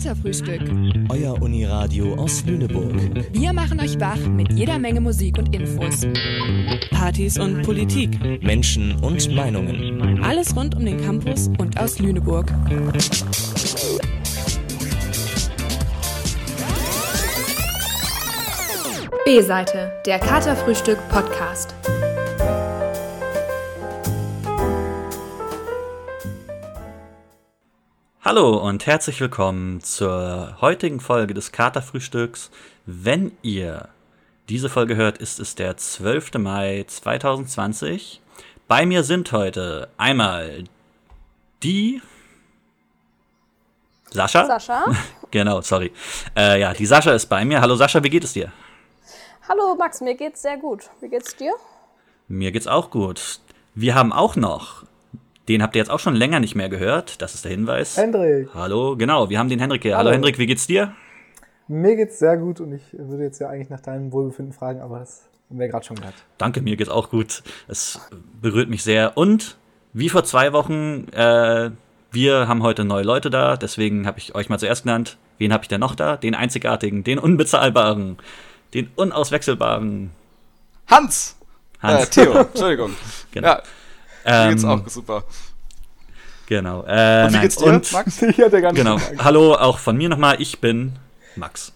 Katerfrühstück. Euer Uniradio aus Lüneburg. Wir machen euch wach mit jeder Menge Musik und Infos. Partys und Politik. Menschen und Meinungen. Alles rund um den Campus und aus Lüneburg. B-Seite, der Katerfrühstück Podcast. Hallo und herzlich willkommen zur heutigen Folge des Katerfrühstücks. Wenn ihr diese Folge hört, ist es der 12. Mai 2020. Bei mir sind heute einmal die Sascha. Sascha. genau, sorry. Äh, ja, die Sascha ist bei mir. Hallo Sascha, wie geht es dir? Hallo Max, mir geht's sehr gut. Wie geht's dir? Mir geht's auch gut. Wir haben auch noch den habt ihr jetzt auch schon länger nicht mehr gehört. Das ist der Hinweis. Hendrik. Hallo, genau. Wir haben den Hendrik hier. Hallo, Hallo Hendrik, wie geht's dir? Mir geht's sehr gut und ich würde jetzt ja eigentlich nach deinem Wohlbefinden fragen, aber das haben wir gerade schon gehört. Danke, mir geht's auch gut. Es berührt mich sehr. Und wie vor zwei Wochen, äh, wir haben heute neue Leute da, deswegen habe ich euch mal zuerst genannt. Wen habe ich denn noch da? Den einzigartigen, den unbezahlbaren, den unauswechselbaren. Hans! Hans. Äh, Theo, Entschuldigung. Genau. Ja, mir geht's ähm, auch super. Genau. Äh, und wie geht's dir, und, Max? Ich hatte gar nicht genau. Hallo, auch von mir nochmal. Ich bin Max.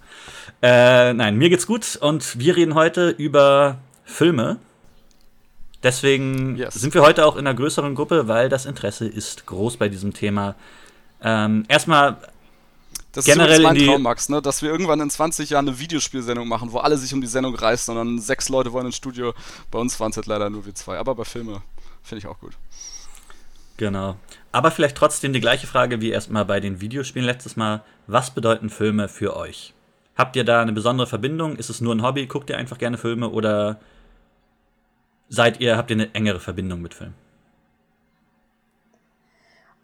Äh, nein, mir geht's gut und wir reden heute über Filme. Deswegen yes. sind wir heute auch in einer größeren Gruppe, weil das Interesse ist groß bei diesem Thema. Ähm, erstmal das generell ist mein Traum, Max, ne? dass wir irgendwann in 20 Jahren eine Videospielsendung machen, wo alle sich um die Sendung reißen und dann sechs Leute wollen ins Studio. Bei uns waren es halt leider nur wir zwei, aber bei Filme finde ich auch gut. Genau. Aber vielleicht trotzdem die gleiche Frage wie erstmal bei den Videospielen letztes Mal. Was bedeuten Filme für euch? Habt ihr da eine besondere Verbindung? Ist es nur ein Hobby? Guckt ihr einfach gerne Filme oder seid ihr, habt ihr eine engere Verbindung mit Filmen?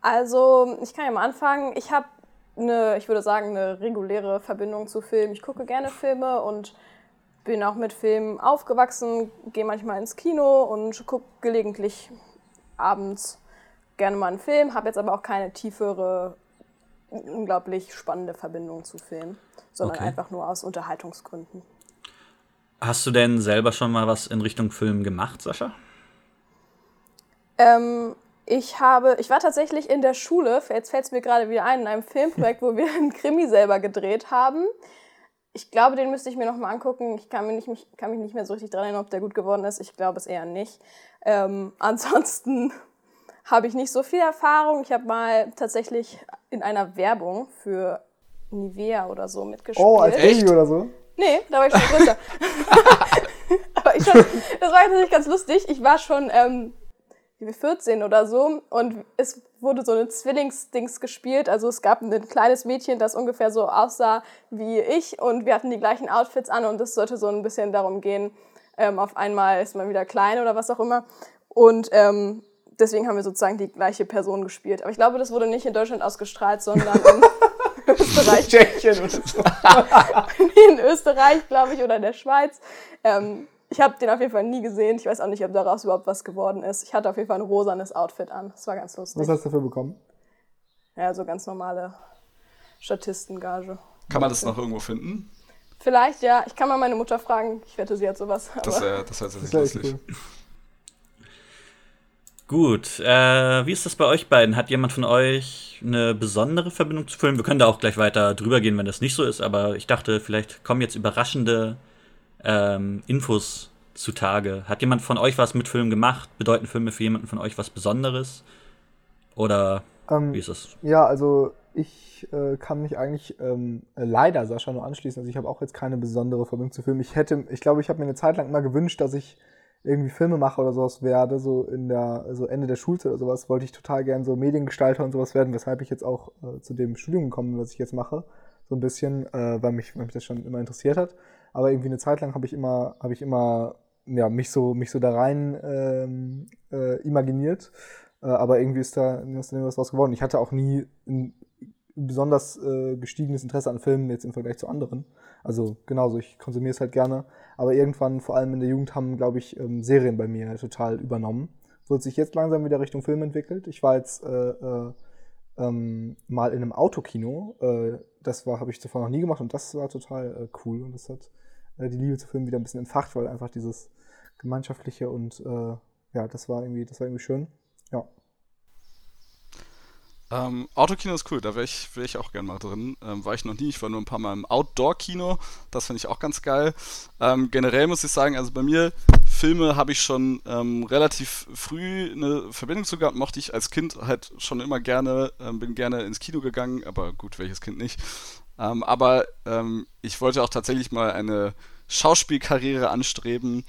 Also, ich kann ja mal anfangen. Ich habe eine, ich würde sagen, eine reguläre Verbindung zu Filmen. Ich gucke gerne Filme und bin auch mit Filmen aufgewachsen, gehe manchmal ins Kino und gucke gelegentlich abends gerne mal einen Film, habe jetzt aber auch keine tiefere, unglaublich spannende Verbindung zu Filmen, sondern okay. einfach nur aus Unterhaltungsgründen. Hast du denn selber schon mal was in Richtung Film gemacht, Sascha? Ähm, ich habe, ich war tatsächlich in der Schule, jetzt fällt es mir gerade wieder ein, in einem Filmprojekt, wo wir einen Krimi selber gedreht haben. Ich glaube, den müsste ich mir nochmal angucken. Ich kann, mir nicht, mich, kann mich nicht mehr so richtig daran erinnern, ob der gut geworden ist. Ich glaube es eher nicht. Ähm, ansonsten habe ich nicht so viel Erfahrung. Ich habe mal tatsächlich in einer Werbung für Nivea oder so mitgespielt. Oh, als Baby oder so? Nee, da war ich schon größer. Aber ich fand, das war tatsächlich ganz lustig. Ich war schon ähm, 14 oder so und es wurde so ein Zwillingsdings gespielt. Also es gab ein kleines Mädchen, das ungefähr so aussah wie ich und wir hatten die gleichen Outfits an und es sollte so ein bisschen darum gehen, ähm, auf einmal ist man wieder klein oder was auch immer. Und ähm, deswegen haben wir sozusagen die gleiche Person gespielt. Aber ich glaube, das wurde nicht in Deutschland ausgestrahlt, sondern in Österreich. Tschechien oder so. in Österreich, glaube ich, oder in der Schweiz. Ähm, ich habe den auf jeden Fall nie gesehen. Ich weiß auch nicht, ob daraus überhaupt was geworden ist. Ich hatte auf jeden Fall ein rosanes Outfit an. Das war ganz lustig. Was hast du dafür bekommen? Ja, so ganz normale Statistengage. Kann man das noch irgendwo finden? Vielleicht, ja. Ich kann mal meine Mutter fragen. Ich wette, sie hat sowas. Das wäre das wär tatsächlich lustig. Cool. Gut, äh, wie ist das bei euch beiden? Hat jemand von euch eine besondere Verbindung zu Filmen? Wir können da auch gleich weiter drüber gehen, wenn das nicht so ist, aber ich dachte, vielleicht kommen jetzt überraschende ähm, Infos zutage. Hat jemand von euch was mit Filmen gemacht? Bedeuten Filme für jemanden von euch was Besonderes? Oder ähm, wie ist das? Ja, also ich äh, kann mich eigentlich ähm, leider Sascha nur anschließen. Also ich habe auch jetzt keine besondere Verbindung zu Filmen. Ich hätte, ich glaube, ich habe mir eine Zeit lang immer gewünscht, dass ich irgendwie Filmemacher oder sowas werde, so in der, so Ende der Schulzeit oder sowas, wollte ich total gern so Mediengestalter und sowas werden, weshalb ich jetzt auch äh, zu dem Studium gekommen bin, was ich jetzt mache. So ein bisschen, äh, weil, mich, weil mich das schon immer interessiert hat aber irgendwie eine Zeit lang habe ich immer, habe ich immer ja, mich so, mich so da rein ähm, äh, imaginiert. Äh, aber irgendwie ist da, ist was draus geworden. Ich hatte auch nie ein besonders äh, gestiegenes Interesse an Filmen jetzt im Vergleich zu anderen. Also genauso, ich konsumiere es halt gerne. Aber irgendwann, vor allem in der Jugend, haben, glaube ich, ähm, Serien bei mir total übernommen. Wo sich jetzt langsam wieder Richtung Film entwickelt. Ich war jetzt äh, äh, ähm, mal in einem Autokino. Äh, das habe ich zuvor noch nie gemacht und das war total cool und das hat die Liebe zu Filmen wieder ein bisschen entfacht, weil einfach dieses gemeinschaftliche und äh, ja, das war irgendwie, das war irgendwie schön. Ja. Ähm, Autokino ist cool, da wäre ich, wär ich auch gern mal drin. Ähm, war ich noch nie, ich war nur ein paar Mal im Outdoor-Kino, das finde ich auch ganz geil. Ähm, generell muss ich sagen, also bei mir, Filme habe ich schon ähm, relativ früh eine Verbindung zu gehabt, mochte ich als Kind halt schon immer gerne, ähm, bin gerne ins Kino gegangen, aber gut, welches Kind nicht. Ähm, aber ich wollte auch tatsächlich mal eine Schauspielkarriere anstreben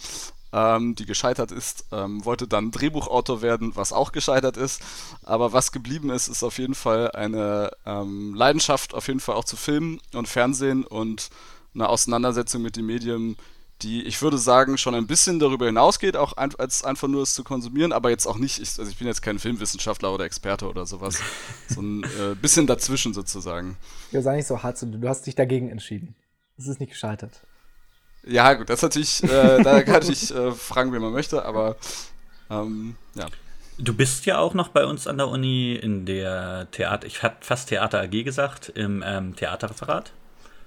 ähm, die gescheitert ist, ähm, wollte dann Drehbuchautor werden, was auch gescheitert ist. Aber was geblieben ist, ist auf jeden Fall eine ähm, Leidenschaft, auf jeden Fall auch zu Filmen und Fernsehen und eine Auseinandersetzung mit dem Medium, die, ich würde sagen, schon ein bisschen darüber hinausgeht, auch ein, als einfach nur es zu konsumieren, aber jetzt auch nicht, ich, also ich bin jetzt kein Filmwissenschaftler oder Experte oder sowas, so ein äh, bisschen dazwischen sozusagen. Ja, sei nicht so hart, du hast dich dagegen entschieden. Es ist nicht gescheitert. Ja, gut, das ist natürlich, äh, da kann ich äh, fragen, wie man möchte, aber ähm, ja. Du bist ja auch noch bei uns an der Uni in der Theater, ich hatte fast Theater AG gesagt, im ähm, Theaterreferat.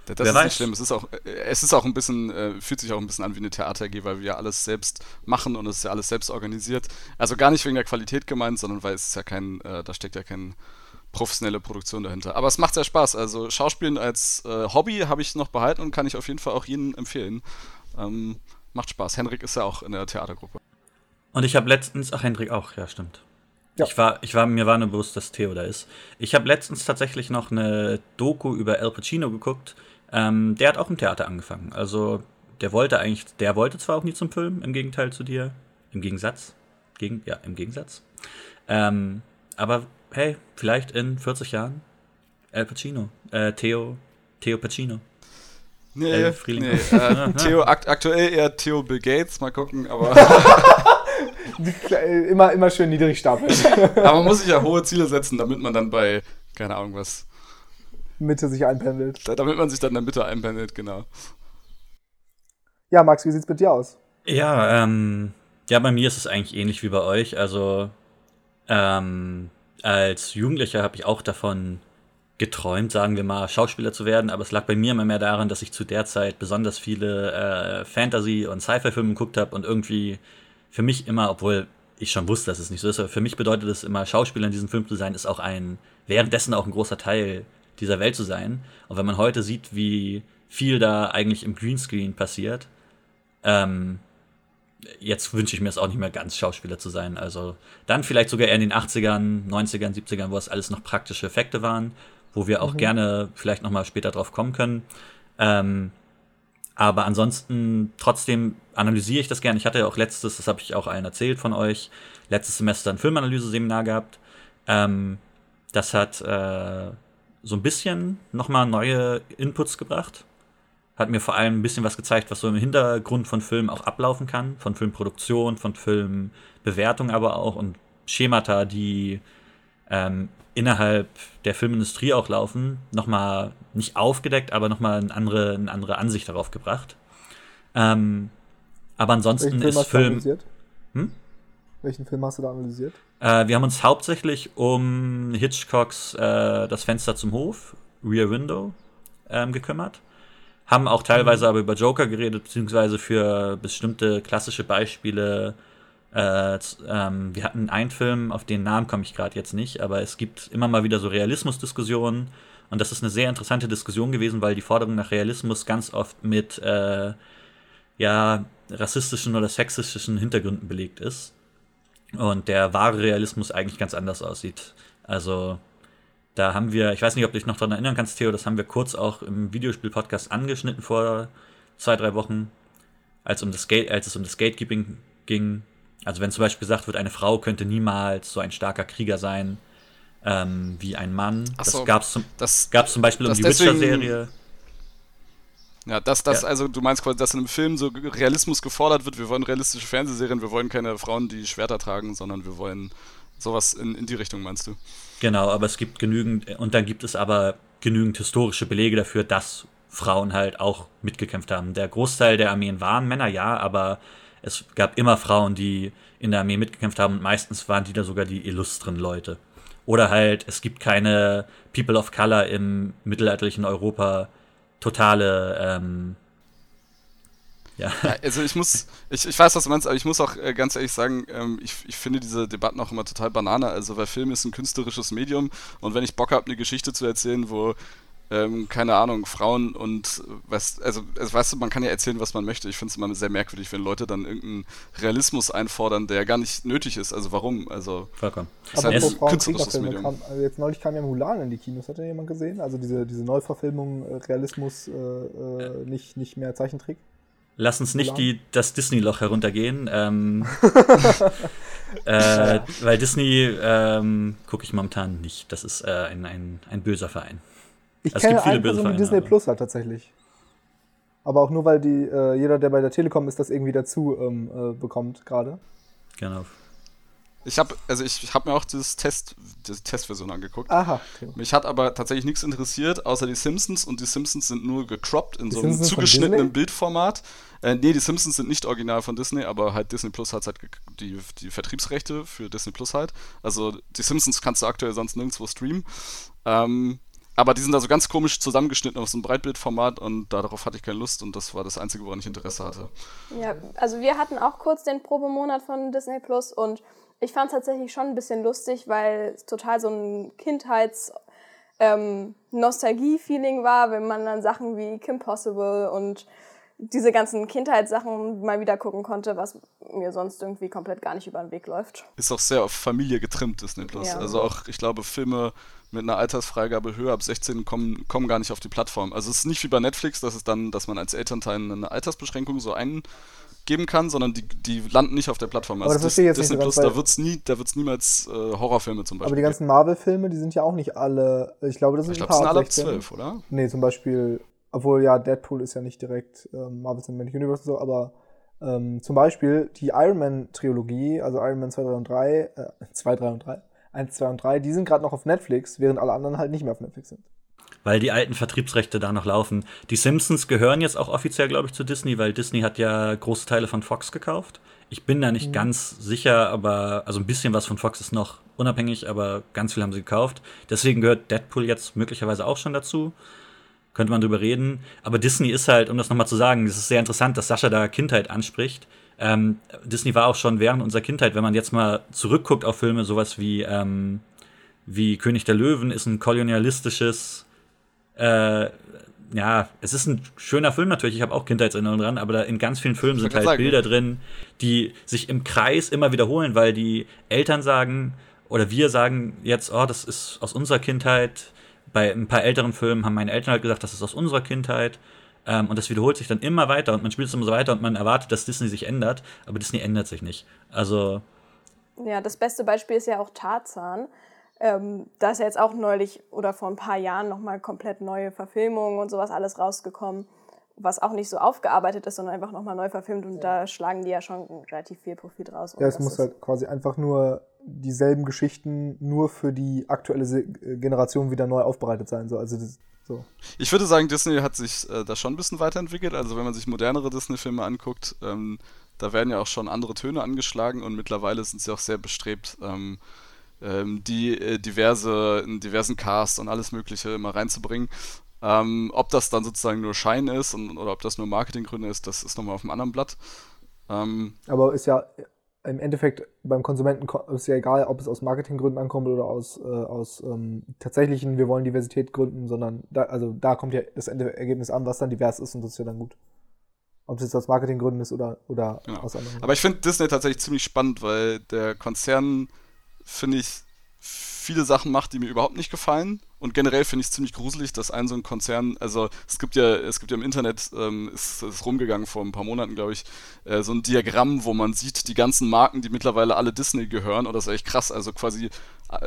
Das Wer ist weiß. nicht schlimm. Es ist auch, äh, es ist auch ein bisschen, äh, fühlt sich auch ein bisschen an wie eine Theater AG, weil wir ja alles selbst machen und es ist ja alles selbst organisiert. Also gar nicht wegen der Qualität gemeint, sondern weil es ist ja kein, äh, da steckt ja kein professionelle Produktion dahinter. Aber es macht sehr Spaß. Also Schauspielen als äh, Hobby habe ich noch behalten und kann ich auf jeden Fall auch Ihnen empfehlen. Ähm, macht Spaß. Henrik ist ja auch in der Theatergruppe. Und ich habe letztens, ach Henrik auch, ja stimmt. Ja. Ich war, ich war, mir war nur bewusst, dass Theo da ist. Ich habe letztens tatsächlich noch eine Doku über Al Pacino geguckt. Ähm, der hat auch im Theater angefangen. Also der wollte eigentlich, der wollte zwar auch nie zum Film, im Gegenteil zu dir. Im Gegensatz. Gegen, ja, im Gegensatz. Ähm, aber hey, vielleicht in 40 Jahren Al Pacino, äh, Theo, Theo Pacino. Nee, nee äh, Theo, akt aktuell eher Theo Bill Gates, mal gucken, aber. immer, immer schön niedrig stapeln. aber man muss sich ja hohe Ziele setzen, damit man dann bei, keine Ahnung was. Mitte sich einpendelt. Damit man sich dann in der Mitte einpendelt, genau. Ja, Max, wie sieht's mit dir aus? Ja, ähm, ja, bei mir ist es eigentlich ähnlich wie bei euch. Also, ähm, als Jugendlicher habe ich auch davon geträumt, sagen wir mal, Schauspieler zu werden, aber es lag bei mir immer mehr daran, dass ich zu der Zeit besonders viele äh, Fantasy- und Sci-Fi-Filme geguckt habe und irgendwie für mich immer, obwohl ich schon wusste, dass es nicht so ist, aber für mich bedeutet es immer, Schauspieler in diesem Film zu sein, ist auch ein, währenddessen auch ein großer Teil dieser Welt zu sein. Und wenn man heute sieht, wie viel da eigentlich im Greenscreen passiert, ähm, jetzt wünsche ich mir es auch nicht mehr ganz, Schauspieler zu sein. Also dann vielleicht sogar eher in den 80ern, 90ern, 70ern, wo es alles noch praktische Effekte waren, wo wir auch mhm. gerne vielleicht noch mal später drauf kommen können. Ähm, aber ansonsten trotzdem analysiere ich das gerne. Ich hatte ja auch letztes, das habe ich auch allen erzählt von euch, letztes Semester ein Filmanalyse-Seminar gehabt. Ähm, das hat äh, so ein bisschen noch mal neue Inputs gebracht hat mir vor allem ein bisschen was gezeigt, was so im Hintergrund von Filmen auch ablaufen kann, von Filmproduktion, von Filmbewertung aber auch und Schemata, die ähm, innerhalb der Filmindustrie auch laufen, nochmal nicht aufgedeckt, aber nochmal eine andere, eine andere Ansicht darauf gebracht. Ähm, aber ansonsten Film ist Film. Hm? Welchen Film hast du da analysiert? Äh, wir haben uns hauptsächlich um Hitchcocks äh, Das Fenster zum Hof, Rear Window, ähm, gekümmert. Haben auch teilweise mhm. aber über Joker geredet, beziehungsweise für bestimmte klassische Beispiele. Äh, ähm, wir hatten einen Film, auf den Namen komme ich gerade jetzt nicht, aber es gibt immer mal wieder so Realismusdiskussionen. Und das ist eine sehr interessante Diskussion gewesen, weil die Forderung nach Realismus ganz oft mit äh, ja, rassistischen oder sexistischen Hintergründen belegt ist. Und der wahre Realismus eigentlich ganz anders aussieht. Also da haben wir, ich weiß nicht, ob du dich noch daran erinnern kannst, Theo, das haben wir kurz auch im Videospiel-Podcast angeschnitten vor zwei, drei Wochen, als, um das als es um das Gatekeeping ging. Also wenn zum Beispiel gesagt wird, eine Frau könnte niemals so ein starker Krieger sein ähm, wie ein Mann. So, das gab es zum, das, gab's zum Beispiel um die Witcher-Serie. Ja, dass das, ja. also du meinst quasi, dass in einem Film so Realismus gefordert wird, wir wollen realistische Fernsehserien, wir wollen keine Frauen, die Schwerter tragen, sondern wir wollen sowas in, in die Richtung, meinst du? Genau, aber es gibt genügend, und dann gibt es aber genügend historische Belege dafür, dass Frauen halt auch mitgekämpft haben. Der Großteil der Armeen waren Männer, ja, aber es gab immer Frauen, die in der Armee mitgekämpft haben und meistens waren die da sogar die illustren Leute. Oder halt, es gibt keine People of Color im mittelalterlichen Europa. Totale, ähm, ja. ja. Also ich muss, ich, ich weiß, was du meinst, aber ich muss auch äh, ganz ehrlich sagen, ähm, ich, ich finde diese Debatten auch immer total banane. Also weil Film ist ein künstlerisches Medium und wenn ich Bock habe, eine Geschichte zu erzählen, wo ähm, keine Ahnung, Frauen und was, also, also weißt du, man kann ja erzählen, was man möchte. Ich finde es immer sehr merkwürdig, wenn Leute dann irgendeinen Realismus einfordern, der gar nicht nötig ist. Also warum? Also Vollkommen. Aber halt ein künstlerisches Medium. Kam, also jetzt neulich kam ja Mulan in die Kinos, hat ja jemand gesehen? Also diese, diese Neuverfilmung, äh, Realismus, äh, äh, nicht, nicht mehr Zeichentrick. Lass uns nicht die, das Disney-Loch heruntergehen. Ähm, äh, weil Disney ähm, gucke ich momentan nicht. Das ist äh, ein, ein, ein böser Verein. Ich also kenne eine Person, die Disney Plus hat tatsächlich. Aber auch nur, weil die, äh, jeder, der bei der Telekom ist, das irgendwie dazu ähm, äh, bekommt gerade. Genau. Ich habe also ich, ich habe mir auch dieses Test, diese Testversion angeguckt. Aha. Okay. Mich hat aber tatsächlich nichts interessiert, außer die Simpsons und die Simpsons sind nur gecroppt in die so einem Simpsons zugeschnittenen Bildformat. Äh, nee, die Simpsons sind nicht original von Disney, aber halt Disney Plus hat halt die, die Vertriebsrechte für Disney Plus halt. Also die Simpsons kannst du aktuell sonst nirgendwo streamen. Ähm, aber die sind da so ganz komisch zusammengeschnitten auf so einem Breitbildformat und darauf hatte ich keine Lust und das war das Einzige, woran ich Interesse hatte. Ja, also wir hatten auch kurz den Probemonat von Disney Plus und ich fand es tatsächlich schon ein bisschen lustig, weil es total so ein Kindheits- ähm, Nostalgie-Feeling war, wenn man dann Sachen wie Kim Possible und diese ganzen Kindheitssachen mal wieder gucken konnte, was mir sonst irgendwie komplett gar nicht über den Weg läuft. Ist auch sehr auf Familie getrimmt, Disney Plus. Ja. Also auch, ich glaube, Filme mit einer Altersfreigabe höher ab 16 kommen, kommen gar nicht auf die Plattform. Also es ist nicht wie bei Netflix, dass es dann, dass man als Elternteil eine Altersbeschränkung so eingeben kann, sondern die, die landen nicht auf der Plattform. Also aber das verstehe ich jetzt Disney nicht Plus, da wird es nie, da wird's niemals äh, Horrorfilme zum Beispiel. Aber die ganzen Marvel-Filme, die sind ja auch nicht alle, ich glaube, das sind ich ein glaub, paar sind alle ab 12, oder? Nee, zum Beispiel, obwohl ja, Deadpool ist ja nicht direkt ähm, Marvel Cinematic Universe und so, aber ähm, zum Beispiel die Iron Man-Trilogie, also Iron Man 2, 3 und 3, äh, 2, 3 und 3, 1, 2 und 3, die sind gerade noch auf Netflix, während alle anderen halt nicht mehr auf Netflix sind. Weil die alten Vertriebsrechte da noch laufen. Die Simpsons gehören jetzt auch offiziell, glaube ich, zu Disney, weil Disney hat ja große Teile von Fox gekauft. Ich bin da nicht mhm. ganz sicher, aber also ein bisschen was von Fox ist noch unabhängig, aber ganz viel haben sie gekauft. Deswegen gehört Deadpool jetzt möglicherweise auch schon dazu. Könnte man drüber reden. Aber Disney ist halt, um das nochmal zu sagen, es ist sehr interessant, dass Sascha da Kindheit anspricht ähm, Disney war auch schon während unserer Kindheit, wenn man jetzt mal zurückguckt auf Filme, sowas wie, ähm, wie König der Löwen ist ein kolonialistisches, äh, ja, es ist ein schöner Film natürlich, ich habe auch Kindheitserinnerungen dran, aber da in ganz vielen Filmen sind halt sagen, Bilder drin, die sich im Kreis immer wiederholen, weil die Eltern sagen, oder wir sagen jetzt, oh, das ist aus unserer Kindheit. Bei ein paar älteren Filmen haben meine Eltern halt gesagt, das ist aus unserer Kindheit. Ähm, und das wiederholt sich dann immer weiter und man spielt es immer so weiter und man erwartet, dass Disney sich ändert, aber Disney ändert sich nicht. Also. Ja, das beste Beispiel ist ja auch Tarzan. Ähm, da ist ja jetzt auch neulich oder vor ein paar Jahren nochmal komplett neue Verfilmungen und sowas alles rausgekommen, was auch nicht so aufgearbeitet ist, sondern einfach nochmal neu verfilmt und ja. da schlagen die ja schon relativ viel Profit raus. Ja, es muss halt quasi einfach nur dieselben Geschichten nur für die aktuelle Generation wieder neu aufbereitet sein. So. Also das, so. Ich würde sagen, Disney hat sich äh, da schon ein bisschen weiterentwickelt. Also wenn man sich modernere Disney-Filme anguckt, ähm, da werden ja auch schon andere Töne angeschlagen und mittlerweile sind sie auch sehr bestrebt, ähm, ähm, die äh, diverse, einen diversen Cast und alles Mögliche immer reinzubringen. Ähm, ob das dann sozusagen nur Schein ist und, oder ob das nur Marketinggründe ist, das ist nochmal auf einem anderen Blatt. Ähm, Aber ist ja im Endeffekt beim Konsumenten ist ja egal, ob es aus Marketinggründen ankommt oder aus, äh, aus ähm, tatsächlichen, wir wollen Diversität gründen, sondern da, also da kommt ja das Endergebnis an, was dann divers ist und das ist ja dann gut. Ob es jetzt aus Marketinggründen ist oder, oder ja. aus anderen. Aber ich finde Disney tatsächlich ziemlich spannend, weil der Konzern, finde ich, viele Sachen macht, die mir überhaupt nicht gefallen. Und generell finde ich es ziemlich gruselig, dass ein so ein Konzern, also es gibt ja, es gibt ja im Internet, ähm, ist, ist rumgegangen vor ein paar Monaten, glaube ich, äh, so ein Diagramm, wo man sieht, die ganzen Marken, die mittlerweile alle Disney gehören. Und das ist echt krass. Also quasi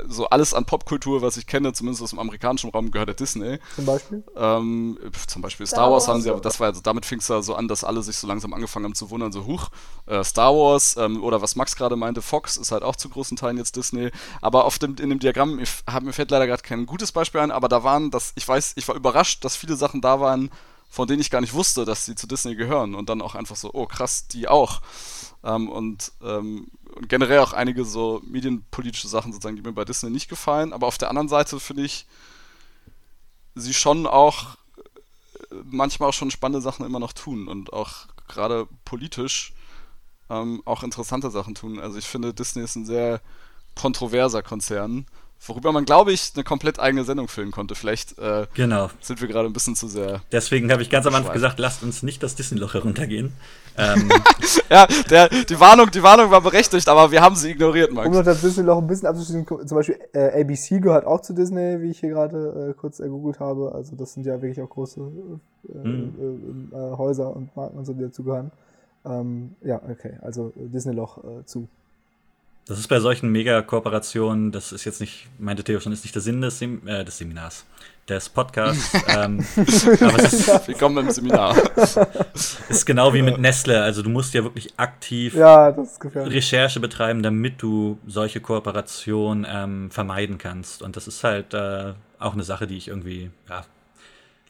so alles an Popkultur, was ich kenne, zumindest aus dem amerikanischen Raum, gehört der Disney. Zum Beispiel? Ähm, zum Beispiel Star, Star Wars, Wars haben sie, aber das war also, damit fing es ja so an, dass alle sich so langsam angefangen haben zu wundern, so huch, äh, Star Wars ähm, oder was Max gerade meinte, Fox ist halt auch zu großen Teilen jetzt Disney. Aber auf dem, in dem Diagramm, ich, hab, mir fällt leider gerade kein gutes Beispiel ein, aber da waren, das, ich weiß, ich war überrascht, dass viele Sachen da waren, von denen ich gar nicht wusste, dass sie zu Disney gehören und dann auch einfach so, oh krass, die auch. Ähm, und ähm, und generell auch einige so medienpolitische Sachen sozusagen, die mir bei Disney nicht gefallen. Aber auf der anderen Seite finde ich sie schon auch äh, manchmal auch schon spannende Sachen immer noch tun und auch gerade politisch ähm, auch interessante Sachen tun. Also ich finde, Disney ist ein sehr kontroverser Konzern worüber man, glaube ich, eine komplett eigene Sendung füllen konnte. Vielleicht äh, genau. sind wir gerade ein bisschen zu sehr. Deswegen habe ich ganz am Anfang gesagt, lasst uns nicht das Disney-Loch heruntergehen. Ähm. ja, der, die, Warnung, die Warnung war berechtigt, aber wir haben sie ignoriert, Max. Um noch das Disney-Loch ein bisschen abzuschließen, zum Beispiel äh, ABC gehört auch zu Disney, wie ich hier gerade äh, kurz ergoogelt habe. Also das sind ja wirklich auch große äh, mhm. Häuser und Marken und so, die dazugehören. Ähm, ja, okay, also Disney-Loch zu. Das ist bei solchen Mega-Kooperationen, das ist jetzt nicht, meinte Theo schon, ist nicht der Sinn des, Sem äh, des Seminars, des Podcasts. ähm, aber es ist, Willkommen im Seminar. ist genau wie mit Nestle. Also du musst ja wirklich aktiv ja, Recherche betreiben, damit du solche Kooperationen ähm, vermeiden kannst. Und das ist halt äh, auch eine Sache, die ich irgendwie, ja,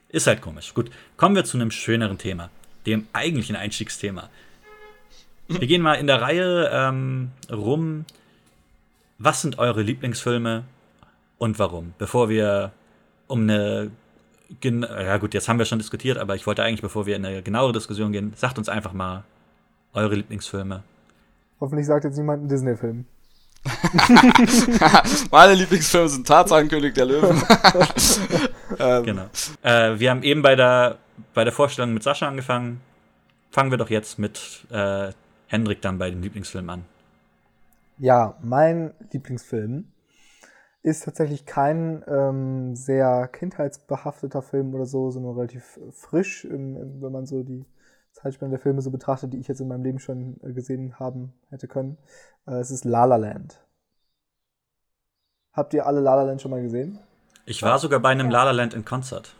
ist halt komisch. Gut, kommen wir zu einem schöneren Thema, dem eigentlichen Einstiegsthema. Wir gehen mal in der Reihe ähm, rum. Was sind eure Lieblingsfilme und warum? Bevor wir um eine. Gen ja, gut, jetzt haben wir schon diskutiert, aber ich wollte eigentlich, bevor wir in eine genauere Diskussion gehen, sagt uns einfach mal eure Lieblingsfilme. Hoffentlich sagt jetzt niemand einen Disney-Film. Meine Lieblingsfilme sind Tarzan, König der Löwen. ähm. Genau. Äh, wir haben eben bei der, bei der Vorstellung mit Sascha angefangen. Fangen wir doch jetzt mit äh, Hendrik dann bei dem Lieblingsfilm an. Ja, mein Lieblingsfilm ist tatsächlich kein ähm, sehr kindheitsbehafteter Film oder so, sondern relativ frisch, im, im, wenn man so die Zeitspanne der Filme so betrachtet, die ich jetzt in meinem Leben schon äh, gesehen haben hätte können. Äh, es ist La La Land. Habt ihr alle La La Land schon mal gesehen? Ich war sogar bei einem La La Land in Konzert.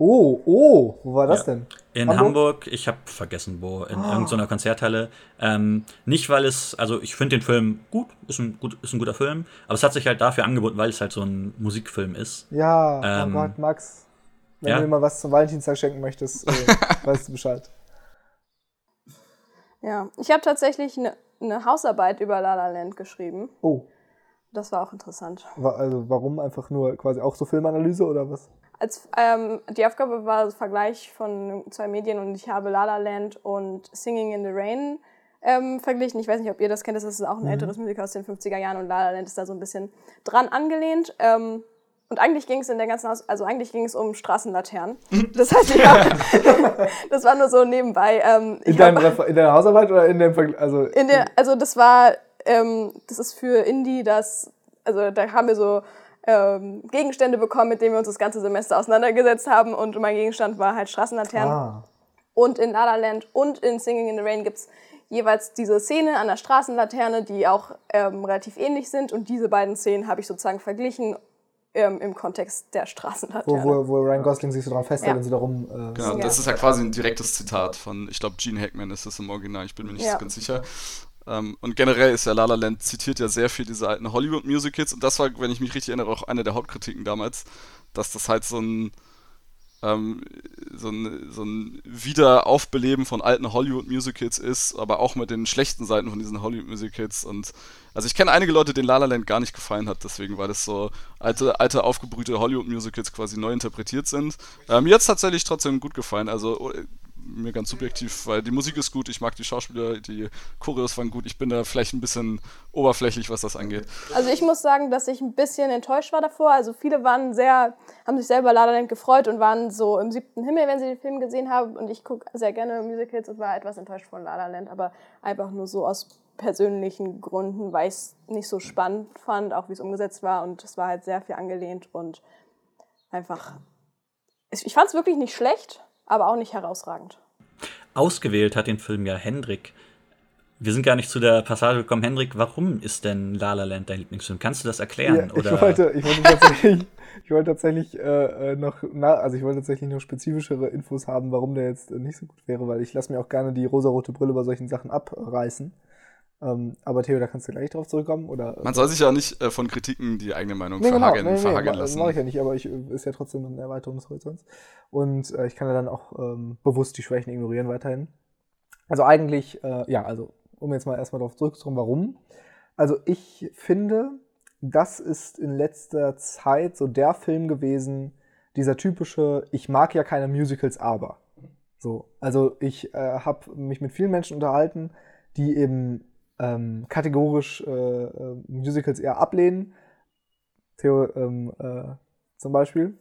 Oh, oh, wo war das ja. denn? In Hamburg, Hamburg ich habe vergessen wo, in oh. irgendeiner Konzerthalle. Ähm, nicht, weil es, also ich finde den Film gut ist, ein gut, ist ein guter Film, aber es hat sich halt dafür angeboten, weil es halt so ein Musikfilm ist. Ja, ähm, oh Gott, Max, wenn ja? du mir mal was zum Valentinstag schenken möchtest, äh, weißt du Bescheid. Ja, ich habe tatsächlich eine ne Hausarbeit über La La Land geschrieben. Oh. Das war auch interessant. Also warum einfach nur quasi auch so Filmanalyse oder was? Als ähm, die Aufgabe war ein Vergleich von zwei Medien und ich habe La La Land und Singing in the Rain ähm, verglichen. Ich weiß nicht, ob ihr das kennt, das ist auch ein mhm. älteres Musical aus den 50er Jahren und La La Land ist da so ein bisschen dran angelehnt. Ähm, und eigentlich ging es in der ganzen Haus, also eigentlich ging es um Straßenlaternen. Das heißt, ich hab, das war nur so nebenbei. Ähm, in, deinem hab, in deiner Hausarbeit oder in dem Vergleich? Also, in der, also das war, ähm, das ist für Indie das, also da haben wir so ähm, Gegenstände bekommen, mit denen wir uns das ganze Semester auseinandergesetzt haben. Und mein Gegenstand war halt Straßenlaternen. Ah. Und in La La Land und in Singing in the Rain gibt es jeweils diese Szene an der Straßenlaterne, die auch ähm, relativ ähnlich sind. Und diese beiden Szenen habe ich sozusagen verglichen ähm, im Kontext der Straßenlaterne. Wo, wo, wo Ryan Gosling sich so dran festhält ja. und sie darum. Äh, genau, das ist ja quasi ein direktes Zitat von, ich glaube, Gene Hackman ist das im Original, ich bin mir nicht ja. ganz sicher. Ähm, und generell ist ja La La Land zitiert ja sehr viel diese alten Hollywood-Musicals und das war, wenn ich mich richtig erinnere, auch eine der Hauptkritiken damals, dass das halt so ein ähm, so ein, so ein Wiederaufbeleben von alten Hollywood-Musicals ist, aber auch mit den schlechten Seiten von diesen Hollywood-Musicals. Und also ich kenne einige Leute, denen La La Land gar nicht gefallen hat, deswegen, weil das so alte, alte aufgebrühte Hollywood-Musicals quasi neu interpretiert sind. Ähm, mir hat es tatsächlich trotzdem gut gefallen. Also mir ganz subjektiv, weil die Musik ist gut, ich mag die Schauspieler, die Choreos waren gut. Ich bin da vielleicht ein bisschen oberflächlich, was das angeht. Also ich muss sagen, dass ich ein bisschen enttäuscht war davor. Also viele waren sehr, haben sich selber La La gefreut und waren so im siebten Himmel, wenn sie den Film gesehen haben. Und ich gucke sehr gerne Musicals und war etwas enttäuscht von La Land, aber einfach nur so aus persönlichen Gründen, weil ich es nicht so spannend fand, auch wie es umgesetzt war. Und es war halt sehr viel angelehnt und einfach. Ich fand es wirklich nicht schlecht, aber auch nicht herausragend. Ausgewählt hat den Film ja Hendrik. Wir sind gar nicht zu der Passage gekommen. Hendrik, warum ist denn La La Land dein Lieblingsfilm? Kannst du das erklären? Ja, ich, oder? Wollte, ich wollte tatsächlich, ich wollte tatsächlich äh, äh, noch, na, also ich wollte tatsächlich noch spezifischere Infos haben, warum der jetzt nicht so gut wäre, weil ich lasse mir auch gerne die rosarote Brille bei solchen Sachen abreißen. Ähm, aber Theo, da kannst du gleich drauf zurückkommen, oder? Man soll sich ja nicht äh, von Kritiken die eigene Meinung nee, verhageln, genau. nee, nee, verhageln lassen. Das mache ich ja nicht, aber ich äh, ist ja trotzdem eine Erweiterung des Horizonts. Und äh, ich kann ja dann auch ähm, bewusst die Schwächen ignorieren weiterhin. Also eigentlich, äh, ja, also um jetzt mal erstmal darauf zurückzukommen, warum. Also ich finde, das ist in letzter Zeit so der Film gewesen, dieser typische, ich mag ja keine Musicals, aber. So, also ich äh, habe mich mit vielen Menschen unterhalten, die eben ähm, kategorisch äh, äh, Musicals eher ablehnen. Theo ähm, äh, zum Beispiel.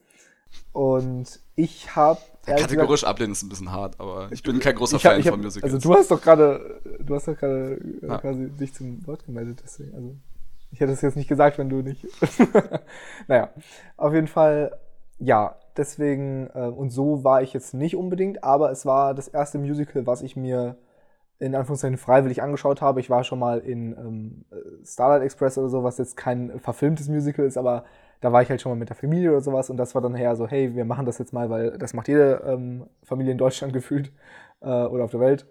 Und ich habe. Kategorisch gesagt, ablehnen ist ein bisschen hart, aber ich bin kein großer hab, Fan hab, von Musicals. Also du hast doch gerade, du hast doch gerade ja. quasi dich zum Wort gemeldet, deswegen. Also ich hätte es jetzt nicht gesagt, wenn du nicht. naja, auf jeden Fall, ja, deswegen, äh, und so war ich jetzt nicht unbedingt, aber es war das erste Musical, was ich mir in Anführungszeichen freiwillig angeschaut habe. Ich war schon mal in ähm, Starlight Express oder so, was jetzt kein verfilmtes Musical ist, aber da war ich halt schon mal mit der Familie oder sowas und das war dann her so, hey, wir machen das jetzt mal, weil das macht jede ähm, Familie in Deutschland gefühlt äh, oder auf der Welt.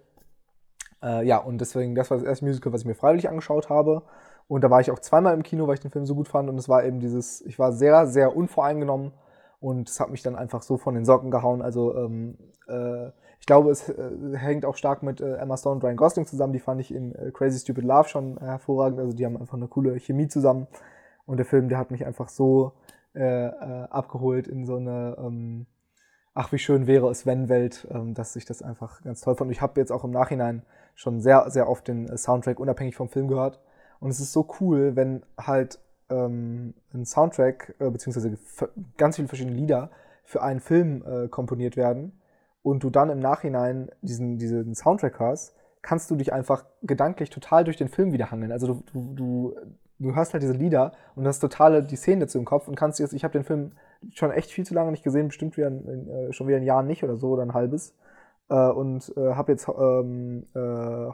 Äh, ja, und deswegen, das war das erste Musical, was ich mir freiwillig angeschaut habe. Und da war ich auch zweimal im Kino, weil ich den Film so gut fand. Und es war eben dieses, ich war sehr, sehr unvoreingenommen und es hat mich dann einfach so von den Socken gehauen. Also ähm, äh, ich glaube, es äh, hängt auch stark mit äh, Emma Stone und Ryan Gosling zusammen. Die fand ich in äh, Crazy Stupid Love schon hervorragend. Also die haben einfach eine coole Chemie zusammen. Und der Film, der hat mich einfach so äh, äh, abgeholt in so eine ähm, Ach, wie schön wäre es, wenn Welt, ähm, dass ich das einfach ganz toll fand. Ich habe jetzt auch im Nachhinein schon sehr, sehr oft den Soundtrack unabhängig vom Film gehört. Und es ist so cool, wenn halt ähm, ein Soundtrack, äh, beziehungsweise ganz viele verschiedene Lieder für einen Film äh, komponiert werden und du dann im Nachhinein diesen, diesen Soundtrack hast, kannst du dich einfach gedanklich total durch den Film wiederhangeln. Also du, du, du, hast halt diese Lieder und hast totale die Szenen dazu im Kopf und kannst jetzt, ich habe den Film schon echt viel zu lange nicht gesehen, bestimmt wieder, äh, schon wieder ein Jahr nicht oder so oder ein halbes. Äh, und äh, habe jetzt ähm, äh,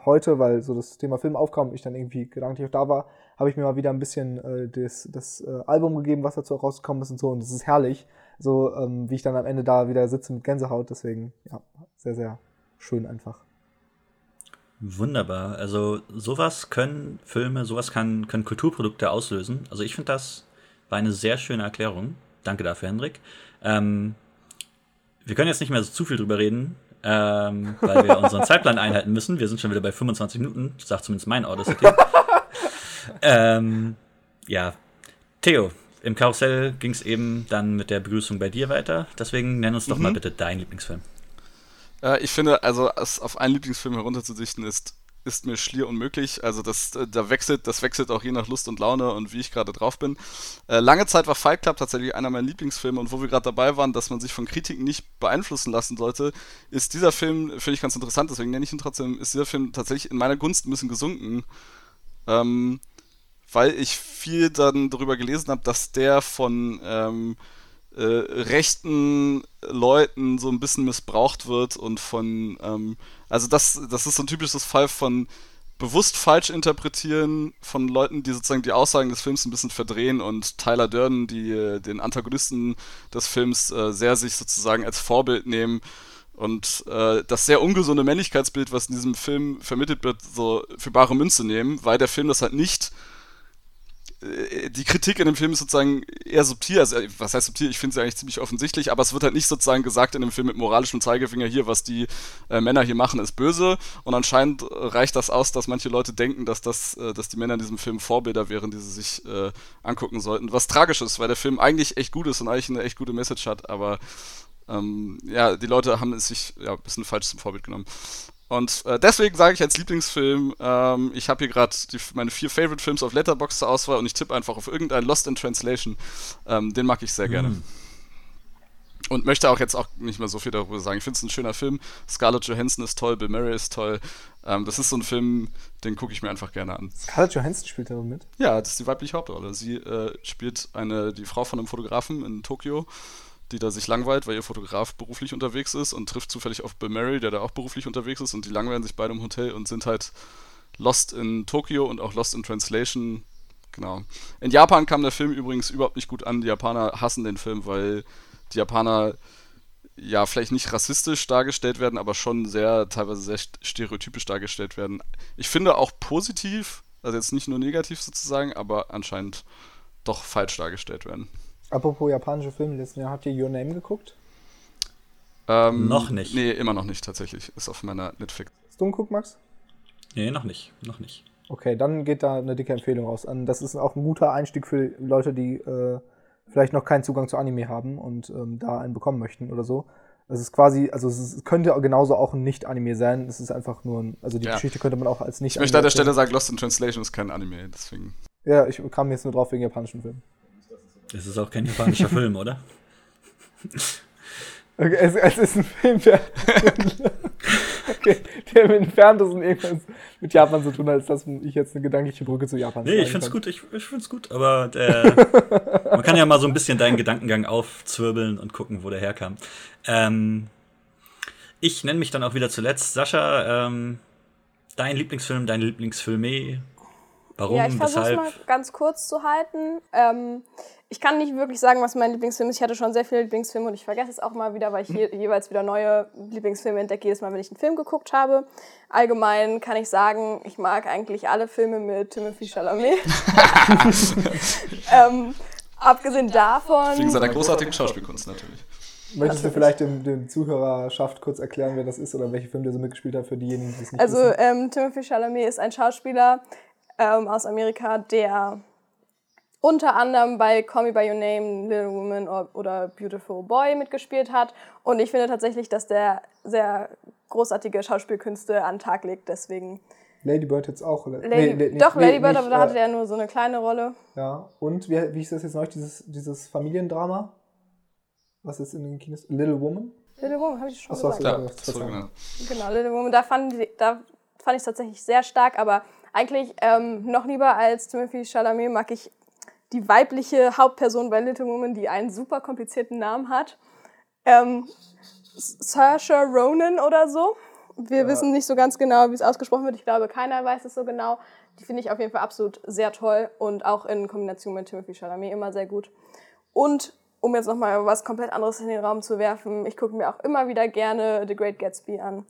heute, weil so das Thema Film aufkam und ich dann irgendwie gedanklich auch da war, habe ich mir mal wieder ein bisschen äh, das, das äh, Album gegeben, was dazu rausgekommen ist und so. Und das ist herrlich, so ähm, wie ich dann am Ende da wieder sitze mit Gänsehaut. Deswegen, ja, sehr, sehr schön einfach. Wunderbar. Also sowas können Filme, sowas kann, können Kulturprodukte auslösen. Also ich finde, das war eine sehr schöne Erklärung. Danke dafür, Hendrik. Ähm, wir können jetzt nicht mehr so zu viel drüber reden, ähm, weil wir unseren Zeitplan einhalten müssen. Wir sind schon wieder bei 25 Minuten, sagt zumindest mein Audacity. ähm, ja, Theo, im Karussell ging es eben dann mit der Begrüßung bei dir weiter. Deswegen nenn uns doch mhm. mal bitte deinen Lieblingsfilm. Äh, ich finde, also es auf einen Lieblingsfilm herunterzusichten ist ist mir schlier unmöglich. Also das, äh, da wechselt, das wechselt auch je nach Lust und Laune und wie ich gerade drauf bin. Äh, lange Zeit war Fight Club tatsächlich einer meiner Lieblingsfilme und wo wir gerade dabei waren, dass man sich von Kritiken nicht beeinflussen lassen sollte, ist dieser Film, finde ich ganz interessant, deswegen nenne ich ihn trotzdem, ist dieser Film tatsächlich in meiner Gunst ein bisschen gesunken. Ähm, weil ich viel dann darüber gelesen habe, dass der von ähm, äh, rechten Leuten so ein bisschen missbraucht wird und von, ähm, also das, das ist so ein typisches Fall von bewusst falsch interpretieren von Leuten, die sozusagen die Aussagen des Films ein bisschen verdrehen und Tyler Durden, die äh, den Antagonisten des Films äh, sehr sich sozusagen als Vorbild nehmen und äh, das sehr ungesunde Männlichkeitsbild, was in diesem Film vermittelt wird, so für bare Münze nehmen, weil der Film das halt nicht äh, die Kritik in dem Film ist sozusagen eher subtil. Also, äh, was heißt subtil? Ich finde sie eigentlich ziemlich offensichtlich, aber es wird halt nicht sozusagen gesagt in dem Film mit moralischem Zeigefinger hier, was die äh, Männer hier machen, ist böse. Und anscheinend reicht das aus, dass manche Leute denken, dass das, äh, dass die Männer in diesem Film Vorbilder wären, die sie sich äh, angucken sollten. Was tragisch ist, weil der Film eigentlich echt gut ist und eigentlich eine echt gute Message hat, aber ähm, ja, die Leute haben es sich ja, ein bisschen falsch zum Vorbild genommen. Und äh, deswegen sage ich als Lieblingsfilm, ähm, ich habe hier gerade meine vier Favorite Films auf Letterboxd zur Auswahl und ich tippe einfach auf irgendeinen Lost in Translation. Ähm, den mag ich sehr gerne. Mm. Und möchte auch jetzt auch nicht mehr so viel darüber sagen. Ich finde es ein schöner Film. Scarlett Johansson ist toll, Bill Murray ist toll. Ähm, das ist so ein Film, den gucke ich mir einfach gerne an. Scarlett Johansson spielt da mit? Ja, das ist die weibliche Hauptrolle. Sie äh, spielt eine, die Frau von einem Fotografen in Tokio die da sich langweilt, weil ihr Fotograf beruflich unterwegs ist und trifft zufällig auf Bill Murray, der da auch beruflich unterwegs ist und die langweilen sich beide im Hotel und sind halt Lost in Tokio und auch Lost in Translation. Genau. In Japan kam der Film übrigens überhaupt nicht gut an. Die Japaner hassen den Film, weil die Japaner ja vielleicht nicht rassistisch dargestellt werden, aber schon sehr, teilweise sehr stereotypisch dargestellt werden. Ich finde auch positiv, also jetzt nicht nur negativ sozusagen, aber anscheinend doch falsch dargestellt werden. Apropos japanische Filme, letzten Jahr habt ihr Your Name geguckt? Ähm, noch nicht. Nee, immer noch nicht tatsächlich. Ist auf meiner Netflix. Hast du geguckt, Max? Nee, noch nicht. Noch nicht. Okay, dann geht da eine dicke Empfehlung raus. An- Das ist auch ein guter Einstieg für Leute, die äh, vielleicht noch keinen Zugang zu Anime haben und ähm, da einen bekommen möchten oder so. Es ist quasi, also es könnte genauso auch ein Nicht-Anime sein. Es ist einfach nur ein, also die Ja. Geschichte könnte man auch als nicht Ich möchte an der Stelle sagen, Lost in Translation ist kein Anime, deswegen. Ja, ich kam jetzt nur drauf wegen japanischen Filmen. Das ist auch kein japanischer Film, oder? Okay, es, es ist ein Film, der, okay, der im Entferntesten irgendwas mit Japan zu tun hat, als dass ich jetzt eine gedankliche Brücke zu Japan Nee, ich find's kann. gut, ich, ich find's gut, aber der, man kann ja mal so ein bisschen deinen Gedankengang aufzwirbeln und gucken, wo der herkam. Ähm, ich nenne mich dann auch wieder zuletzt. Sascha, ähm, dein Lieblingsfilm, deine Lieblingsfilme. Warum? Ja, ich versuche mal ganz kurz zu halten. Ähm, ich kann nicht wirklich sagen, was mein Lieblingsfilm ist. Ich hatte schon sehr viele Lieblingsfilme und ich vergesse es auch mal wieder, weil ich je, jeweils wieder neue Lieblingsfilme entdecke, jedes Mal, wenn ich einen Film geguckt habe. Allgemein kann ich sagen, ich mag eigentlich alle Filme mit Timothy Chalamet. ähm, abgesehen davon. Wegen seiner großartigen Schauspielkunst natürlich. Möchtest du vielleicht dem, dem Zuhörerschaft kurz erklären, wer das ist oder welche Film der so mitgespielt hat, für diejenigen, die es nicht Also wissen? ähm, Timothy Chalamet ist ein Schauspieler ähm, aus Amerika, der unter anderem bei Call Me By Your Name, Little Woman or, oder Beautiful Boy mitgespielt hat. Und ich finde tatsächlich, dass der sehr großartige Schauspielkünste an den Tag legt. Deswegen Lady Bird jetzt auch? Oder? Lady, Nee, nee, doch, nee, Lady Bird, nicht, aber da hatte äh, er nur so eine kleine Rolle. Ja, und wie, wie hieß das jetzt neulich, dieses, dieses Familiendrama? Was ist in den Kinos? Little Woman? Little Woman, habe ich schon Ach so, gesagt. Ja, so genau. Genau, Little Woman, da fand, ich- da fand ich es tatsächlich sehr stark, aber eigentlich ähm, noch lieber als Timothy Chalamet mag ich die weibliche Hauptperson bei Little Woman, die einen super komplizierten Namen hat. Ähm, Saoirse Ronan oder so. Wir wissen nicht so ganz genau, wie es ausgesprochen wird. Ich glaube, keiner weiß es so genau. Die finde ich auf jeden Fall absolut sehr toll und auch in Kombination mit Timothy Chalamet immer sehr gut. Und um jetzt nochmal was komplett anderes in den Raum zu werfen, ich gucke mir auch immer wieder gerne The Great Gatsby an,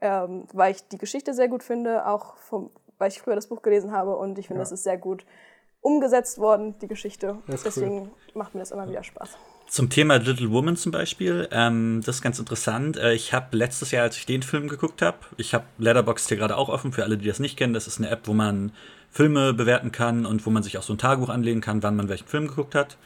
ähm, weil ich die Geschichte sehr gut finde, auch vom, weil ich früher das Buch gelesen habe und ich finde, es ist sehr gut umgesetzt worden, die Geschichte. Das Deswegen macht mir das immer wieder Spaß. Zum Thema Little Woman zum Beispiel, ähm, das ist ganz interessant. Äh, ich habe letztes Jahr, als ich den Film geguckt habe, ich habe Letterboxd hier gerade auch offen für alle, die das nicht kennen. Das ist eine App, wo man Filme bewerten kann und wo man sich auch so ein Tagebuch anlegen kann, wann man welchen Film geguckt hat.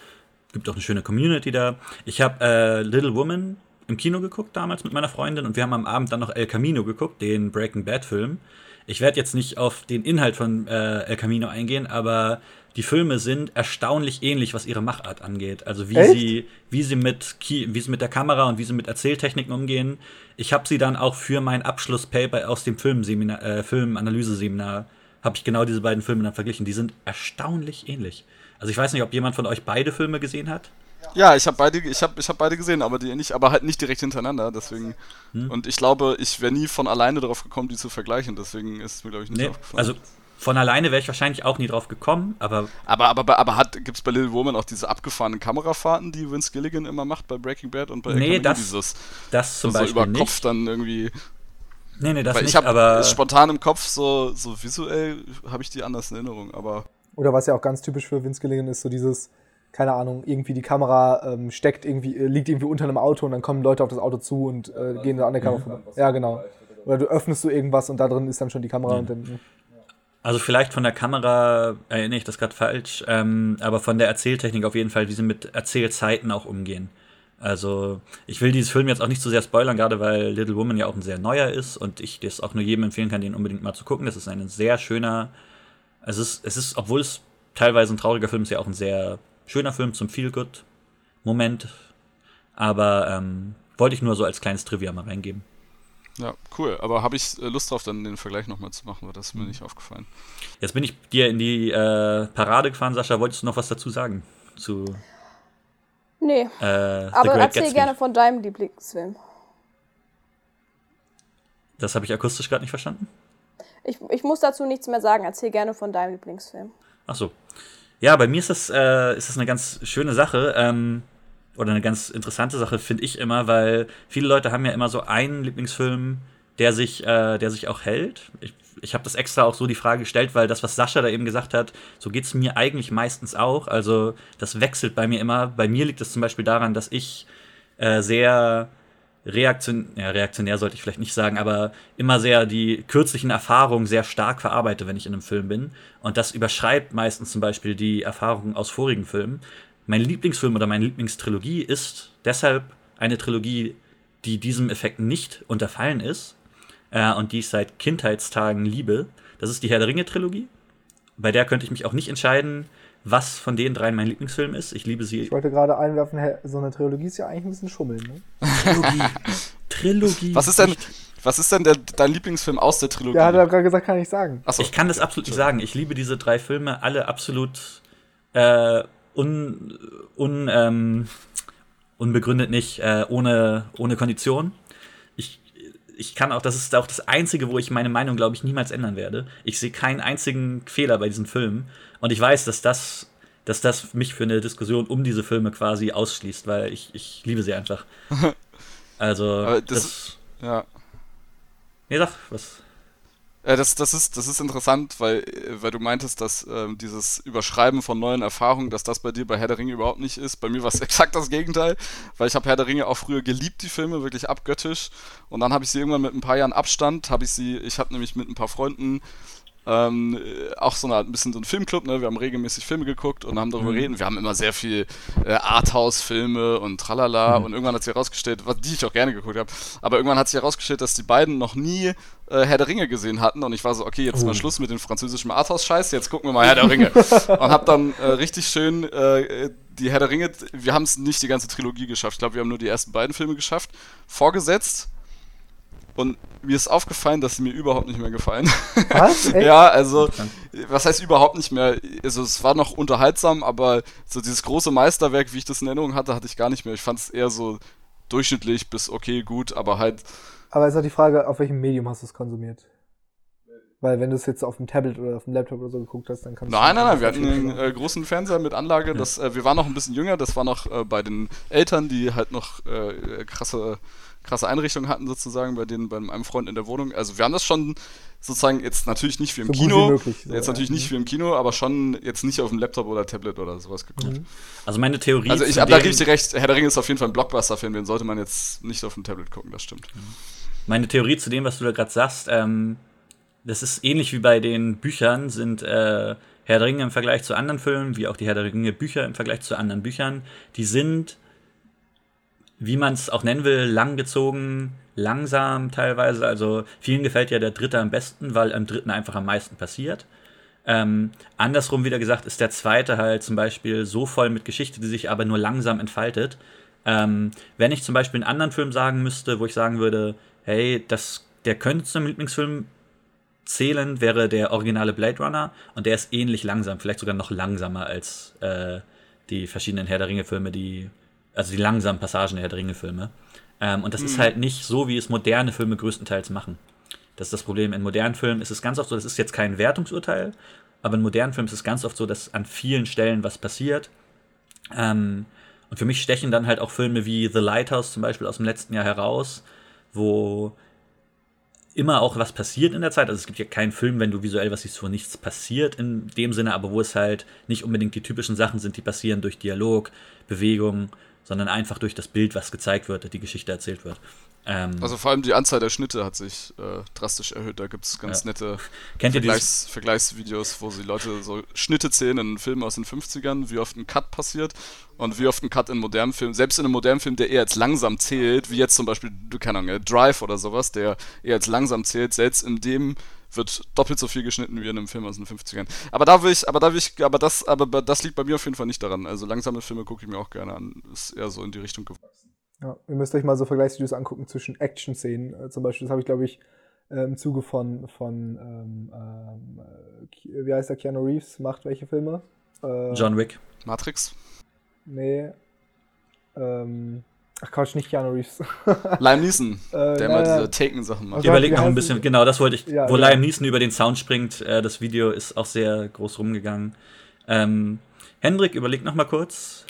Gibt auch eine schöne Community da. Ich habe äh, Little Woman im Kino geguckt damals mit meiner Freundin und wir haben am Abend dann noch El Camino geguckt, den Breaking Bad Film. Ich werde jetzt nicht auf den Inhalt von äh, El Camino eingehen, aber die Filme sind erstaunlich ähnlich, was ihre Machart angeht. Also wie Echt? sie, wie sie mit wie sie mit der Kamera und wie sie mit Erzähltechniken umgehen. Ich habe sie dann auch für mein Abschlusspaper aus dem Filmseminar, äh, Filmanalyse-Seminar habe ich genau diese beiden Filme dann verglichen. Die sind erstaunlich ähnlich. Also ich weiß nicht, ob jemand von euch beide Filme gesehen hat. Ja, ich habe beide, ich hab, ich hab beide gesehen, aber die nicht, aber halt nicht direkt hintereinander. Deswegen und ich glaube, ich wäre nie von alleine darauf gekommen, die zu vergleichen. Deswegen ist es mir glaube ich nicht Nee, aufgefallen. also von alleine wäre ich wahrscheinlich auch nie drauf gekommen, aber aber aber aber, aber hat gibt's bei Little Woman auch diese abgefahrenen Kamerafahrten, die Vince Gilligan immer macht bei Breaking Bad und bei Nee, das dieses das zum so Beispiel über nicht. Kopf dann irgendwie. Nee, nee, das weil nicht, ich habe aber spontan im Kopf so so visuell habe ich die anders in Erinnerung, aber Oder was ja auch ganz typisch für Vince Gilligan ist, so dieses, keine Ahnung, irgendwie die Kamera ähm, steckt irgendwie, äh, liegt irgendwie unter einem Auto und dann kommen Leute auf das Auto zu und äh, gehen da an der Kamera vorbei. Ja, genau. Oder du öffnest so irgendwas und da drin ist dann schon die Kamera und dann. Also vielleicht von der Kamera erinnere ich das gerade falsch, ähm, aber von der Erzähltechnik auf jeden Fall, wie sie mit Erzählzeiten auch umgehen. Also ich will dieses Film jetzt auch nicht zu sehr spoilern, gerade weil Little Woman ja auch ein sehr neuer ist und ich das auch nur jedem empfehlen kann, den unbedingt mal zu gucken. Das ist ein sehr schöner, es ist, es ist, obwohl es teilweise ein trauriger Film ist, ja auch ein sehr schöner Film zum Feel-Good-Moment. Aber ähm, wollte ich nur so als kleines Trivia mal reingeben. ja, cool. Aber habe ich äh, Lust drauf, dann den Vergleich nochmal zu machen, weil das ist mir nicht aufgefallen. Jetzt bin ich dir in die äh, Parade gefahren, Sascha. Wolltest du noch was dazu sagen? Zu Nee, äh, aber erzähl Gatsby? gerne von deinem Lieblingsfilm. Das habe ich akustisch gerade nicht verstanden. Ich, ich muss dazu nichts mehr sagen. Erzähl gerne von deinem Lieblingsfilm. Ach so. Ja, bei mir ist das, äh, ist das eine ganz schöne Sache. Ähm, oder eine ganz interessante Sache, finde ich immer, weil viele Leute haben ja immer so einen Lieblingsfilm, der sich, äh, der sich auch hält. Ich, ich habe das extra auch so die Frage gestellt, weil das, was Sascha da eben gesagt hat, so geht es mir eigentlich meistens auch. Also das wechselt bei mir immer. Bei mir liegt es zum Beispiel daran, dass ich äh, sehr reaktion ja, reaktionär sollte ich vielleicht nicht sagen, aber immer sehr die kürzlichen Erfahrungen sehr stark verarbeite, wenn ich in einem Film bin. Und das überschreibt meistens zum Beispiel die Erfahrungen aus vorigen Filmen. Mein Lieblingsfilm oder meine Lieblingstrilogie ist deshalb eine Trilogie, die diesem Effekt nicht unterfallen ist äh, und die ich seit Kindheitstagen liebe. Das ist die Herr der Ringe-Trilogie. Bei der könnte ich mich auch nicht entscheiden, was von den dreien mein Lieblingsfilm ist. Ich liebe sie. Ich wollte gerade einwerfen, so eine Trilogie ist ja eigentlich ein bisschen schummeln. Ne? Trilogie. Trilogie. Was ist denn, was ist denn der, dein Lieblingsfilm aus der Trilogie? Ja, hat er gerade gesagt, kann ich sagen. Achso. Ich kann das absolut nicht sagen. Ich liebe diese drei Filme alle absolut äh, un, un, ähm, unbegründet nicht, äh, ohne, ohne Kondition. Ich, ich kann auch, das ist auch das Einzige, wo ich meine Meinung, glaube ich, niemals ändern werde. Ich sehe keinen einzigen Fehler bei diesen Filmen. Und ich weiß, dass das, dass das mich für eine Diskussion um diese Filme quasi ausschließt, weil ich, ich liebe sie einfach. Also, das, das, ja. Nee, sag, was? Äh, das, das, ist, das ist interessant, weil, weil du meintest, dass ähm, dieses Überschreiben von neuen Erfahrungen, dass das bei dir bei Herr der Ringe überhaupt nicht ist. Bei mir war es exakt das Gegenteil, weil ich habe Herr der Ringe auch früher geliebt, die Filme, wirklich abgöttisch. Und dann habe ich sie irgendwann mit ein paar Jahren Abstand, habe ich sie, ich habe nämlich mit ein paar Freunden ähm, auch so eine, ein bisschen so ein Filmclub, ne? Wir haben regelmäßig Filme geguckt und haben darüber mhm. reden. Wir haben immer sehr viel äh, Arthouse-Filme und tralala mhm. und irgendwann hat sich herausgestellt, was die ich auch gerne geguckt habe, aber irgendwann hat sich herausgestellt, dass die beiden noch nie äh, Herr der Ringe gesehen hatten und ich war so, okay, jetzt oh. mal Schluss mit dem französischen Arthouse-Scheiß, jetzt gucken wir mal Herr der Ringe. und hab dann äh, richtig schön äh, die Herr der Ringe, wir haben es nicht die ganze Trilogie geschafft, ich glaube, wir haben nur die ersten beiden Filme geschafft, vorgesetzt und mir ist aufgefallen, dass sie mir überhaupt nicht mehr gefallen. Was? ja, also, was heißt überhaupt nicht mehr? Also, es war noch unterhaltsam, aber so dieses große Meisterwerk, wie ich das in Erinnerung hatte, hatte ich gar nicht mehr. Ich fand es eher so durchschnittlich bis okay, gut, aber halt. Aber ist auch die Frage, auf welchem Medium hast du es konsumiert? Weil wenn du es jetzt auf dem Tablet oder auf dem Laptop oder so geguckt hast, dann kannst du. Nein, nein, nein, wir hatten einen äh, großen Fernseher mit Anlage. Das, äh, wir waren noch ein bisschen jünger, das war noch äh, bei den Eltern, die halt noch äh, krasse krasse Einrichtung hatten, sozusagen, bei denen, bei einem Freund in der Wohnung. Also wir haben das schon sozusagen jetzt natürlich nicht wie im so Kino. Wie möglich, so, jetzt natürlich ja. nicht wie im Kino, aber schon jetzt nicht auf dem Laptop oder Tablet oder sowas geguckt. Mhm. Also meine Theorie. Also ich habe da richtig recht, Herr der Ringe ist auf jeden Fall ein Blockbuster-Film, den sollte man jetzt nicht auf dem Tablet gucken, das stimmt. Meine Theorie zu dem, was du da gerade sagst, ähm, das ist ähnlich wie bei den Büchern, sind äh, Herr der Ringe im Vergleich zu anderen Filmen, wie auch die Herr der Ringe Bücher im Vergleich zu anderen Büchern, die sind wie man es auch nennen will, langgezogen, langsam teilweise. Also vielen gefällt ja der dritte am besten, weil am dritten einfach am meisten passiert. Ähm, andersrum wieder gesagt, ist der zweite halt zum Beispiel so voll mit Geschichte, die sich aber nur langsam entfaltet. Ähm, wenn ich zum Beispiel einen anderen Film sagen müsste, wo ich sagen würde, hey, das, der könnte zum Lieblingsfilm zählen, wäre der originale Blade Runner und der ist ähnlich langsam, vielleicht sogar noch langsamer als äh, die verschiedenen Herr der Ringe-Filme, die also die langsamen Passagen der Herr der Ringe-Filme. Ähm, und das mhm. ist halt nicht so, wie es moderne Filme größtenteils machen. Das ist das Problem. In modernen Filmen ist es ganz oft so, das ist jetzt kein Wertungsurteil, aber in modernen Filmen ist es ganz oft so, dass an vielen Stellen was passiert. Ähm, und für mich stechen dann halt auch Filme wie The Lighthouse zum Beispiel aus dem letzten Jahr heraus, wo immer auch was passiert in der Zeit. Also es gibt ja keinen Film, wenn du visuell was siehst, wo nichts passiert in dem Sinne, aber wo es halt nicht unbedingt die typischen Sachen sind, die passieren durch Dialog, Bewegung sondern einfach durch das Bild, was gezeigt wird, die Geschichte erzählt wird. Ähm, also vor allem die Anzahl der Schnitte hat sich äh, drastisch erhöht. Da gibt es ganz ja. nette Kennt Vergleichs Vergleichsvideos, wo sie Leute so Schnitte zählen in Filmen aus den 50ern, wie oft ein Cut passiert und wie oft ein Cut in modernen Filmen, selbst in einem modernen Film, der eher als langsam zählt, wie jetzt zum Beispiel, du keine Ahnung, Drive oder sowas, der eher als langsam zählt, selbst in dem wird doppelt so viel geschnitten wie in einem Film aus den 50ern. Aber da will ich, aber da will ich, aber das, aber das liegt bei mir auf jeden Fall nicht daran. Also langsame Filme gucke ich mir auch gerne an. Ist eher so in die Richtung gewachsen. Ja, ihr müsst euch mal so Vergleichsvideos angucken zwischen Action-Szenen. Äh, zum Beispiel, das habe ich, glaube ich, äh, im Zuge von, von ähm, ähm, äh, wie heißt der, Keanu Reeves macht welche Filme? Äh, John Wick. Matrix? Nee. Ähm, Ach Quatsch, nicht Keanu Reeves. Liam Neeson, äh, der immer diese Taken-Sachen macht. Ich überlege noch ein bisschen, genau, das wollte ich, ja, wo ja. Liam Neeson über den Sound springt, äh, das Video ist auch sehr groß rumgegangen. Ähm, Hendrik, überleg noch mal kurz.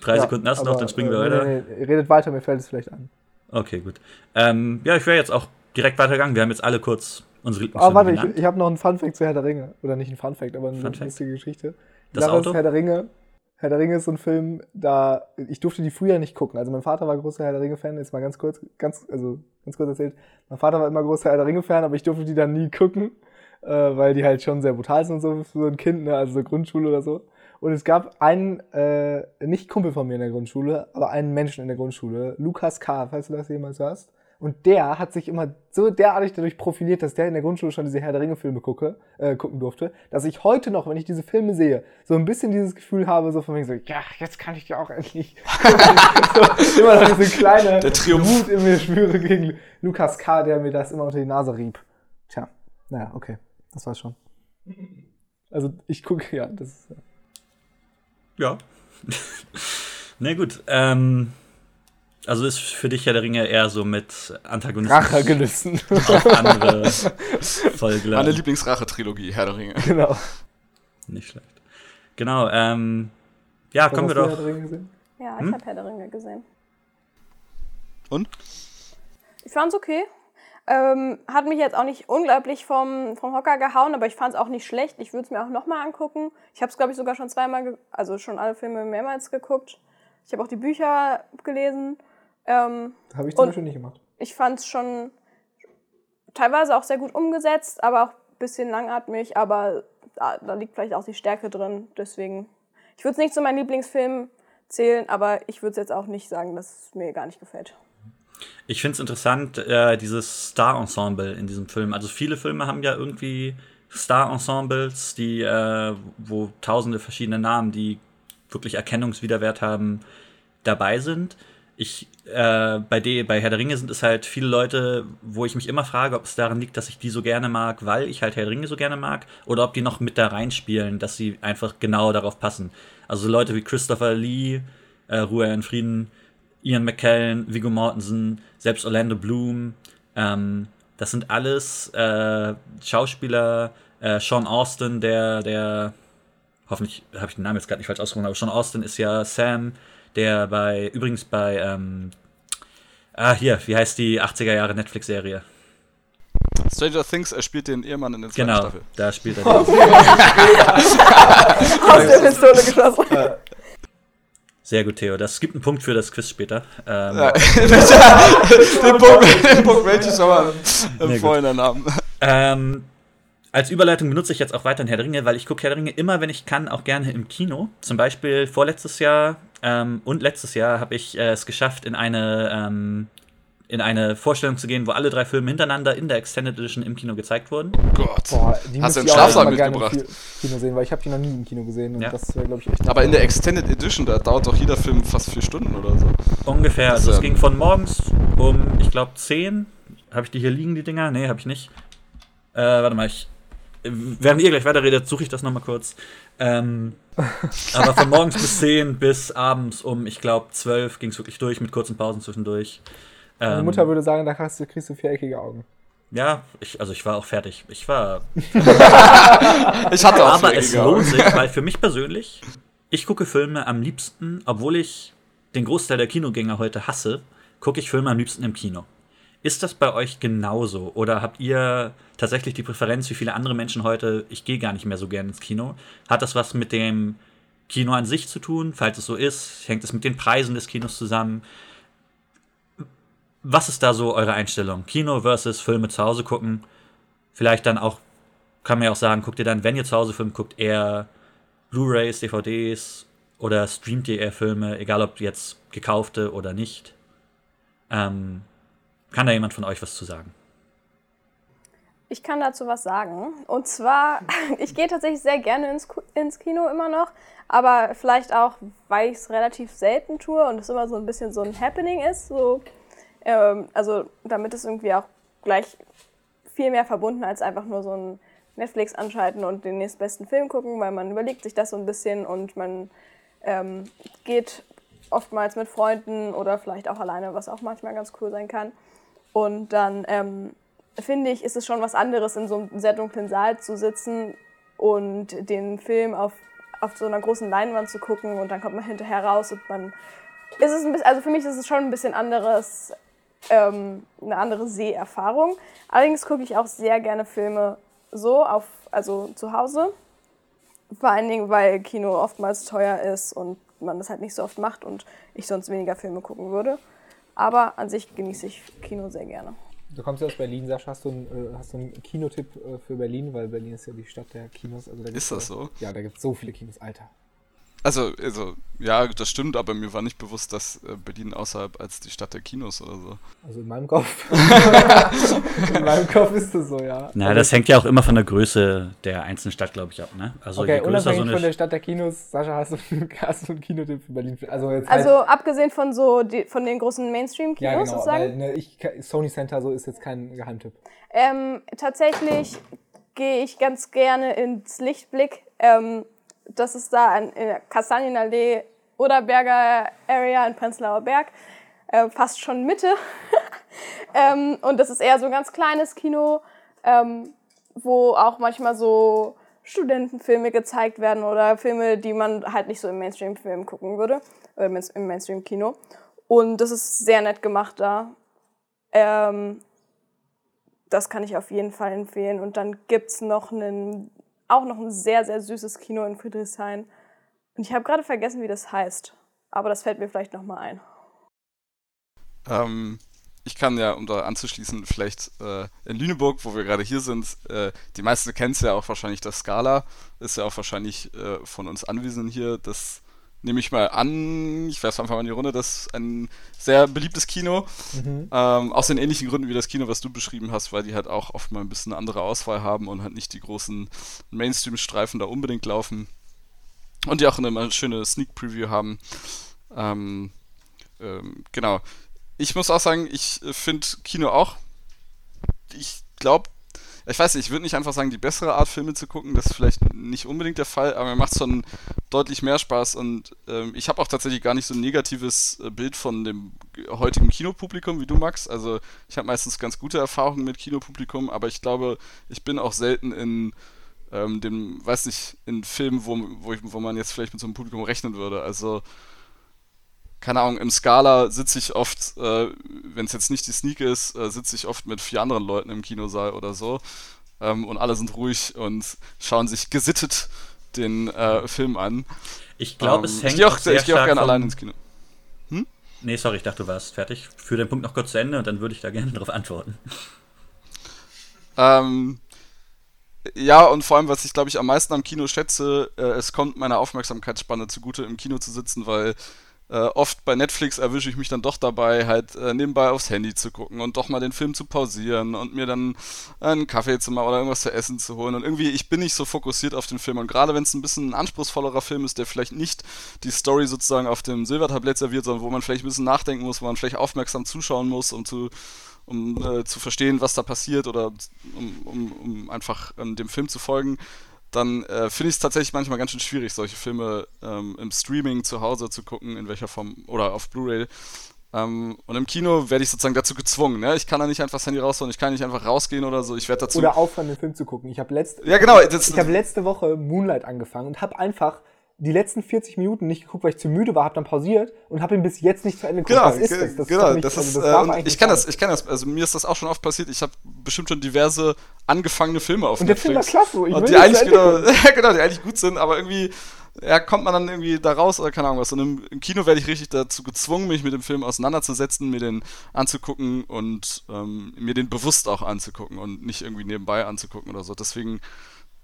Drei ja, Sekunden hast du noch, dann springen wir äh, weiter. Nee, nee, redet weiter, mir fällt es vielleicht an. Okay, gut. Ähm, ja, ich wäre jetzt auch direkt weitergegangen. Wir haben jetzt alle kurz unsere Lieblingsfilme Ah, warte, genannt. ich, ich habe noch einen Funfact zu Herr der Ringe. Oder nicht ein Funfact, aber eine Fun lustige Geschichte. Das Auto? Herr der Ringe Herr der Ringe ist so ein Film, da ich durfte die früher nicht gucken. Also mein Vater war großer Herr der Ringe-Fan, jetzt mal ganz kurz, ganz, also ganz kurz erzählt. Mein Vater war immer großer Herr der Ringe-Fan, aber ich durfte die dann nie gucken, äh, weil die halt schon sehr brutal sind, so für so ein Kind, ne? also so Grundschule oder so. Und es gab einen, äh, nicht Kumpel von mir in der Grundschule, aber einen Menschen in der Grundschule, Lukas K., falls du das jemals hast. Und der hat sich immer so derartig dadurch profiliert, dass der in der Grundschule schon diese Herr der Ringe-Filme gucke, äh, gucken durfte, dass ich heute noch, wenn ich diese Filme sehe, so ein bisschen dieses Gefühl habe, so von mir so, ja, jetzt kann ich die auch endlich. so, immer noch diese kleine Der Triumph. Wut in mir spüre gegen Lukas K., der mir das immer unter die Nase rieb. Tja, naja, okay, das war's schon. Also ich gucke, ja, das ist. Ja. Na gut. Ähm, also ist für dich Herr der Ringe eher so mit Antagonisten Rachegelüsten. auf andere Folgen. Meine Lieblingsrache-Trilogie, Herr der Ringe. genau. Nicht schlecht. Genau, ähm, ja, kommen wir Hast du doch. Herr der Ringe gesehen? Ja, ich Hm? habe Herr der Ringe gesehen. Und? Ich fand's okay. Ähm, hat mich jetzt auch nicht unglaublich vom, vom Hocker gehauen, aber ich fand's auch nicht schlecht. Ich würde es mir auch nochmal angucken. Ich habe es, glaube ich, sogar schon zweimal, also schon alle Filme mehrmals geguckt. Ich habe auch die Bücher gelesen. Ähm, Habe ich zum Beispiel nicht gemacht. ich fand's schon teilweise auch sehr gut umgesetzt, aber auch ein bisschen langatmig, aber da, da liegt vielleicht auch die Stärke drin. Deswegen, ich würde es nicht zu meinen Lieblingsfilmen zählen, aber ich würde jetzt auch nicht sagen, dass es mir gar nicht gefällt. Ich finde es interessant, äh, dieses Star-Ensemble in diesem Film. Also viele Filme haben ja irgendwie Star-Ensembles, die, äh, wo tausende verschiedene Namen, die wirklich Erkennungswiderwert haben, dabei sind. Ich, äh, bei, de, bei Herr der Ringe sind es halt viele Leute, wo ich mich immer frage, ob es daran liegt, dass ich die so gerne mag, weil ich halt Herr der Ringe so gerne mag, oder ob die noch mit da reinspielen, dass sie einfach genau darauf passen. Also Leute wie Christopher Lee, äh, Ruhe in Frieden, Ian McKellen, Viggo Mortensen, selbst Orlando Bloom. Ähm, das sind alles äh, Schauspieler. Äh, Sean Austin, der, der, hoffentlich habe ich den Namen jetzt gerade nicht falsch ausgesprochen, aber Sean Austin ist ja Sam, der bei, übrigens bei, ähm, ah, hier, wie heißt die 80er Jahre Netflix-Serie? Stranger Things, er spielt den Ehemann in der zweiten Genau, Staffel. da spielt er. den. Aus der Pistole geschossen. Sehr gut, Theo. Das gibt einen Punkt für das Quiz später. Ähm, Ja. den, Punkt, den Punkt möchte ich schon mal Nee, im. Vorhinein haben. Ähm, als Überleitung benutze ich jetzt auch weiterhin Herr der Ringe, weil ich gucke Herr der Ringe immer, wenn ich kann, auch gerne im Kino. Zum Beispiel vorletztes Jahr ähm, und letztes Jahr habe ich äh, es geschafft, in eine, ähm, in eine Vorstellung zu gehen, wo alle drei Filme hintereinander in der Extended Edition im Kino gezeigt wurden. Gott. Boah, die Hast du im Schlafsaal im mitgebracht? Ki- Kino sehen, weil ich habe die noch nie im Kino gesehen und Ja. das wäre, glaube ich, echt. Aber in der Extended Edition, da dauert doch jeder Film fast vier Stunden oder so. Ungefähr. Das, Also es ging von morgens um, ich glaube, 10. Habe ich die hier liegen, die Dinger? Nee, habe ich nicht. Äh, warte mal, ich. Während ihr gleich weiterredet, suche ich das nochmal kurz. Ähm, aber von morgens bis 10 bis abends um, ich glaube, 12 ging es wirklich durch, mit kurzen Pausen zwischendurch. Meine Ähm, Mutter würde sagen, da kriegst du, kriegst du viereckige Augen. Ja, ich, also ich war auch fertig. Ich war. Ich hatte auch aber es lohnt sich, weil für mich persönlich, ich gucke Filme am liebsten, obwohl ich den Großteil der Kinogänger heute hasse, gucke ich Filme am liebsten im Kino. Ist das bei euch genauso? Oder habt ihr tatsächlich die Präferenz, wie viele andere Menschen heute, ich gehe gar nicht mehr so gerne ins Kino? Hat das was mit dem Kino an sich zu tun? Falls es so ist, hängt es mit den Preisen des Kinos zusammen? Was ist da so eure Einstellung? Kino versus Filme zu Hause gucken? Vielleicht dann auch, kann man ja auch sagen, guckt ihr dann, wenn ihr zu Hause Filme guckt, eher Blu-rays, DVDs oder streamt ihr eher Filme, egal ob jetzt gekaufte oder nicht? Ähm, kann da jemand von euch was zu sagen? Ich kann dazu was sagen. Und zwar, ich gehe tatsächlich sehr gerne ins, ins Kino immer noch, aber vielleicht auch, weil ich es relativ selten tue und es immer so ein bisschen so ein Happening ist. So, ähm, also damit es irgendwie auch gleich viel mehr verbunden als einfach nur so ein Netflix anschalten und den nächstbesten Film gucken, weil man überlegt sich das so ein bisschen und man ähm, geht oftmals mit Freunden oder vielleicht auch alleine, was auch manchmal ganz cool sein kann. Und dann ähm, finde ich, ist es schon was anderes, in so einem sehr dunklen Saal zu sitzen und den Film auf, auf so einer großen Leinwand zu gucken und dann kommt man hinterher raus und man. Ist es ein bisschen, also für mich ist es schon ein bisschen anderes, ähm, eine andere Seherfahrung. Allerdings gucke ich auch sehr gerne Filme so, auf, also zu Hause. Vor allen Dingen, weil Kino oftmals teuer ist und man das halt nicht so oft macht und ich sonst weniger Filme gucken würde. Aber an sich genieße ich Kino sehr gerne. Du kommst ja aus Berlin, Sascha. Hast du einen, äh, hast du einen Kinotipp äh, für Berlin? Weil Berlin ist ja die Stadt der Kinos. Also da Ist das so? Ja, da gibt es so viele Kinos, Alter. Also, also, ja, das stimmt, aber mir war nicht bewusst, dass äh, Berlin außerhalb als die Stadt der Kinos oder so. Also in meinem Kopf. in meinem Kopf ist das so, ja. Na, das hängt ja auch immer von der Größe der einzelnen Stadt, glaube ich, ab, ne? Also Okay, je größer unabhängig so eine von der Stadt der Kinos, Sascha, hast du, hast du einen Kinotipp für Berlin? Also, jetzt Also halt, abgesehen von so die, von den großen ja, Mainstream-Kinos genau, sozusagen. weil ne, ich, Sony Center so ist jetzt kein Geheimtipp. Ähm, tatsächlich gehe ich ganz gerne ins Lichtblick. Ähm, das ist da an, Kastanienallee Oderberger Area in Prenzlauer Berg. Äh, fast schon Mitte. ähm, und das ist eher so ein ganz kleines Kino, ähm, wo auch manchmal so Studentenfilme gezeigt werden oder Filme, die man halt nicht so im Mainstream-Film gucken würde, oder im Mainstream-Kino. Und das ist sehr nett gemacht da. Ähm, das kann ich auf jeden Fall empfehlen. Und dann gibt es noch einen, auch noch ein sehr, sehr süßes Kino in Friedrichshain. Und ich habe gerade vergessen, wie das heißt. Aber das fällt mir vielleicht nochmal ein. Ähm, ich kann ja, um da anzuschließen, vielleicht äh, in Lüneburg, wo wir gerade hier sind, äh, die meisten kennen es ja auch wahrscheinlich, das Scala ist ja auch wahrscheinlich äh, von uns Anwesenden hier. Das nehme ich mal an, ich werfe einfach mal in die Runde, das ist ein sehr beliebtes Kino. Mhm. Ähm, aus den ähnlichen Gründen wie das Kino, was du beschrieben hast, weil die halt auch oft mal ein bisschen eine andere Auswahl haben und halt nicht die großen Mainstream-Streifen da unbedingt laufen. Und die auch eine schöne Sneak Preview haben. Ähm, ähm, genau. Ich muss auch sagen, ich finde Kino auch. Ich glaube, ich weiß nicht, ich würde nicht einfach sagen, die bessere Art Filme zu gucken, das ist vielleicht nicht unbedingt der Fall, aber mir macht es schon deutlich mehr Spaß und ähm, ich habe auch tatsächlich gar nicht so ein negatives äh, Bild von dem heutigen Kinopublikum wie du, Max. Also ich habe meistens ganz gute Erfahrungen mit Kinopublikum, aber ich glaube, ich bin auch selten in ähm, dem, weiß nicht, in Filmen, wo, wo, ich, wo man jetzt vielleicht mit so einem Publikum rechnen würde. Also keine Ahnung, im Scala sitze ich oft, äh, wenn es jetzt nicht die Sneak ist, äh, sitze ich oft mit vier anderen Leuten im Kinosaal oder so. Ähm, und alle sind ruhig und schauen sich gesittet den äh, Film an. Ich glaube, Ähm, es ich hängt gehe auch, sehr ich geh auch gerne allein ins Kino. Nee, sorry, ich dachte, du warst fertig. Führ den Punkt noch kurz zu Ende und dann würde ich da gerne darauf antworten. Ähm, ja, und vor allem, was ich glaube ich am meisten am Kino schätze, äh, es kommt meiner Aufmerksamkeitsspanne zugute, im Kino zu sitzen, weil äh, oft bei Netflix erwische ich mich dann doch dabei, halt äh, nebenbei aufs Handy zu gucken und doch mal den Film zu pausieren und mir dann einen Kaffee zu machen oder irgendwas zu essen zu holen. Und irgendwie, ich bin nicht so fokussiert auf den Film. Und gerade wenn es ein bisschen ein anspruchsvollerer Film ist, der vielleicht nicht die Story sozusagen auf dem Silbertablett serviert, sondern wo man vielleicht ein bisschen nachdenken muss, wo man vielleicht aufmerksam zuschauen muss, um zu um äh, zu verstehen, was da passiert oder um, um, um einfach ähm, dem Film zu folgen, dann äh, finde ich es tatsächlich manchmal ganz schön schwierig, solche Filme ähm, im Streaming zu Hause zu gucken, in welcher Form, oder auf Blu-ray. Ähm, und im Kino werde ich sozusagen dazu gezwungen. Ne? Ich kann da nicht einfach das Handy rausholen, ich kann nicht einfach rausgehen oder so. Ich werde dazu. Oder aufhören, den Film zu gucken. Ich habe letzte, ja, genau. Ich habe letzte Woche Moonlight angefangen und habe einfach die letzten 40 Minuten nicht geguckt, weil ich zu müde war, habe dann pausiert und habe ihn bis jetzt nicht zu Ende geguckt. Genau, Was ist ge- das? Das genau, ist nicht, das also ist, das äh, und ich sein. das, ich kenne das, also mir ist das auch schon oft passiert, ich habe bestimmt schon diverse angefangene Filme auf Und der Film war Netflix. klasse, ich und die eigentlich genau, genau, die eigentlich gut sind, aber irgendwie ja, kommt man dann irgendwie da raus oder keine Ahnung was. Und im, im Kino werde ich richtig dazu gezwungen, mich mit dem Film auseinanderzusetzen, mir den anzugucken und ähm, mir den bewusst auch anzugucken und nicht irgendwie nebenbei anzugucken oder so. Deswegen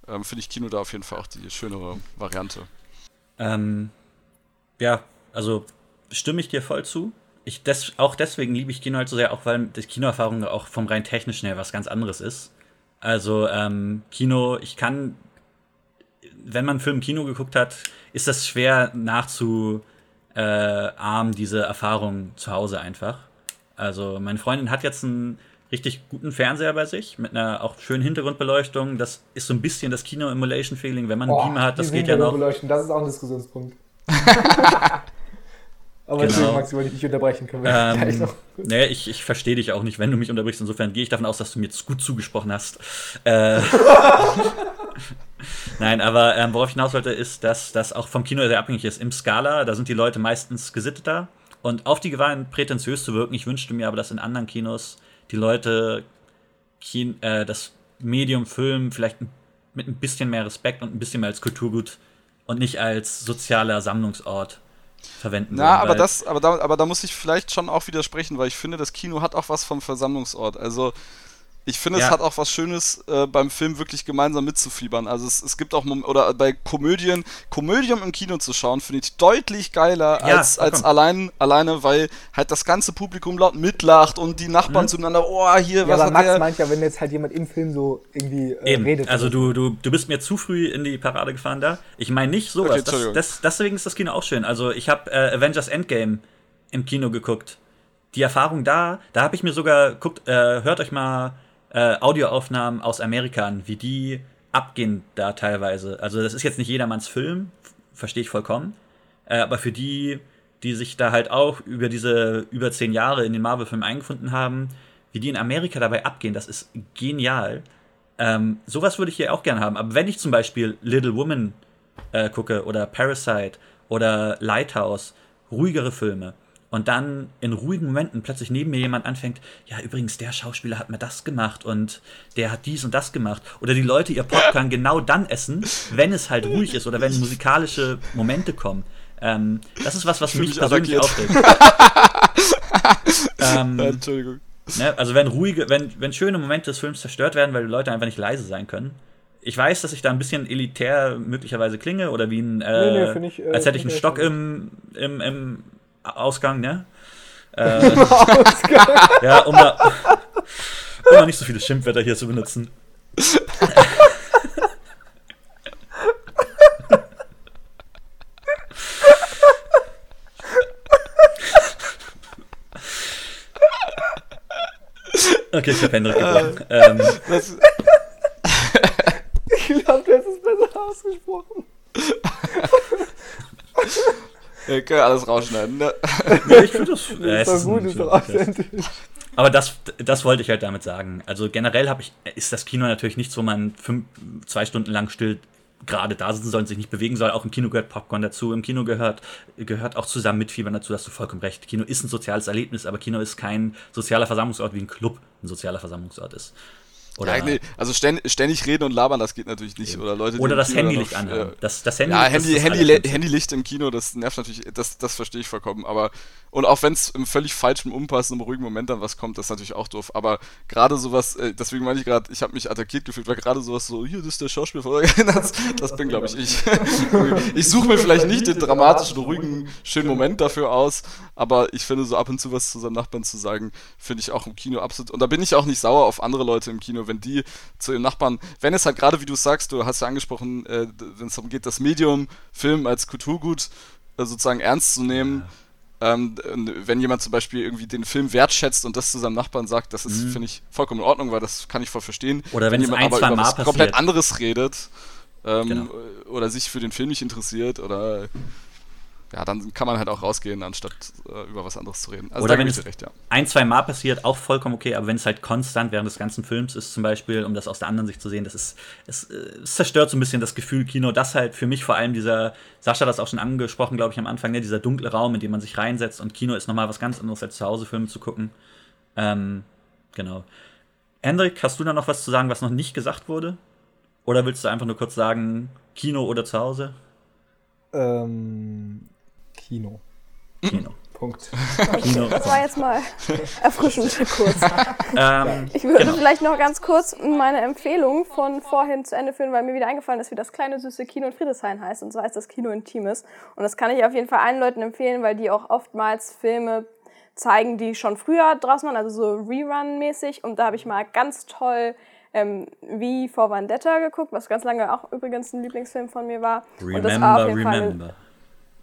ähm, finde ich Kino da auf jeden Fall auch die schönere Variante. Ähm, ja, also stimme ich dir voll zu. Ich des, auch deswegen liebe ich Kino halt so sehr, auch weil die Kinoerfahrung auch vom rein technischen her was ganz anderes ist. Also ähm, Kino, ich kann, wenn man einen Film im Kino geguckt hat, ist das schwer nachzuahmen, äh, diese Erfahrung zu Hause einfach. Also meine Freundin hat jetzt einen richtig guten Fernseher bei sich mit einer auch schönen Hintergrundbeleuchtung. Das ist so ein bisschen das Kino-Emulation-Feeling, wenn man einen Boah, Beamer hat. Das geht ja noch. Das ist auch ein Diskussionspunkt. Aber Genau. Entschuldigung, Max, ich wollte dich nicht unterbrechen. Können wir gleich Ähm, noch. nee, ich, ich verstehe dich auch nicht, wenn du mich unterbrichst. Insofern gehe ich davon aus, dass du mir jetzt gut zugesprochen hast. Äh, Nein, aber ähm, worauf ich hinaus wollte, ist, dass das auch vom Kino sehr abhängig ist. Im Skala, da sind die Leute meistens gesitteter und auf die Gefahr, prätentiös zu wirken. Ich wünschte mir aber, dass in anderen Kinos die Leute Kin äh, das Medium Film vielleicht mit ein bisschen mehr Respekt und ein bisschen mehr als Kulturgut und nicht als sozialer Sammlungsort verwenden Na, würden, aber das, aber da, aber da muss ich vielleicht schon auch widersprechen, weil ich finde, das Kino hat auch was vom Versammlungsort. Also ich finde, Ja. es hat auch was Schönes, äh, beim Film wirklich gemeinsam mitzufiebern. Also es, es gibt auch Mom oder bei Komödien, Komödien im Kino zu schauen, finde ich deutlich geiler Ja, als, als allein, alleine, weil halt das ganze Publikum laut mitlacht und die Nachbarn Mhm. zueinander, oh, hier, Ja, was aber hat Max der? meint ja, wenn jetzt halt jemand im Film so irgendwie äh, Eben. redet. Also du, du, du bist mir zu früh in die Parade gefahren da. Ich meine nicht sowas. Okay, das, das, deswegen ist das Kino auch schön. Also ich habe äh, Avengers Endgame im Kino geguckt. Die Erfahrung da, da habe ich mir sogar, guckt, äh, hört euch mal äh, Audioaufnahmen aus Amerika an, wie die abgehen da teilweise. Also das ist jetzt nicht jedermanns Film, verstehe ich vollkommen. Äh, aber für die, die sich da halt auch über diese über zehn Jahre in den Marvel-Filmen eingefunden haben, wie die in Amerika dabei abgehen, das ist genial. Ähm, sowas würde ich hier auch gerne haben. Aber wenn ich zum Beispiel Little Woman äh, gucke oder Parasite oder Lighthouse, ruhigere Filme, und dann in ruhigen Momenten plötzlich neben mir jemand anfängt, ja, übrigens, der Schauspieler hat mir das gemacht und der hat dies und das gemacht. Oder die Leute ihr Popcorn genau dann essen, wenn es halt ruhig ist oder wenn musikalische Momente kommen. Ähm, das ist was, was mich mich persönlich aufregt. ähm, Entschuldigung. Ne? Also wenn ruhige, wenn, wenn schöne Momente des Films zerstört werden, weil die Leute einfach nicht leise sein können. Ich weiß, dass ich da ein bisschen elitär möglicherweise klinge oder wie ein, äh, Nee, nee, find ich, äh, als hätte ich einen Stock im, im, im Ausgang, ne? Äh, ja, um da, um da nicht so viele Schimpfwörter hier zu benutzen. Okay, ich habe Hendrik gebrochen. Ähm, Ich glaube, du hättest es besser ausgesprochen. Ja, können wir alles rausschneiden. Ne? nee, ich finde das, ja, es ist gut, ist doch authentisch. Aber das, das wollte ich halt damit sagen. Also generell habe ich, ist das Kino natürlich nichts, wo man fünf, zwei Stunden lang still gerade da sitzen soll und sich nicht bewegen soll. Auch im Kino gehört Popcorn dazu. Im Kino gehört, gehört auch zusammen mitfiebern dazu, hast du vollkommen recht. Kino ist ein soziales Erlebnis, aber Kino ist kein sozialer Versammlungsort, wie ein Club ein sozialer Versammlungsort ist. Oder, ja, nee, also ständig, ständig reden und labern, das geht natürlich nicht. Oder Leute, oder das Handylicht anhaben. äh, Das, das Handy, Ja, Handy, das Handy, Allerschlimmste. Handylicht im Kino, das nervt natürlich, das, das verstehe ich vollkommen. Aber und auch wenn es im völlig falschen Unpass, im ruhigen Moment dann was kommt, das ist natürlich auch doof. Aber gerade sowas, äh, deswegen meine ich gerade, ich habe mich attackiert gefühlt, weil gerade sowas so, hier, das ist der Schauspieler das, das bin, glaube ich, ich. ich suche mir vielleicht nicht den dramatischen, ruhigen, schönen Moment dafür aus, aber ich finde so ab und zu was zu seinem Nachbarn zu sagen, finde ich auch im Kino absolut. Und da bin ich auch nicht sauer auf andere Leute im Kino, wenn die zu ihren Nachbarn, wenn es halt gerade, wie du sagst, du hast ja angesprochen, äh, wenn es darum geht, das Medium Film als Kulturgut äh, sozusagen ernst zu nehmen. Ähm, und wenn jemand zum Beispiel irgendwie den Film wertschätzt und das zu seinem Nachbarn sagt, das ist, finde ich, vollkommen in Ordnung, weil das kann ich voll verstehen. Mhm. Oder wenn es jemand ein, aber über was komplett anderes redet ähm, Genau. oder sich für den Film nicht interessiert oder ja, dann kann man halt auch rausgehen, anstatt äh, über was anderes zu reden. Also Oder da wenn es dir recht, ja. ein, zwei Mal passiert, auch vollkommen okay, aber wenn es halt konstant während des ganzen Films ist, zum Beispiel, um das aus der anderen Sicht zu sehen, das ist, es, äh, es zerstört so ein bisschen das Gefühl Kino, das halt für mich vor allem dieser, Sascha hat das auch schon angesprochen, glaube ich, am Anfang, ne, dieser dunkle Raum, in dem man sich reinsetzt und Kino ist nochmal was ganz anderes als zu Hause Filme zu gucken. Ähm, genau. Hendrik, hast du da noch was zu sagen, was noch nicht gesagt wurde? Oder willst du einfach nur kurz sagen, Kino oder zu Hause? Ähm, Kino. Kino. Punkt. Kino. Das war jetzt mal erfrischend kurz. ähm, Ich würde Genau. vielleicht noch ganz kurz meine Empfehlung von vorhin zu Ende führen, weil mir wieder eingefallen ist, wie das kleine süße Kino in Friedrichshain heißt. Und zwar ist das Kino Intimes. Und das kann ich auf jeden Fall allen Leuten empfehlen, weil die auch oftmals Filme zeigen, die schon früher draußen waren, also so Rerun-mäßig. Und da habe ich mal ganz toll ähm, wie vor Vendetta geguckt, was ganz lange auch übrigens ein Lieblingsfilm von mir war. Und das war auf Remember, jeden Fall remember.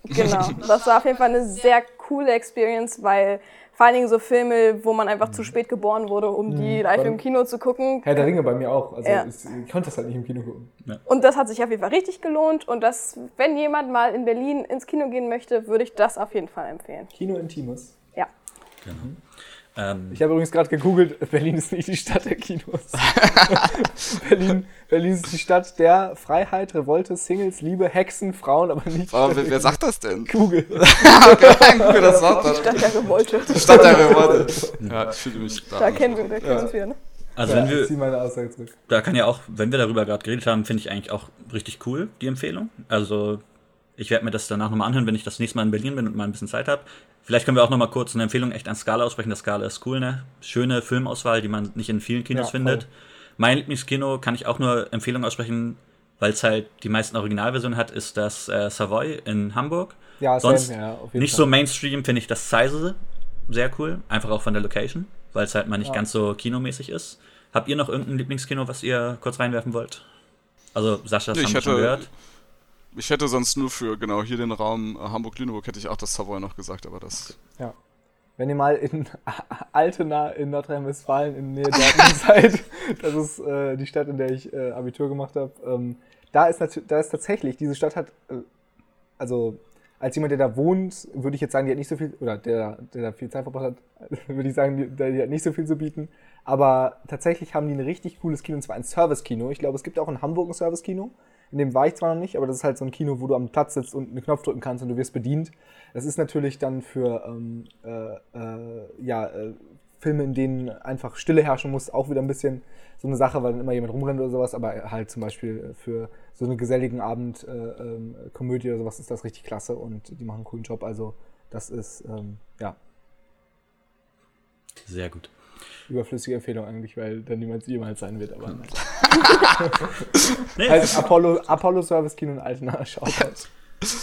Genau, das war auf jeden Fall eine sehr coole Experience, weil vor allen Dingen so Filme, wo man einfach zu spät geboren wurde, um die live im Kino zu gucken. Herr der Ringe bei mir auch. Also Ja. ich konnte das halt nicht im Kino gucken. Und das hat sich auf jeden Fall richtig gelohnt. Und das, wenn jemand mal in Berlin ins Kino gehen möchte, würde ich das auf jeden Fall empfehlen. Kino Intimes. Ja. Ähm, Ich habe übrigens gerade gegoogelt, Berlin ist nicht die Stadt der Kinos. Berlin, Berlin ist die Stadt der Freiheit, Revolte, Singles, Liebe, Hexen, Frauen, aber nicht Aber wer, wer sagt das denn? Google. Google, das sagt das. Stadt der Revolte. Stadt der Revolte. Ja, ich fühle mich Da kennen wir, da kennen wir uns wieder. Ne? Also ja, wenn wir, ich zieh meine Aussage zurück. da kann ja auch, wenn wir darüber gerade geredet haben, finde ich eigentlich auch richtig cool, die Empfehlung. Also ich werde mir das danach nochmal anhören, wenn ich das nächste Mal in Berlin bin und mal ein bisschen Zeit habe. Vielleicht können wir auch nochmal kurz eine Empfehlung echt an Scala aussprechen. Das Scala ist cool, ne? Schöne Filmauswahl, die man nicht in vielen Kinos Ja, findet. voll. Mein Lieblingskino kann ich auch nur Empfehlung aussprechen, weil es halt die meisten Originalversionen hat, ist das äh, Savoy in Hamburg. Ja, Sonst same, ja, auf jeden nicht Fall. so Mainstream finde ich das Size sehr cool, einfach auch von der Location, weil es halt mal nicht Ja. ganz so kinomäßig ist. Habt ihr noch irgendein Lieblingskino, was ihr kurz reinwerfen wollt? Also Sascha, das Nee, haben ich wir schon gehört. Ich hätte sonst nur für genau hier den Raum äh, Hamburg-Lüneburg hätte ich auch das Savoy noch gesagt, aber das. Wenn ihr mal in Altena in Nordrhein-Westfalen in der Nähe Dortmund seid, das ist äh, die Stadt, in der ich äh, Abitur gemacht habe, ähm, da, ist da ist tatsächlich, diese Stadt hat, äh, also als jemand, der da wohnt, würde ich jetzt sagen, die hat nicht so viel, oder der, der da viel Zeit verbracht hat, würde ich sagen, die, die hat nicht so viel zu bieten. Aber tatsächlich haben die ein richtig cooles Kino, und zwar ein Service-Kino. Ich glaube, es gibt auch in Hamburg ein Service-Kino. In dem war ich zwar noch nicht, aber das ist halt so ein Kino, wo du am Platz sitzt und einen Knopf drücken kannst und du wirst bedient. Das ist natürlich dann für ähm, äh, äh, ja, äh, Filme, in denen einfach Stille herrschen muss, auch wieder ein bisschen so eine Sache, weil dann immer jemand rumrennt oder sowas. Aber halt zum Beispiel für so einen geselligen Abend äh, ähm, Komödie oder sowas ist das richtig klasse und die machen einen coolen Job. Also das ist ähm, ja Sehr gut. überflüssige Empfehlung eigentlich, weil dann niemals jemals sein wird. Aber nein. Nee, Also Apollo, Apollo Service Kino in Altena, Shoutout.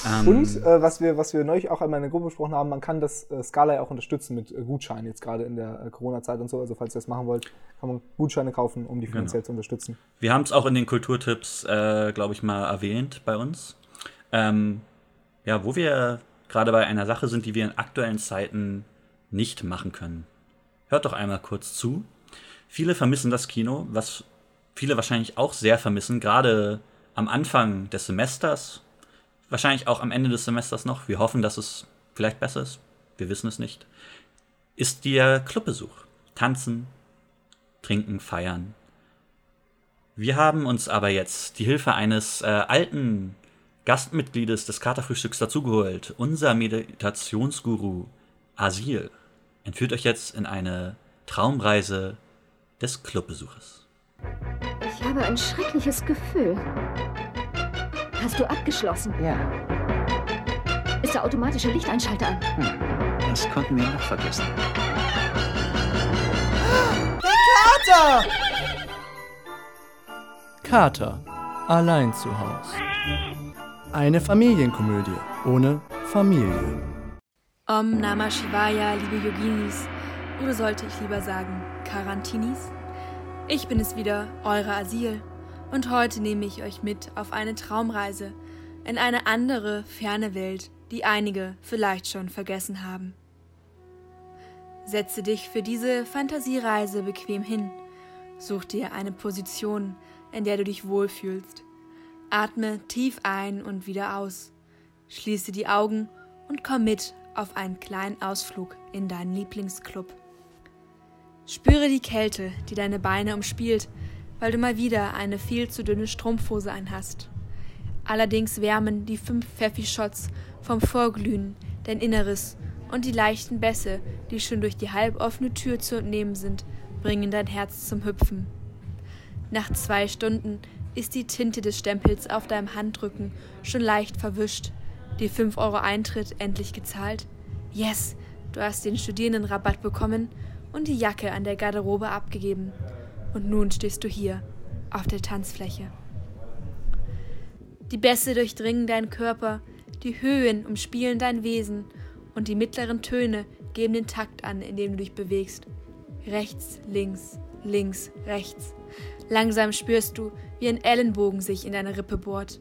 ähm, Und äh, was, wir, was wir neulich auch einmal in der Gruppe besprochen haben, man kann das äh, Scala ja auch unterstützen mit äh, Gutscheinen, jetzt gerade in der äh, Corona-Zeit und so. Also falls ihr das machen wollt, kann man Gutscheine kaufen, um die finanziell zu unterstützen. Wir haben es auch in den Kulturtipps, äh, glaube ich, mal erwähnt bei uns. Ähm, ja, wo wir gerade bei einer Sache sind, die wir in aktuellen Zeiten nicht machen können. Hört doch einmal kurz zu. Viele vermissen das Kino, was viele wahrscheinlich auch sehr vermissen, gerade am Anfang des Semesters, wahrscheinlich auch am Ende des Semesters noch. Wir hoffen, dass es vielleicht besser ist. Wir wissen es nicht. Ist der Clubbesuch. Tanzen, trinken, feiern, wir haben uns aber jetzt die Hilfe eines äh, alten Gastmitgliedes des Katerfrühstücks dazugeholt. Unser Meditationsguru Asil entführt euch jetzt in eine Traumreise des Clubbesuches. Ich habe ein schreckliches Gefühl. Hast du abgeschlossen? Ja, Ist der automatische Lichteinschalter an? das konnten wir noch vergessen. Kater. Allein zu Haus. Eine Familienkomödie ohne Familie. Om Namah Shivaya, liebe Yoginis, oder sollte ich lieber sagen Karantinis? Ich bin es wieder, eure Asil, und heute nehme ich euch mit auf eine Traumreise in eine andere, ferne Welt, die einige vielleicht schon vergessen haben. Setze dich für diese Fantasiereise bequem hin, such dir eine Position, in der du dich wohlfühlst. Atme tief ein und wieder aus. Schließe die Augen und komm mit auf einen kleinen Ausflug in deinen Lieblingsclub. Spüre die Kälte, die deine Beine umspielt, weil du mal wieder eine viel zu dünne Strumpfhose anhast. Allerdings wärmen die fünf Pfeffi-Shots vom Vorglühen dein Inneres und die leichten Bässe, die schon durch die halboffene Tür zu entnehmen sind, bringen dein Herz zum Hüpfen. Nach zwei Stunden ist die Tinte des Stempels auf deinem Handrücken schon leicht verwischt. Die 5 Euro Eintritt endlich gezahlt? Yes, du hast den Studierendenrabatt bekommen und die Jacke an der Garderobe abgegeben. Und nun stehst du hier, auf der Tanzfläche. Die Bässe durchdringen deinen Körper, die Höhen umspielen dein Wesen und die mittleren Töne geben den Takt an, in dem du dich bewegst. Rechts, links, links, rechts. Langsam spürst du, wie ein Ellenbogen sich in deine Rippe bohrt.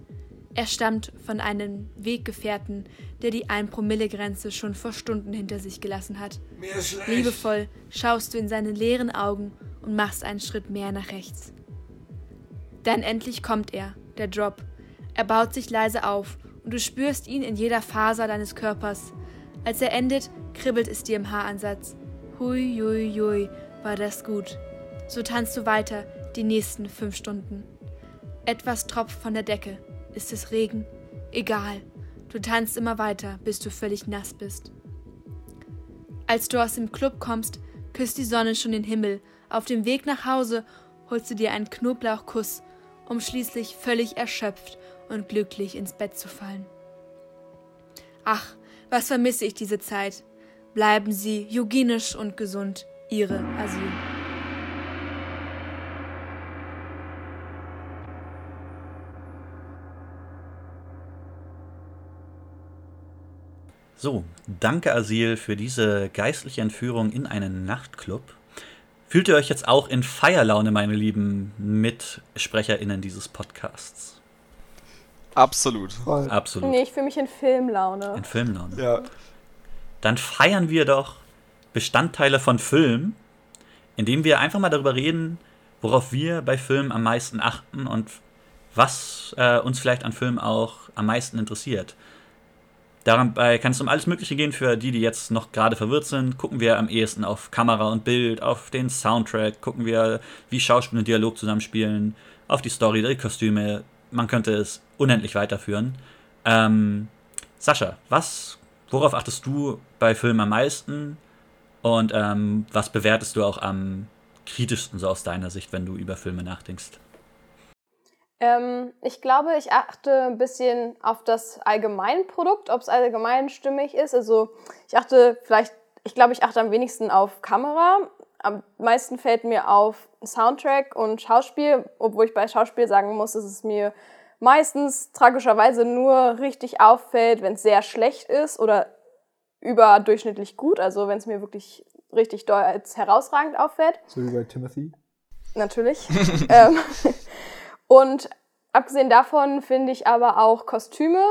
Er stammt von einem Weggefährten, der die 1-Promille-Grenze schon vor Stunden hinter sich gelassen hat. Liebevoll schaust du in seine leeren Augen und machst einen Schritt mehr nach rechts. Dann endlich kommt er, der Drop. Er baut sich leise auf und du spürst ihn in jeder Faser deines Körpers. Als er endet, kribbelt es dir im Haaransatz. Hui, hui, hui, war das gut. So tanzt du weiter die nächsten fünf Stunden. Etwas tropft von der Decke. Ist es Regen? Egal. Du tanzt immer weiter, bis du völlig nass bist. Als du aus dem Club kommst, küsst die Sonne schon den Himmel. Auf dem Weg nach Hause holst du dir einen Knoblauchkuss, um schließlich völlig erschöpft und glücklich ins Bett zu fallen. Ach, was vermisse ich diese Zeit. Bleiben Sie hygienisch und gesund, Ihre Asyl. So, danke Asil für diese geistliche Entführung in einen Nachtclub. Fühlt ihr euch jetzt auch in Feierlaune, meine lieben MitsprecherInnen dieses Podcasts? Absolut. Voll. Absolut. Nee, ich fühle mich in Filmlaune. In Filmlaune. Ja. Dann feiern wir doch Bestandteile von Filmen, indem wir einfach mal darüber reden, worauf wir bei Filmen am meisten achten und was äh, uns vielleicht an Filmen auch am meisten interessiert. Dabei kann es um alles Mögliche gehen für die, die jetzt noch gerade verwirrt sind. Gucken wir am ehesten auf Kamera und Bild, auf den Soundtrack, gucken wir, wie Schauspiel und Dialog zusammenspielen, auf die Story, die Kostüme. Man könnte es unendlich weiterführen. Ähm, Sascha, was, worauf achtest du bei Filmen am meisten? Und ähm, was bewertest du auch am kritischsten so aus deiner Sicht, wenn du über Filme nachdenkst? Ähm, ich glaube, ich achte ein bisschen auf das Allgemeinprodukt, ob es allgemein stimmig ist. Also ich achte vielleicht, ich glaube, ich achte am wenigsten auf Kamera. Am meisten fällt mir auf Soundtrack und Schauspiel, obwohl ich bei Schauspiel sagen muss, dass es mir meistens tragischerweise nur richtig auffällt, wenn es sehr schlecht ist oder überdurchschnittlich gut, also wenn es mir wirklich richtig doll als herausragend auffällt. So wie bei Timothy. Natürlich. ähm, und abgesehen davon finde ich aber auch Kostüme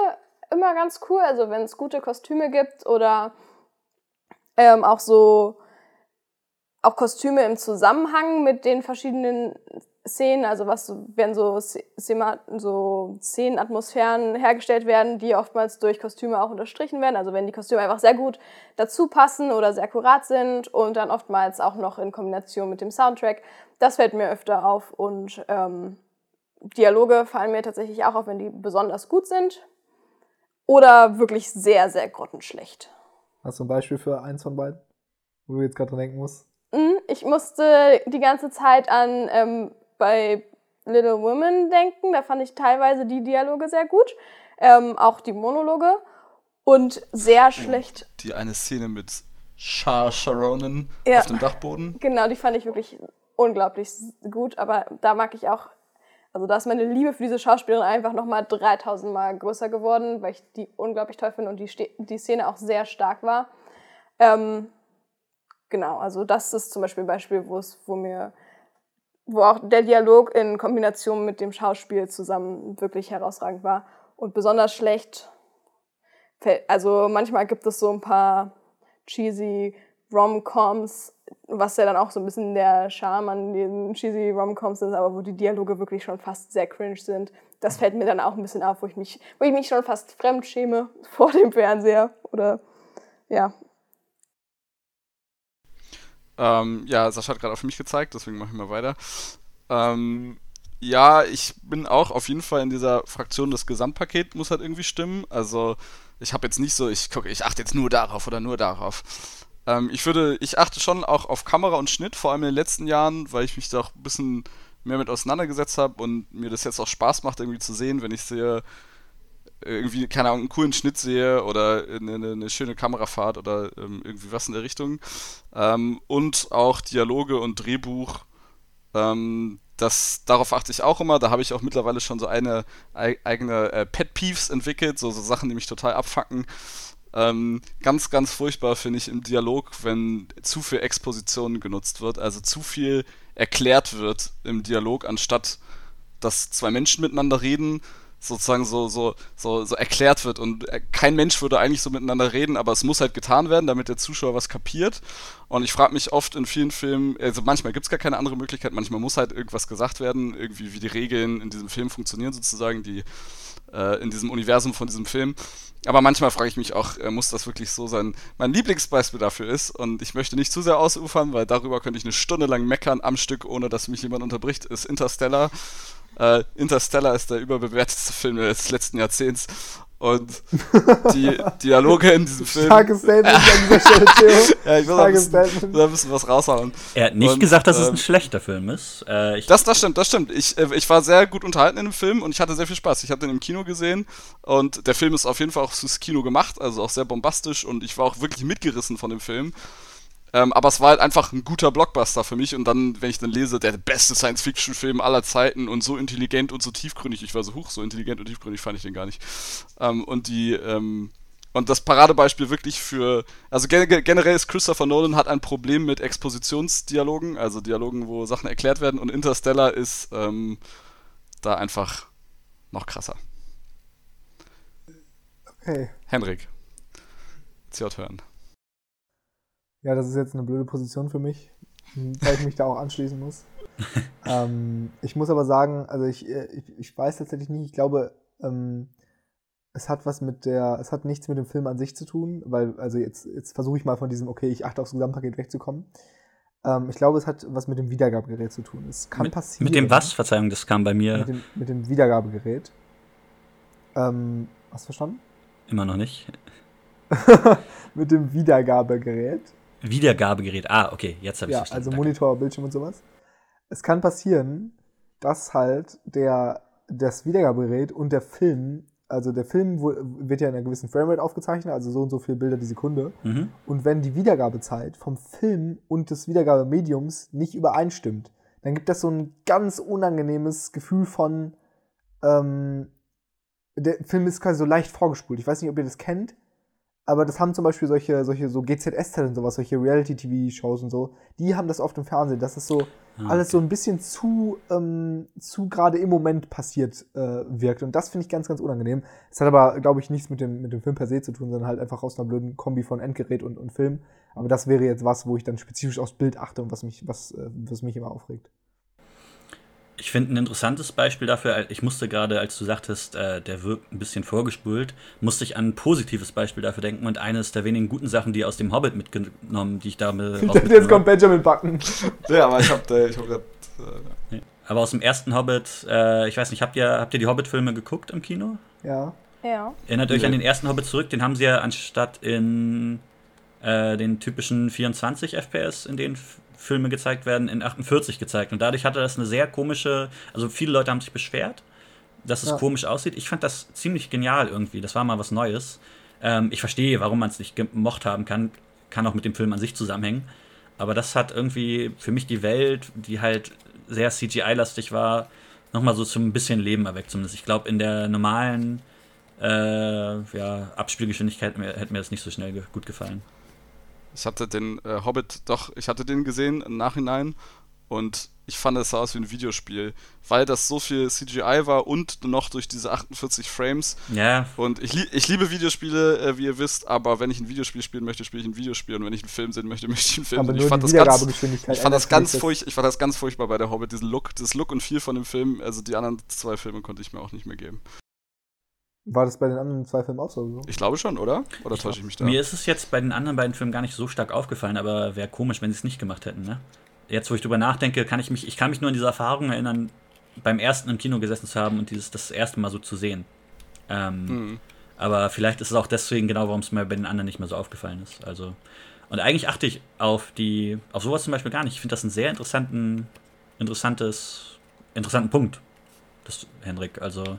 immer ganz cool. Also wenn es gute Kostüme gibt oder ähm, auch so auch Kostüme im Zusammenhang mit den verschiedenen Szenen, also was wenn so, so Szenenatmosphären hergestellt werden, die oftmals durch Kostüme auch unterstrichen werden. Also wenn die Kostüme einfach sehr gut dazu passen oder sehr akkurat sind und dann oftmals auch noch in Kombination mit dem Soundtrack. Das fällt mir öfter auf und ähm, Dialoge fallen mir tatsächlich auch auf, wenn die besonders gut sind oder wirklich sehr, sehr grottenschlecht. Hast du ein Beispiel für eins von beiden, wo du jetzt gerade dran denken musst? Hm, ich musste die ganze Zeit an ähm, bei Little Women denken. Da fand ich teilweise die Dialoge sehr gut, ähm, auch die Monologe und sehr schlecht. Die eine Szene mit Shah Sharonen Ja. auf dem Dachboden. Genau, die fand ich wirklich unglaublich gut, aber da mag ich auch, also da ist meine Liebe für diese Schauspielerin einfach nochmal 3000 Mal größer geworden, weil ich die unglaublich toll finde und die, die Szene auch sehr stark war. Ähm, genau, also das ist zum Beispiel ein Beispiel, wo es, wo mir, wo auch der Dialog in Kombination mit dem Schauspiel zusammen wirklich herausragend war. Und besonders schlecht, also manchmal gibt es so ein paar cheesy Rom-Coms, was ja dann auch so ein bisschen der Charme an den cheesy Rom-Coms ist, aber wo die Dialoge wirklich schon fast sehr cringe sind. Das fällt mir dann auch ein bisschen auf, wo ich mich, wo ich mich schon fast fremd schäme vor dem Fernseher. Oder ja, Ähm, ja, Sascha hat gerade auf mich gezeigt, deswegen mache ich mal weiter. Ähm, ja, ich bin auch auf jeden Fall in dieser Fraktion, das Gesamtpaket muss halt irgendwie stimmen. Also ich habe jetzt nicht so, ich gucke, ich achte jetzt nur darauf oder nur darauf. Ähm, ich würde, ich achte schon auch auf Kamera und Schnitt, vor allem in den letzten Jahren, weil ich mich da auch ein bisschen mehr mit auseinandergesetzt habe und mir das jetzt auch Spaß macht, irgendwie zu sehen, wenn ich sehe, irgendwie, keine Ahnung, einen coolen Schnitt sehe oder eine, eine, schöne Kamerafahrt oder ähm, irgendwie was in der Richtung. Ähm, und auch Dialoge und Drehbuch. Ähm, das, darauf achte ich auch immer. Da habe ich auch mittlerweile schon so eine ei eigene äh, Pet Peeves entwickelt, so, so Sachen, die mich total abfacken. Ähm, ganz, ganz furchtbar finde ich im Dialog, wenn zu viel Exposition genutzt wird, also zu viel erklärt wird im Dialog, anstatt dass zwei Menschen miteinander reden, sozusagen so, so, so, so erklärt wird. Und äh, kein Mensch würde eigentlich so miteinander reden, aber es muss halt getan werden, damit der Zuschauer was kapiert. Und ich frage mich oft in vielen Filmen, also manchmal gibt es gar keine andere Möglichkeit, manchmal muss halt irgendwas gesagt werden, irgendwie wie die Regeln in diesem Film funktionieren sozusagen, die äh, in diesem Universum von diesem Film. Aber manchmal frage ich mich auch, äh, muss das wirklich so sein? Mein Lieblingsbeispiel dafür ist, und ich möchte nicht zu sehr ausufern, weil darüber könnte ich eine Stunde lang meckern am Stück, ohne dass mich jemand unterbricht, ist Interstellar. Äh, Interstellar ist der überbewertetste Film des letzten Jahrzehnts. Und die Dialoge in diesem Film. Starkes Statement an dieser Stelle, Theo. ja, ich will da ein, bisschen, da ein bisschen was raushauen. Er hat nicht Und, gesagt, dass es ähm, ein schlechter Film ist. Äh, ich, Das, das stimmt, das stimmt. Ich, äh, ich war sehr gut unterhalten in dem Film und ich hatte sehr viel Spaß. Ich hatte ihn im Kino gesehen und der Film ist auf jeden Fall auch fürs Kino gemacht, also auch sehr bombastisch und ich war auch wirklich mitgerissen von dem Film. Ähm, aber es war halt einfach ein guter Blockbuster für mich und dann, wenn ich dann lese, der beste Science-Fiction-Film aller Zeiten und so intelligent und so tiefgründig, ich war so hoch, so intelligent und tiefgründig fand ich den gar nicht. Ähm, und die, ähm, und das Paradebeispiel wirklich für, also gen generell ist Christopher Nolan hat ein Problem mit Expositionsdialogen, also Dialogen, wo Sachen erklärt werden und Interstellar ist ähm, da einfach noch krasser. Okay. Henrik, your turn. Ja, das ist jetzt eine blöde Position für mich, weil ich mich da auch anschließen muss. ähm, ich muss aber sagen, also ich, äh, ich, ich weiß tatsächlich nicht, ich glaube, ähm, es hat was mit der, es hat nichts mit dem Film an sich zu tun, weil, also jetzt, jetzt versuche ich mal von diesem, okay, ich achte aufs Gesamtpaket wegzukommen. Ähm, ich glaube, es hat was mit dem Wiedergabegerät zu tun. Es kann mit, passieren. mit dem was? Verzeihung, das kam bei mir Mit dem, mit dem Wiedergabegerät. Ähm, hast du verstanden? immer noch nicht. mit dem Wiedergabegerät. Wiedergabegerät. Ah, okay, jetzt habe ich Ja, verstanden. also Danke. Monitor, Bildschirm und sowas. Es kann passieren, dass halt der, das Wiedergabegerät und der Film, also der Film wird ja in einer gewissen Framerate aufgezeichnet, also so und so viele Bilder die Sekunde. Mhm. Und wenn die Wiedergabezeit vom Film und des Wiedergabemediums nicht übereinstimmt, dann gibt das so ein ganz unangenehmes Gefühl von, ähm, der Film ist quasi so leicht vorgespult. Ich weiß nicht, ob ihr das kennt, aber das haben zum Beispiel solche, solche so und sowas, solche Reality-TV-Shows und so, die haben das oft im Fernsehen, dass es so Ah, alles okay. so ein bisschen zu, ähm, zu gerade im Moment passiert äh, wirkt. Und das finde ich ganz, ganz unangenehm. Es hat aber, glaube ich, nichts mit dem, mit dem Film per se zu tun, sondern halt einfach aus einer blöden Kombi von Endgerät und, und Film. Aber das wäre jetzt was, wo ich dann spezifisch aufs Bild achte und was mich, was, äh, was mich immer aufregt. Ich finde ein interessantes Beispiel dafür, ich musste gerade, als du sagtest, äh, der wirkt ein bisschen vorgespult, musste ich an ein positives Beispiel dafür denken und eines der wenigen guten Sachen, die aus dem Hobbit mitgenommen, die ich da mit Jetzt kommt Benjamin Button. Ja, aber ich habe ich hab gerade. Äh. Aber aus dem ersten Hobbit, äh, ich weiß nicht, habt ihr, habt ihr die Hobbit-Filme geguckt im Kino? Ja. Ja. Erinnert euch an den ersten Hobbit zurück, den haben sie ja anstatt in äh, den typischen 24 FPS, in denen F- Filme gezeigt werden, in 48 gezeigt. Und dadurch hatte das eine sehr komische, also viele Leute haben sich beschwert, dass es Ja. komisch aussieht. Ich fand das ziemlich genial irgendwie. Das war mal was Neues. Ähm, ich verstehe, warum man es nicht gemocht haben kann. Kann auch mit dem Film an sich zusammenhängen. Aber das hat irgendwie für mich die Welt, die halt sehr CGI-lastig war, nochmal so zum bisschen Leben erweckt. Zumindest ich glaube, in der normalen äh, ja, Abspielgeschwindigkeit hätte mir das nicht so schnell ge gut gefallen. Ich hatte den äh, Hobbit, doch, ich hatte den gesehen im Nachhinein und ich fand, es sah aus wie ein Videospiel, weil das so viel CGI war und noch durch diese 48 Frames. Ja, Und ich, lie ich liebe Videospiele, äh, wie ihr wisst, aber wenn ich ein Videospiel spielen möchte, spiele ich ein Videospiel und wenn ich einen Film sehen möchte, möchte ich einen Film Aber sehen. Ich fand, das ganz, ich, fand das ganz sich furch ich fand das ganz furchtbar bei der Hobbit, diesen Look, das Look und Feel von dem Film, also die anderen zwei Filme konnte ich mir auch nicht mehr geben. War das bei den anderen zwei Filmen auch so? Ich glaube schon, oder? Oder täusche ich mich da? Mir ist es jetzt bei den anderen beiden Filmen gar nicht so stark aufgefallen, aber wäre komisch, wenn sie es nicht gemacht hätten, ne? Jetzt, wo ich drüber nachdenke, kann ich mich, ich kann mich nur an diese Erfahrung erinnern, beim ersten im Kino gesessen zu haben und dieses das erste Mal so zu sehen. Ähm, Hm. Aber vielleicht ist es auch deswegen genau, warum es mir bei den anderen nicht mehr so aufgefallen ist. Also und eigentlich achte ich auf die, auf sowas zum Beispiel gar nicht. Ich finde das einen sehr interessanten, interessantes, interessanten Punkt, das Henrik. Also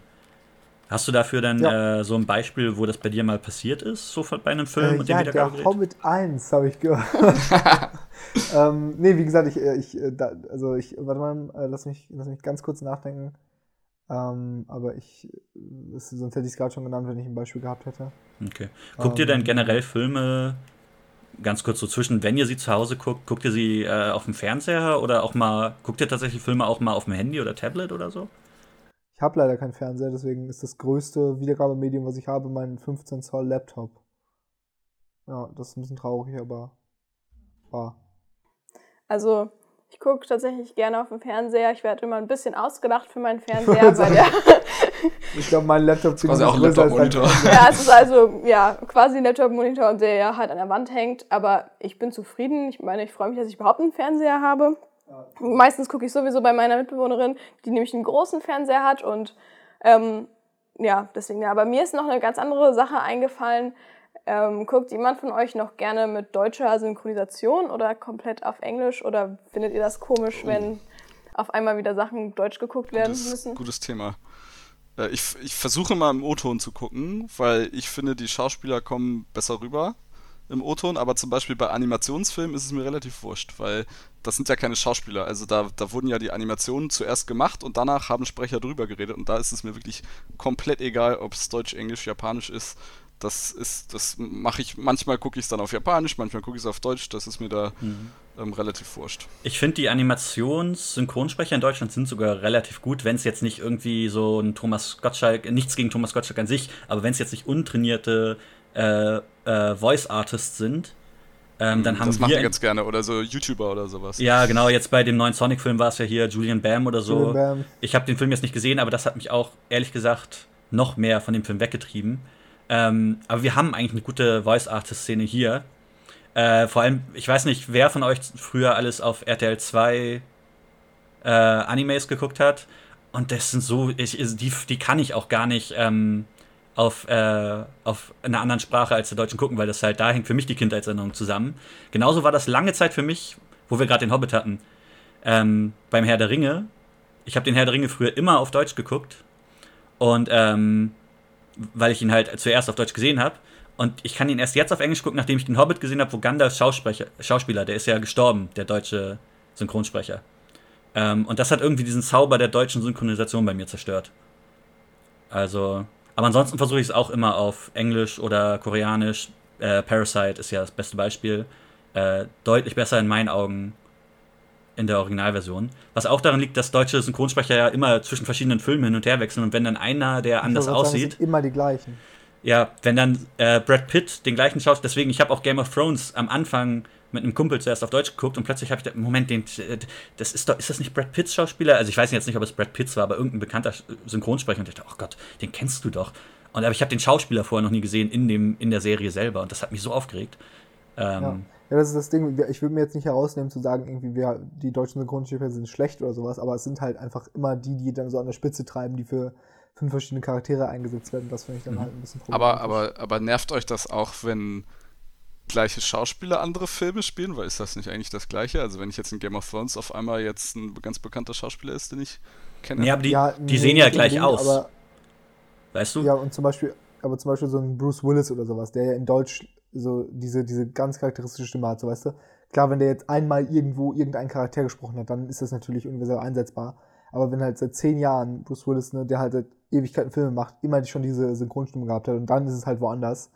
hast du dafür dann Ja. äh, so ein Beispiel, wo das bei dir mal passiert ist, so bei einem Film Äh, und dem ja, der Wiedergabegerät? Hobbit 1 habe ich gehört. ähm, nee, wie gesagt, ich, äh, ich äh, da, also ich, warte mal, äh, lass mich, lass mich ganz kurz nachdenken. Ähm, aber ich, äh, es- sonst hätte ich es gerade schon genannt, wenn ich ein Beispiel gehabt hätte. Okay. Guckt ihr denn Ähm, generell Filme ganz kurz so zwischen, wenn ihr sie zu Hause guckt, guckt ihr sie äh, auf dem Fernseher oder auch mal, guckt ihr tatsächlich Filme auch mal auf dem Handy oder Tablet oder so? Ich habe leider keinen Fernseher, deswegen ist das größte Wiedergabemedium, was ich habe, mein 15 Zoll Laptop. Ja, das ist ein bisschen traurig, aber wahr. Also, ich gucke tatsächlich gerne auf dem Fernseher. Ich werde immer ein bisschen ausgelacht für meinen Fernseher, weil der. Ich glaube, mein Laptop ist quasi auch ein Laptop-Monitor. ja, es ist also ja quasi ein Laptop-Monitor, der ja halt an der Wand hängt. Aber ich bin zufrieden. Ich meine, ich freue mich, dass ich überhaupt einen Fernseher habe. Meistens gucke ich sowieso bei meiner Mitbewohnerin, die nämlich einen großen Fernseher hat und ähm, ja, deswegen, ja. Aber mir ist noch eine ganz andere Sache eingefallen. Ähm, guckt jemand von euch noch gerne mit deutscher Synchronisation oder komplett auf Englisch? Oder findet ihr das komisch, Oh. wenn auf einmal wieder Sachen deutsch geguckt werden Gutes, müssen? gutes Thema. Äh, ich, ich versuche mal im O-Ton zu gucken, weil ich finde, die Schauspieler kommen besser rüber im O-Ton, aber zum Beispiel bei Animationsfilmen ist es mir relativ wurscht, weil das sind ja keine Schauspieler. Also da, da wurden ja die Animationen zuerst gemacht und danach haben Sprecher drüber geredet und da ist es mir wirklich komplett egal, ob es Deutsch, Englisch, Japanisch ist. Das ist, das mache ich, manchmal gucke ich es dann auf Japanisch, manchmal gucke ich es auf Deutsch, das ist mir da ähm, relativ wurscht. Ich finde, die Animations-Synchronsprecher in Deutschland sind sogar relativ gut, wenn es jetzt nicht irgendwie so ein Thomas Gottschalk, nichts gegen Thomas Gottschalk an sich, aber wenn es jetzt nicht untrainierte äh, äh, Voice-Artists sind, ähm, dann haben das machen wir. die ganz gerne oder so YouTuber oder sowas. ja, genau, jetzt bei dem neuen Sonic-Film war es ja hier Julian Bam oder so. Julian Bam. Ich habe den Film jetzt nicht gesehen, aber das hat mich auch, ehrlich gesagt, noch mehr von dem Film weggetrieben. Ähm, aber wir haben eigentlich eine gute Voice-Artist-Szene hier. Äh, vor allem, ich weiß nicht, wer von euch früher alles auf RTL 2 äh, Animes geguckt hat. Und das sind so, ich, die, die kann ich auch gar nicht ähm, auf, äh, auf einer anderen Sprache als der deutschen gucken, weil das halt, da hängt für mich die Kindheitserinnerung zusammen. Genauso war das lange Zeit für mich, wo wir gerade den Hobbit hatten, ähm, beim Herr der Ringe. Ich habe den Herr der Ringe früher immer auf Deutsch geguckt. Und ähm, weil ich ihn halt zuerst auf Deutsch gesehen habe. Und ich kann ihn erst jetzt auf Englisch gucken, nachdem ich den Hobbit gesehen habe, wo Gandalf Schauspieler, der ist ja gestorben, der deutsche Synchronsprecher. Ähm, und das hat irgendwie diesen Zauber der deutschen Synchronisation bei mir zerstört. Also, aber ansonsten versuche ich es auch immer auf Englisch oder Koreanisch. Äh, Parasite ist ja das beste Beispiel. Äh, deutlich besser in meinen Augen in der Originalversion. Was auch daran liegt, dass deutsche Synchronsprecher ja immer zwischen verschiedenen Filmen hin und her wechseln und wenn dann einer, der anders sagen, aussieht, sind immer die gleichen. ja, wenn dann äh, Brad Pitt den gleichen Schauspieler, deswegen, ich habe auch Game of Thrones am Anfang mit einem Kumpel zuerst auf Deutsch geguckt und plötzlich habe ich gedacht, Moment, den, äh, das ist doch, ist das nicht Brad Pitts Schauspieler? Also ich weiß jetzt nicht, ob es Brad Pitts war, aber irgendein bekannter Synchronsprecher und ich dachte, oh Gott, den kennst du doch. Und aber ich habe den Schauspieler vorher noch nie gesehen in, dem, in der Serie selber und das hat mich so aufgeregt. Ähm, Ja. ja, das ist das Ding. Ich würde mir jetzt nicht herausnehmen zu sagen, irgendwie wir, die deutschen Synchronsprecher sind schlecht oder sowas, aber es sind halt einfach immer die, die dann so an der Spitze treiben, die für fünf verschiedene Charaktere eingesetzt werden. Das finde ich dann Mhm. halt ein bisschen Aber, aber, aber nervt euch das auch, wenn gleiche Schauspieler andere Filme spielen? Weil ist das nicht eigentlich das Gleiche? Also wenn ich jetzt in Game of Thrones auf einmal jetzt ein ganz bekannter Schauspieler ist, den ich kenne. Nee, aber die, Ja, die nee, sehen ja gleich unbedingt, aus. aber- weißt du? Ja, und zum Beispiel, aber zum Beispiel so ein Bruce Willis oder sowas, der ja in Deutsch so diese, diese ganz charakteristische Stimme hat, so weißt du. Klar, wenn der jetzt einmal irgendwo irgendeinen Charakter gesprochen hat, dann ist das natürlich universell einsetzbar. Aber wenn halt seit zehn Jahren Bruce Willis, ne, der halt seit Ewigkeiten Filme macht, immer schon diese Synchronstimme gehabt hat und dann ist es halt woanders,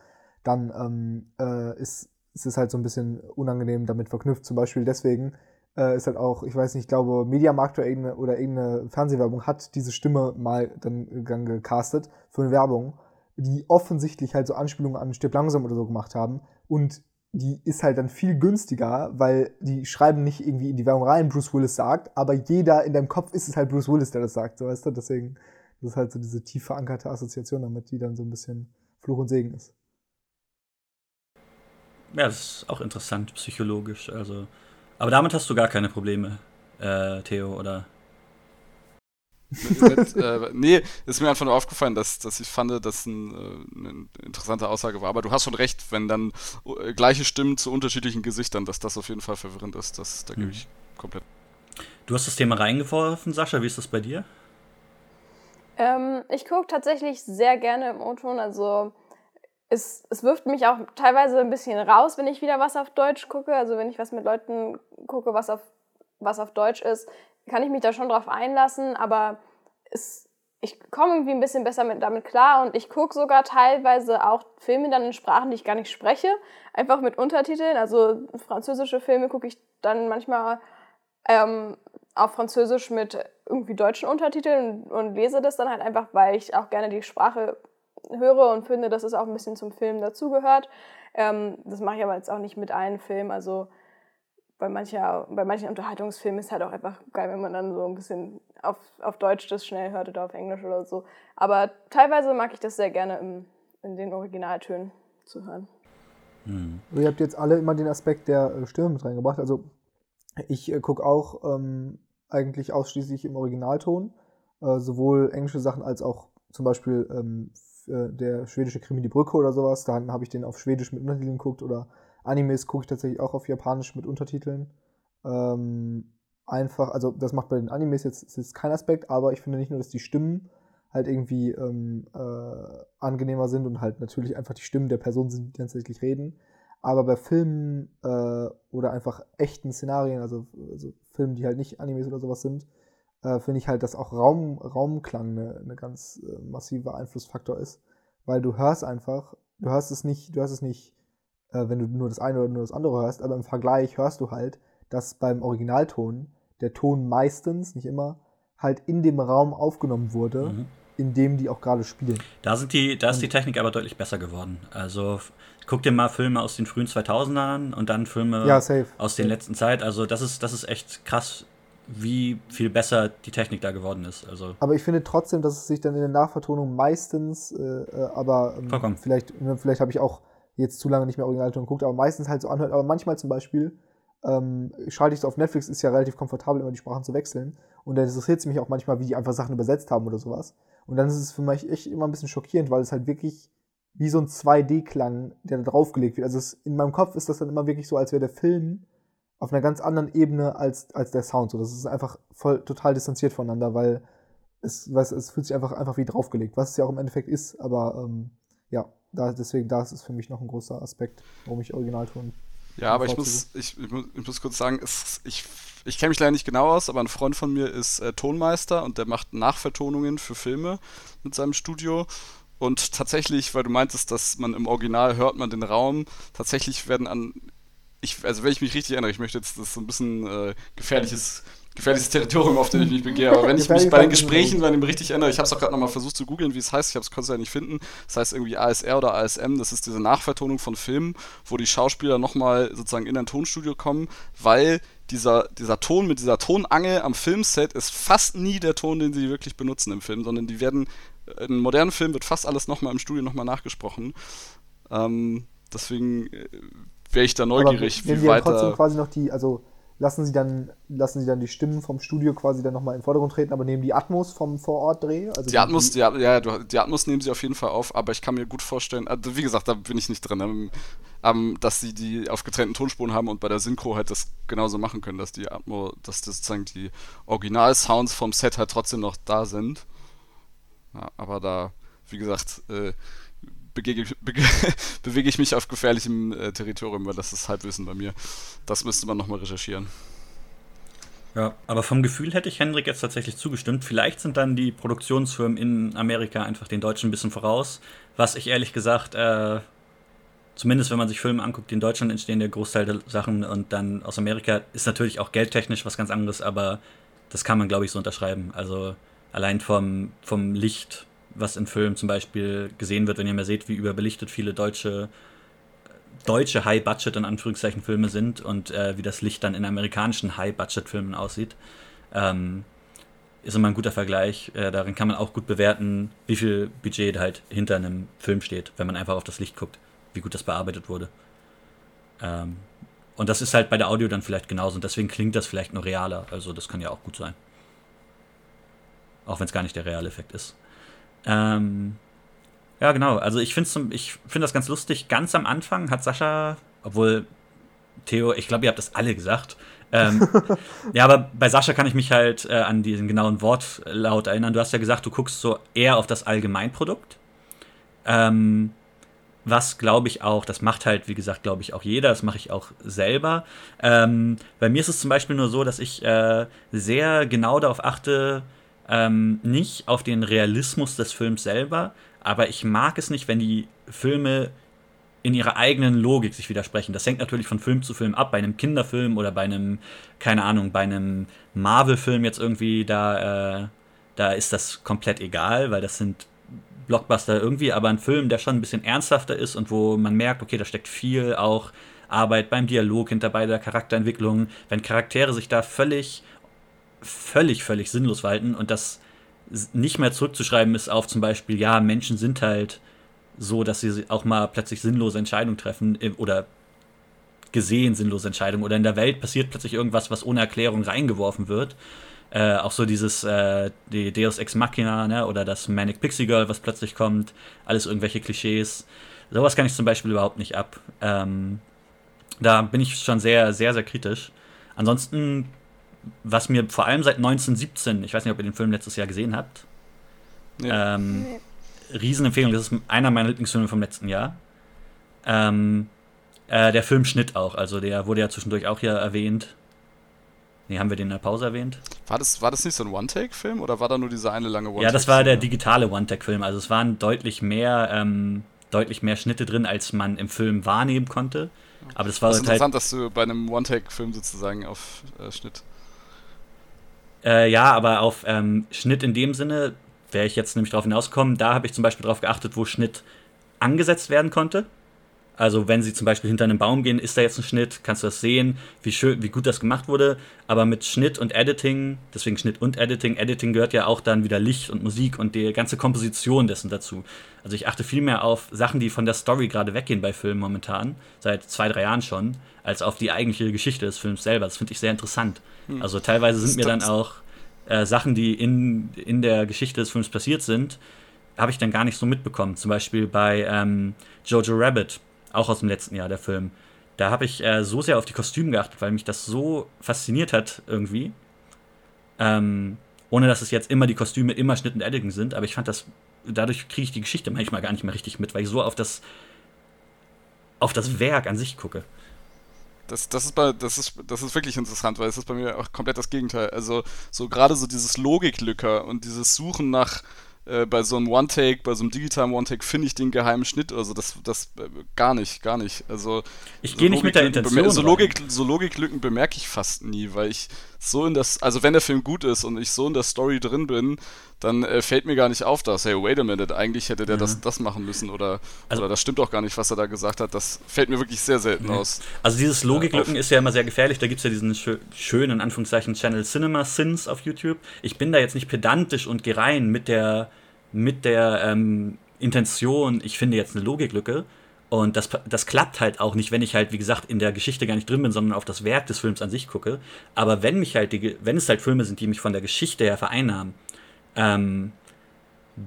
dann ähm, äh, ist, ist es halt so ein bisschen unangenehm damit verknüpft. Zum Beispiel deswegen äh, ist halt auch, ich weiß nicht, ich glaube, Mediamarkt oder irgendeine, oder irgendeine Fernsehwerbung hat diese Stimme mal dann, dann gecastet für eine Werbung, die offensichtlich halt so Anspielungen an Stirb langsam oder so gemacht haben und die ist halt dann viel günstiger, weil die schreiben nicht irgendwie in die Werbung rein, Bruce Willis sagt, aber jeder in deinem Kopf ist es halt Bruce Willis, der das sagt, so weißt du, deswegen das ist halt so diese tief verankerte Assoziation damit, die dann so ein bisschen Fluch und Segen ist. Ja, das ist auch interessant, psychologisch. Also, aber damit hast du gar keine Probleme, äh, Theo, oder? mit, äh, nee, ist mir einfach nur aufgefallen, dass, dass ich fand, dass ein, äh, eine interessante Aussage war. Aber du hast schon recht, wenn dann äh, gleiche Stimmen zu unterschiedlichen Gesichtern, dass das auf jeden Fall verwirrend ist. Das, da gebe Mhm. ich komplett. Du hast das Thema reingeworfen, Sascha. Wie ist das bei dir? Ähm, ich gucke tatsächlich sehr gerne im O-Ton. Also es, es wirft mich auch teilweise ein bisschen raus, wenn ich wieder was auf Deutsch gucke. Also wenn ich was mit Leuten gucke, was auf, was auf Deutsch ist, kann ich mich da schon drauf einlassen. Aber es, ich komme irgendwie ein bisschen besser mit, damit klar. Und ich gucke sogar teilweise auch Filme dann in Sprachen, die ich gar nicht spreche. Einfach mit Untertiteln. Also französische Filme gucke ich dann manchmal ähm, auf Französisch mit irgendwie deutschen Untertiteln und, und lese das dann halt einfach, weil ich auch gerne die Sprache höre und finde, dass es auch ein bisschen zum Film dazugehört. Ähm, das mache ich aber jetzt auch nicht mit allen Filmen. Also bei, mancher, bei manchen Unterhaltungsfilmen ist halt auch einfach geil, wenn man dann so ein bisschen auf, auf Deutsch das schnell hört oder auf Englisch oder so. Aber teilweise mag ich das sehr gerne im, in den Originaltönen zu hören. Hm. Ihr habt jetzt alle immer den Aspekt der äh, Stimme mit reingebracht. Also ich äh, gucke auch ähm, eigentlich ausschließlich im Originalton, äh, sowohl englische Sachen als auch zum Beispiel ähm, äh, der schwedische Krimi Die Brücke oder sowas, dann habe ich den auf Schwedisch mit Untertiteln geguckt oder Animes gucke ich tatsächlich auch auf Japanisch mit Untertiteln. Ähm, einfach, also das macht bei den Animes jetzt, ist jetzt kein Aspekt, aber ich finde nicht nur, dass die Stimmen halt irgendwie ähm, äh, angenehmer sind und halt natürlich einfach die Stimmen der Personen sind, die tatsächlich reden. Aber bei Filmen äh, oder einfach echten Szenarien, also, also Filmen, die halt nicht Animes oder sowas sind, äh, finde ich halt, dass auch Raum, Raumklang eine, eine ganz äh, massiver Einflussfaktor ist. Weil du hörst einfach, du hörst es nicht, du hörst es nicht, äh, wenn du nur das eine oder nur das andere hörst, aber im Vergleich hörst du halt, dass beim Originalton der Ton meistens, nicht immer, halt in dem Raum aufgenommen wurde, mhm. in dem die auch gerade spielen. Da, sind die, da ist die Technik aber deutlich besser geworden. Also guck dir mal Filme aus den frühen 2000ern an und dann Filme ja, aus der letzten Zeit. Also das ist, das ist echt krass, wie viel besser die Technik da geworden ist. Also aber ich finde trotzdem, dass es sich dann in der Nachvertonung meistens, äh, äh aber ähm, vielleicht, ne, vielleicht habe ich auch jetzt zu lange nicht mehr Originalton geguckt, aber meistens halt so anhört. Aber manchmal zum Beispiel ähm, schalte ich es auf Netflix, ist ja relativ komfortabel, immer die Sprachen zu wechseln. Und dann interessiert es mich auch manchmal, wie die einfach Sachen übersetzt haben oder sowas. Und dann ist es für mich echt immer ein bisschen schockierend, weil es halt wirklich wie so ein 2D-Klang, der da draufgelegt wird. Also es, in meinem Kopf ist das dann immer wirklich so, als wäre der Film auf einer ganz anderen Ebene als, als der Sound. So, das ist einfach voll total distanziert voneinander, weil es, weiß, es fühlt sich einfach, einfach wie draufgelegt, was es ja auch im Endeffekt ist, aber ähm, ja, da, deswegen, da ist es für mich noch ein großer Aspekt, warum ich Originalton. Ja, aber ich muss, ich, ich, muss, ich muss kurz sagen, es, ich, ich kenne mich leider nicht genau aus, aber ein Freund von mir ist äh, Tonmeister und der macht Nachvertonungen für Filme mit seinem Studio. Und tatsächlich, weil du meintest, dass man im Original hört man den Raum, tatsächlich werden an ich, also wenn ich mich richtig erinnere, ich möchte jetzt, das ist so ein bisschen äh, gefährliches, gefährliches Territorium, auf dem ich mich begehe, aber wenn ich mich bei den Gesprächen, wenn ich mich richtig erinnere, ich habe es auch gerade nochmal versucht zu googeln, wie es heißt, ich konnte es ja nicht finden, das heißt irgendwie ASR oder ASM, das ist diese Nachvertonung von Filmen, wo die Schauspieler nochmal sozusagen in ein Tonstudio kommen, weil dieser, dieser Ton mit dieser Tonangel am Filmset ist fast nie der Ton, den sie wirklich benutzen im Film, sondern die werden, in einem modernen Film wird fast alles nochmal im Studio nochmal nachgesprochen. Ähm, deswegen äh, wäre ich da neugierig, Aber wie weiter. trotzdem quasi noch die, also lassen sie dann, lassen sie dann die Stimmen vom Studio quasi dann nochmal in den Vordergrund treten, aber nehmen die Atmos vom Vorortdreh? Also die Atmos, die, ja, ja, die Atmos nehmen sie auf jeden Fall auf, aber ich kann mir gut vorstellen, also wie gesagt, da bin ich nicht drin, ähm, ähm, dass sie die auf getrennten Tonspuren haben und bei der Synchro halt das genauso machen können, dass die Atmo, dass das sozusagen die Original-Sounds vom Set halt trotzdem noch da sind. Ja, aber da, wie gesagt, äh, begege, bege, bewege ich mich auf gefährlichem äh, Territorium, weil das ist Halbwissen bei mir. Das müsste man nochmal recherchieren. Ja, aber vom Gefühl hätte ich Hendrik jetzt tatsächlich zugestimmt. Vielleicht sind dann die Produktionsfirmen in Amerika einfach den Deutschen ein bisschen voraus, was ich ehrlich gesagt, äh, zumindest wenn man sich Filme anguckt, in Deutschland entstehen, der Großteil der Sachen und dann aus Amerika ist natürlich auch geldtechnisch was ganz anderes, aber das kann man, glaube ich, so unterschreiben. Also allein vom, vom Licht, was in Filmen zum Beispiel gesehen wird, wenn ihr mal seht, wie überbelichtet viele deutsche deutsche High-Budget in Anführungszeichen Filme sind und äh, wie das Licht dann in amerikanischen High-Budget-Filmen aussieht, ähm, ist immer ein guter Vergleich. Äh, darin kann man auch gut bewerten, wie viel Budget halt hinter einem Film steht, wenn man einfach auf das Licht guckt, wie gut das bearbeitet wurde. Ähm, und das ist halt bei der Audio dann vielleicht genauso und deswegen klingt das vielleicht noch realer. Also das kann ja auch gut sein. Auch wenn es gar nicht der reale Effekt ist. Ähm, ja, genau. Also ich finde ich find das ganz lustig. Ganz am Anfang hat Sascha, obwohl Theo, ich glaube, ihr habt das alle gesagt. Ähm, ja, aber bei Sascha kann ich mich halt äh, an diesen genauen Wortlaut erinnern. Du hast ja gesagt, du guckst so eher auf das Allgemeinprodukt. Ähm, was glaube ich auch, das macht halt, wie gesagt, glaube ich auch jeder, das mache ich auch selber. Ähm, bei mir ist es zum Beispiel nur so, dass ich äh, sehr genau darauf achte, ähm, nicht auf den Realismus des Films selber, aber ich mag es nicht, wenn die Filme in ihrer eigenen Logik sich widersprechen. Das hängt natürlich von Film zu Film ab. Bei einem Kinderfilm oder bei einem, keine Ahnung, bei einem Marvel-Film jetzt irgendwie, da, äh, da ist das komplett egal, weil das sind Blockbuster irgendwie, aber ein Film, der schon ein bisschen ernsthafter ist und wo man merkt, okay, da steckt viel auch Arbeit beim Dialog hinter bei der Charakterentwicklung, wenn Charaktere sich da völlig völlig, völlig sinnlos verhalten und das nicht mehr zurückzuschreiben ist auf zum Beispiel, ja, Menschen sind halt so, dass sie auch mal plötzlich sinnlose Entscheidungen treffen oder gesehen sinnlose Entscheidungen oder in der Welt passiert plötzlich irgendwas, was ohne Erklärung reingeworfen wird. Äh, auch so dieses, äh, die Deus Ex Machina, ne? oder das Manic Pixie Girl, was plötzlich kommt. Alles irgendwelche Klischees. Sowas kann ich zum Beispiel überhaupt nicht ab. Ähm, da bin ich schon sehr, sehr, sehr kritisch. Ansonsten, was mir vor allem seit 1917, ich weiß nicht, ob ihr den Film letztes Jahr gesehen habt, nee. ähm. Riesenempfehlung, das ist einer meiner Lieblingsfilme vom letzten Jahr. Ähm, äh, der Filmschnitt auch, also der wurde ja zwischendurch auch hier erwähnt. Nee, haben wir den in der Pause erwähnt? War das, war das nicht so ein One-Take-Film oder war da nur dieser eine lange One-Take? Ja, das war der digitale One-Take-Film. Also es waren deutlich mehr, ähm, deutlich mehr Schnitte drin, als man im Film wahrnehmen konnte. Aber das war das ist halt interessant, dass du bei einem One-Take-Film sozusagen auf äh, Schnitt. Äh, ja, aber auf ähm, Schnitt in dem Sinne wäre ich jetzt nämlich drauf hinausgekommen. Da habe ich zum Beispiel darauf geachtet, wo Schnitt angesetzt werden konnte. Also wenn sie zum Beispiel hinter einem Baum gehen, ist da jetzt ein Schnitt, kannst du das sehen, wie schön, wie gut das gemacht wurde. Aber mit Schnitt und Editing, deswegen Schnitt und Editing, Editing gehört ja auch dann wieder Licht und Musik und die ganze Komposition dessen dazu. Also ich achte viel mehr auf Sachen, die von der Story gerade weggehen bei Filmen momentan, seit zwei, drei Jahren schon, als auf die eigentliche Geschichte des Films selber. Das finde ich sehr interessant. Hm. Also teilweise sind mir dann auch äh, Sachen, die in, in der Geschichte des Films passiert sind, habe ich dann gar nicht so mitbekommen. Zum Beispiel bei ähm, Jojo Rabbit auch aus dem letzten Jahr, der Film. Da habe ich äh, so sehr auf die Kostüme geachtet, weil mich das so fasziniert hat irgendwie. Ähm, ohne dass es jetzt immer die Kostüme immer Schnitt und Editing sind, aber ich fand das, dadurch kriege ich die Geschichte manchmal gar nicht mehr richtig mit, weil ich so auf das, auf das Werk an sich gucke. Das, das, ist bei, das, ist, das ist wirklich interessant, weil es ist bei mir auch komplett das Gegenteil. Also, so gerade so dieses Logiklücker und dieses Suchen nach, äh, bei so einem One-Take, bei so einem digitalen One-Take finde ich den geheimen Schnitt. Also das, das äh, gar nicht, gar nicht. Also ich so gehe nicht mit der Intention. So, Logik, so Logiklücken bemerke ich fast nie, weil ich so in das, also wenn der Film gut ist und ich so in der Story drin bin, dann äh, fällt mir gar nicht auf, dass, hey, wait a minute, eigentlich hätte der ja. das, das machen müssen oder, also, oder das stimmt auch gar nicht, was er da gesagt hat. Das fällt mir wirklich sehr selten ja. aus. Also dieses Logiklücken ist ja immer sehr gefährlich. Da gibt es ja diesen schö schönen, in Anführungszeichen, Channel Cinema Sins auf YouTube. Ich bin da jetzt nicht pedantisch und gerein mit der mit der ähm, Intention, ich finde jetzt eine Logiklücke. Und das, das klappt halt auch nicht, wenn ich halt, wie gesagt, in der Geschichte gar nicht drin bin, sondern auf das Werk des Films an sich gucke. Aber wenn mich halt die, wenn es halt Filme sind, die mich von der Geschichte her vereinnahmen, ähm,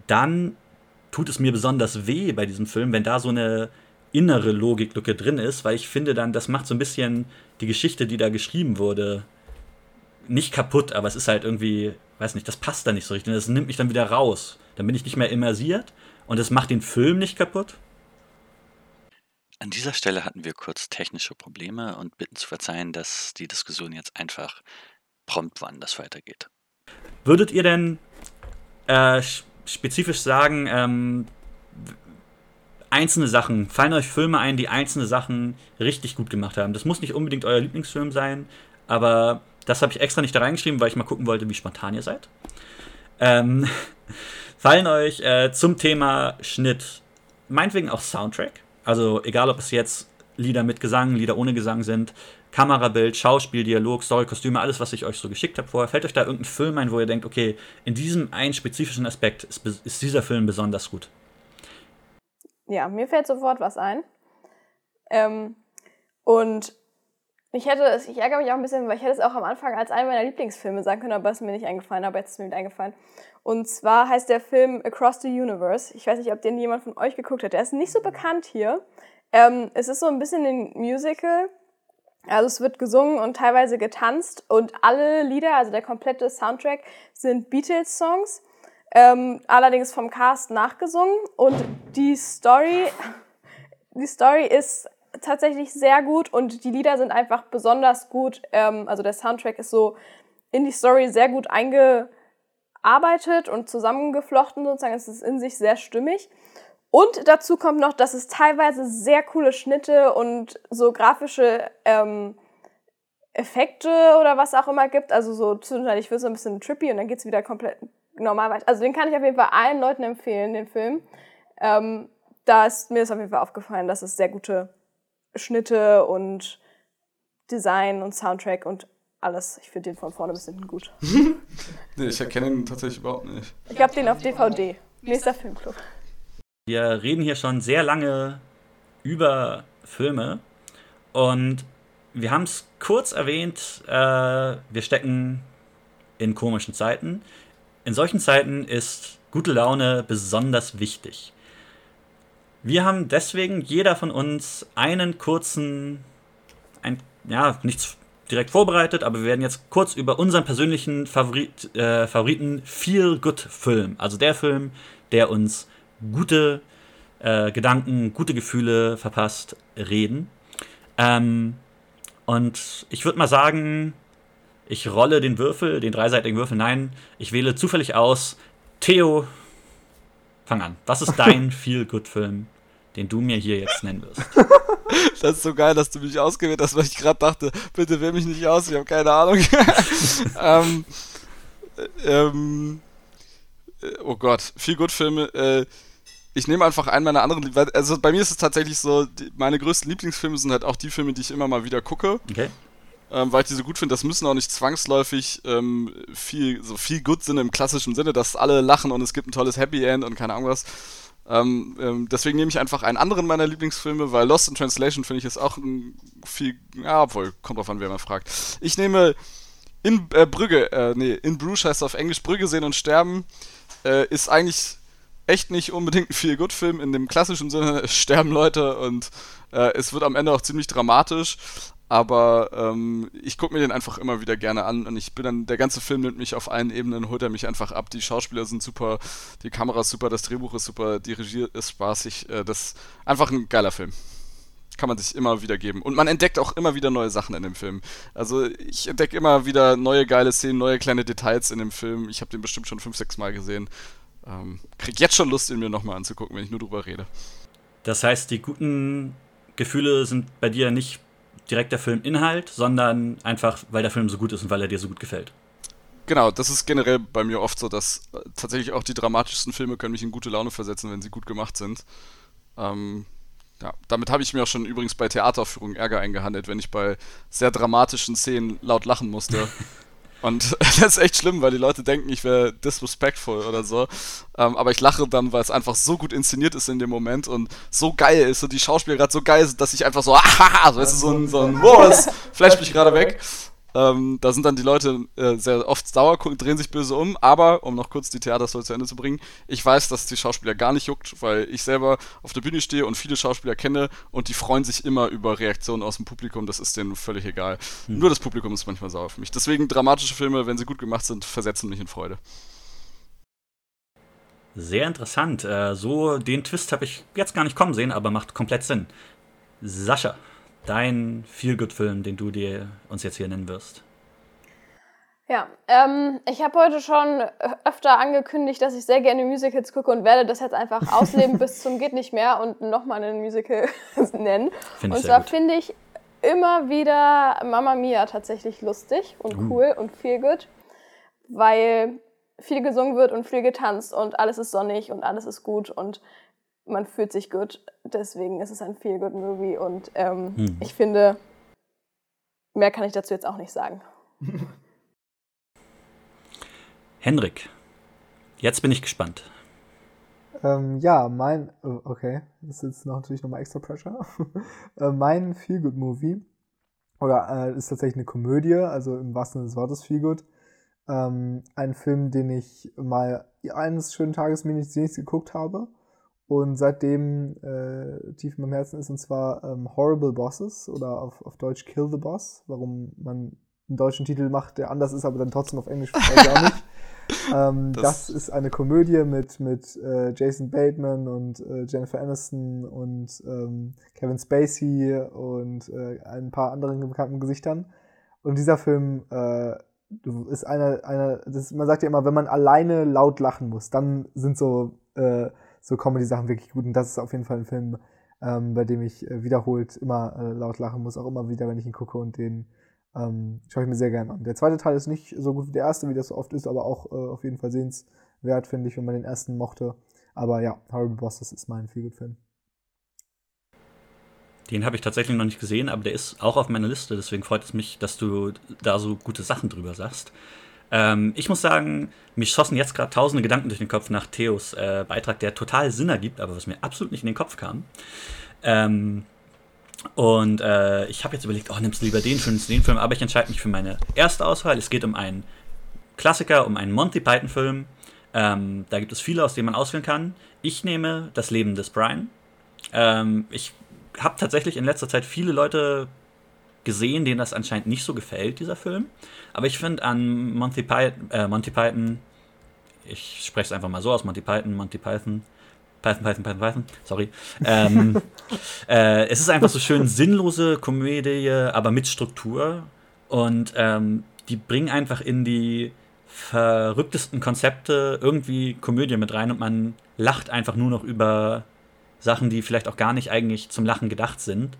dann tut es mir besonders weh bei diesem Film, wenn da so eine innere Logiklücke drin ist, weil ich finde dann, das macht so ein bisschen die Geschichte, die da geschrieben wurde, nicht kaputt, aber es ist halt irgendwie, weiß nicht, das passt da nicht so richtig. Das nimmt mich dann wieder raus. Dann bin ich nicht mehr immersiert und es macht den Film nicht kaputt. An dieser Stelle hatten wir kurz technische Probleme und bitten zu verzeihen, dass die Diskussion jetzt einfach prompt wann das weitergeht. Würdet ihr denn äh, spezifisch sagen, ähm, einzelne Sachen, fallen euch Filme ein, die einzelne Sachen richtig gut gemacht haben? Das muss nicht unbedingt euer Lieblingsfilm sein, aber das habe ich extra nicht da reingeschrieben, weil ich mal gucken wollte, wie spontan ihr seid. Ähm, Fallen euch äh, zum Thema Schnitt meinetwegen auch Soundtrack? Also egal, ob es jetzt Lieder mit Gesang, Lieder ohne Gesang sind, Kamerabild, Schauspiel, Dialog, Story, Kostüme, alles, was ich euch so geschickt habe vorher. Fällt euch da irgendein Film ein, wo ihr denkt, okay, in diesem einen spezifischen Aspekt ist, ist dieser Film besonders gut? Ja, mir fällt sofort was ein. Ähm, und ich hätte es, ich ärgere mich auch ein bisschen, weil ich hätte es auch am Anfang als einen meiner Lieblingsfilme sagen können, aber es ist mir nicht eingefallen, aber jetzt ist mir eingefallen. Und zwar heißt der Film Across the Universe. Ich weiß nicht, ob den jemand von euch geguckt hat. Der ist nicht so bekannt hier. Ähm, es ist so ein bisschen ein Musical. Also es wird gesungen und teilweise getanzt und alle Lieder, also der komplette Soundtrack, sind Beatles-Songs. Ähm, allerdings vom Cast nachgesungen und die Story, die Story ist tatsächlich sehr gut und die Lieder sind einfach besonders gut. Ähm, also der Soundtrack ist so in die Story sehr gut einge arbeitet und zusammengeflochten sozusagen. Es ist in sich sehr stimmig. Und dazu kommt noch, dass es teilweise sehr coole Schnitte und so grafische ähm, Effekte oder was auch immer gibt. Also so zwischendurch wird es ein bisschen trippy und dann geht es wieder komplett normal weiter. Also den kann ich auf jeden Fall allen Leuten empfehlen, den Film. Ähm, da ist mir ist auf jeden Fall aufgefallen, dass es sehr gute Schnitte und Design und Soundtrack und alles. Ich finde den von vorne bis hinten gut. nee, ich erkenne ihn tatsächlich überhaupt nicht. Ich habe den auf DVD. Nächster Filmclub. Wir reden hier schon sehr lange über Filme und wir haben es kurz erwähnt, äh, wir stecken in komischen Zeiten. In solchen Zeiten ist gute Laune besonders wichtig. Wir haben deswegen jeder von uns einen kurzen, ein, ja, nichts direkt vorbereitet, aber wir werden jetzt kurz über unseren persönlichen Favorit, äh, Favoriten Feel-Good-Film, also der Film, der uns gute äh, Gedanken, gute Gefühle verpasst, reden. Ähm, und ich würde mal sagen, ich rolle den Würfel, den dreiseitigen Würfel. Nein, ich wähle zufällig aus. Theo, fang an. Was ist dein Feel-Good-Film, den du mir hier jetzt nennen wirst? Das ist so geil, dass du mich ausgewählt hast, weil ich gerade dachte, bitte wähl mich nicht aus, ich habe keine Ahnung. ähm, ähm, oh Gott, viel gut Filme. Äh, ich nehme einfach einen meiner anderen. Also bei mir ist es tatsächlich so, die, meine größten Lieblingsfilme sind halt auch die Filme, die ich immer mal wieder gucke. Okay. Ähm, weil ich die so gut finde, das müssen auch nicht zwangsläufig ähm, viel, so viel gut sind im klassischen Sinne, dass alle lachen und es gibt ein tolles Happy End und keine Ahnung was. Ähm, ähm, deswegen nehme ich einfach einen anderen meiner Lieblingsfilme, weil Lost in Translation finde ich ist auch ein viel, ja, obwohl, kommt drauf an, wer man fragt. Ich nehme in äh, Brügge, äh, nee, in Bruges heißt auf Englisch Brügge sehen und sterben, äh, ist eigentlich echt nicht unbedingt ein viel gut Film in dem klassischen Sinne, es sterben Leute und äh, es wird am Ende auch ziemlich dramatisch, aber ähm, ich gucke mir den einfach immer wieder gerne an und ich bin dann, der ganze Film nimmt mich auf allen Ebenen, holt er mich einfach ab. Die Schauspieler sind super, die Kamera ist super, das Drehbuch ist super, die Regie ist spaßig. Äh, das einfach ein geiler Film. Kann man sich immer wieder geben. Und man entdeckt auch immer wieder neue Sachen in dem Film. Also ich entdecke immer wieder neue geile Szenen, neue kleine Details in dem Film. Ich habe den bestimmt schon fünf, sechs Mal gesehen. Ähm, krieg jetzt schon Lust, ihn mir nochmal anzugucken, wenn ich nur drüber rede. Das heißt, die guten Gefühle sind bei dir nicht direkt der Filminhalt, sondern einfach, weil der Film so gut ist und weil er dir so gut gefällt. Genau, das ist generell bei mir oft so, dass äh, tatsächlich auch die dramatischsten Filme können mich in gute Laune versetzen, wenn sie gut gemacht sind. Ähm, ja, damit habe ich mir auch schon übrigens bei Theateraufführungen Ärger eingehandelt, wenn ich bei sehr dramatischen Szenen laut lachen musste. Und das ist echt schlimm, weil die Leute denken, ich wäre disrespectful oder so. Ähm, aber ich lache dann, weil es einfach so gut inszeniert ist in dem Moment und so geil ist und die Schauspieler gerade so geil sind, dass ich einfach so, ah, so, weißt du, so ein, so ein, wow, das flasht mich gerade weg. Ähm, da sind dann die Leute äh, sehr oft sauer, drehen sich böse um, aber, um noch kurz die Theaterstory zu Ende zu bringen, ich weiß, dass die Schauspieler gar nicht juckt, weil ich selber auf der Bühne stehe und viele Schauspieler kenne und die freuen sich immer über Reaktionen aus dem Publikum, das ist denen völlig egal. Hm. Nur das Publikum ist manchmal sauer für mich. Deswegen dramatische Filme, wenn sie gut gemacht sind, versetzen mich in Freude. Sehr interessant. Äh, so den Twist habe ich jetzt gar nicht kommen sehen, aber macht komplett Sinn. Sascha dein Feel-Good-Film, den du dir uns jetzt hier nennen wirst? Ja, ähm, ich habe heute schon öfter angekündigt, dass ich sehr gerne Musicals gucke und werde das jetzt einfach ausleben bis zum geht nicht mehr und nochmal einen Musical nennen. Find und zwar finde ich immer wieder Mamma Mia tatsächlich lustig und uh. cool und viel gut, weil viel gesungen wird und viel getanzt und alles ist sonnig und alles ist gut und man fühlt sich gut. Deswegen ist es ein Feel-Good-Movie und ähm, hm. ich finde, mehr kann ich dazu jetzt auch nicht sagen. Henrik, jetzt bin ich gespannt. Ähm, ja, mein, oh, okay, das ist jetzt noch, natürlich nochmal extra Pressure. äh, mein Feel-Good-Movie, oder äh, ist tatsächlich eine Komödie, also im wahrsten Sinne des Wortes Feel-Good. Ähm, ein Film, den ich mal eines schönen Tages mir nicht geguckt habe und seitdem äh, tief in meinem Herzen ist, und zwar ähm, Horrible Bosses oder auf, auf Deutsch Kill the Boss, warum man einen deutschen Titel macht, der anders ist, aber dann trotzdem auf Englisch auch nicht. Ähm, das, das, ist eine Komödie mit, mit äh, Jason Bateman und äh, Jennifer Aniston und ähm, Kevin Spacey und äh, ein paar anderen bekannten Gesichtern. Und dieser Film äh, ist einer, einer das, man sagt ja immer, wenn man alleine laut lachen muss, dann sind so äh, so Comedy-Sachen wirklich gut. Und das ist auf jeden Fall ein Film, ähm, bei dem ich äh, wiederholt immer äh, laut lachen muss, auch immer wieder, wenn ich ihn gucke und den ähm, schaue ich mir sehr gerne an. Der zweite Teil ist nicht so gut wie der erste, wie das so oft ist, aber auch äh, auf jeden Fall sehenswert, finde ich, wenn man den ersten mochte. Aber ja, Horrible Bosses ist mein Feelgood-Film. Den habe ich tatsächlich noch nicht gesehen, aber der ist auch auf meiner Liste, deswegen freut es mich, dass du da so gute Sachen drüber sagst. Ähm, ich muss sagen, mich schossen jetzt gerade tausende Gedanken durch den Kopf nach Theos äh, Beitrag, der total Sinn ergibt, aber was mir absolut nicht in den Kopf kam. Ähm, und äh, ich habe jetzt überlegt, oh, nimmst du lieber den Film, den Film, aber ich entscheide mich für meine erste Auswahl. Es geht um einen Klassiker, um einen Monty Python-Film. Ähm, da gibt es viele, aus denen man auswählen kann. Ich nehme das Leben des Brian. Ähm, ich habe tatsächlich in letzter Zeit viele Leute gesehen, denen das anscheinend nicht so gefällt, dieser Film. Aber ich finde an Monty Python, äh, Monty Python, ich spreche es einfach mal so aus, Monty Python, Monty Python, Python, Python, Python, Python, sorry. Ähm, äh, es ist einfach so schön sinnlose Komödie, aber mit Struktur. Und ähm, die bringen einfach in die verrücktesten Konzepte irgendwie Komödie mit rein und man lacht einfach nur noch über Sachen, die vielleicht auch gar nicht eigentlich zum Lachen gedacht sind.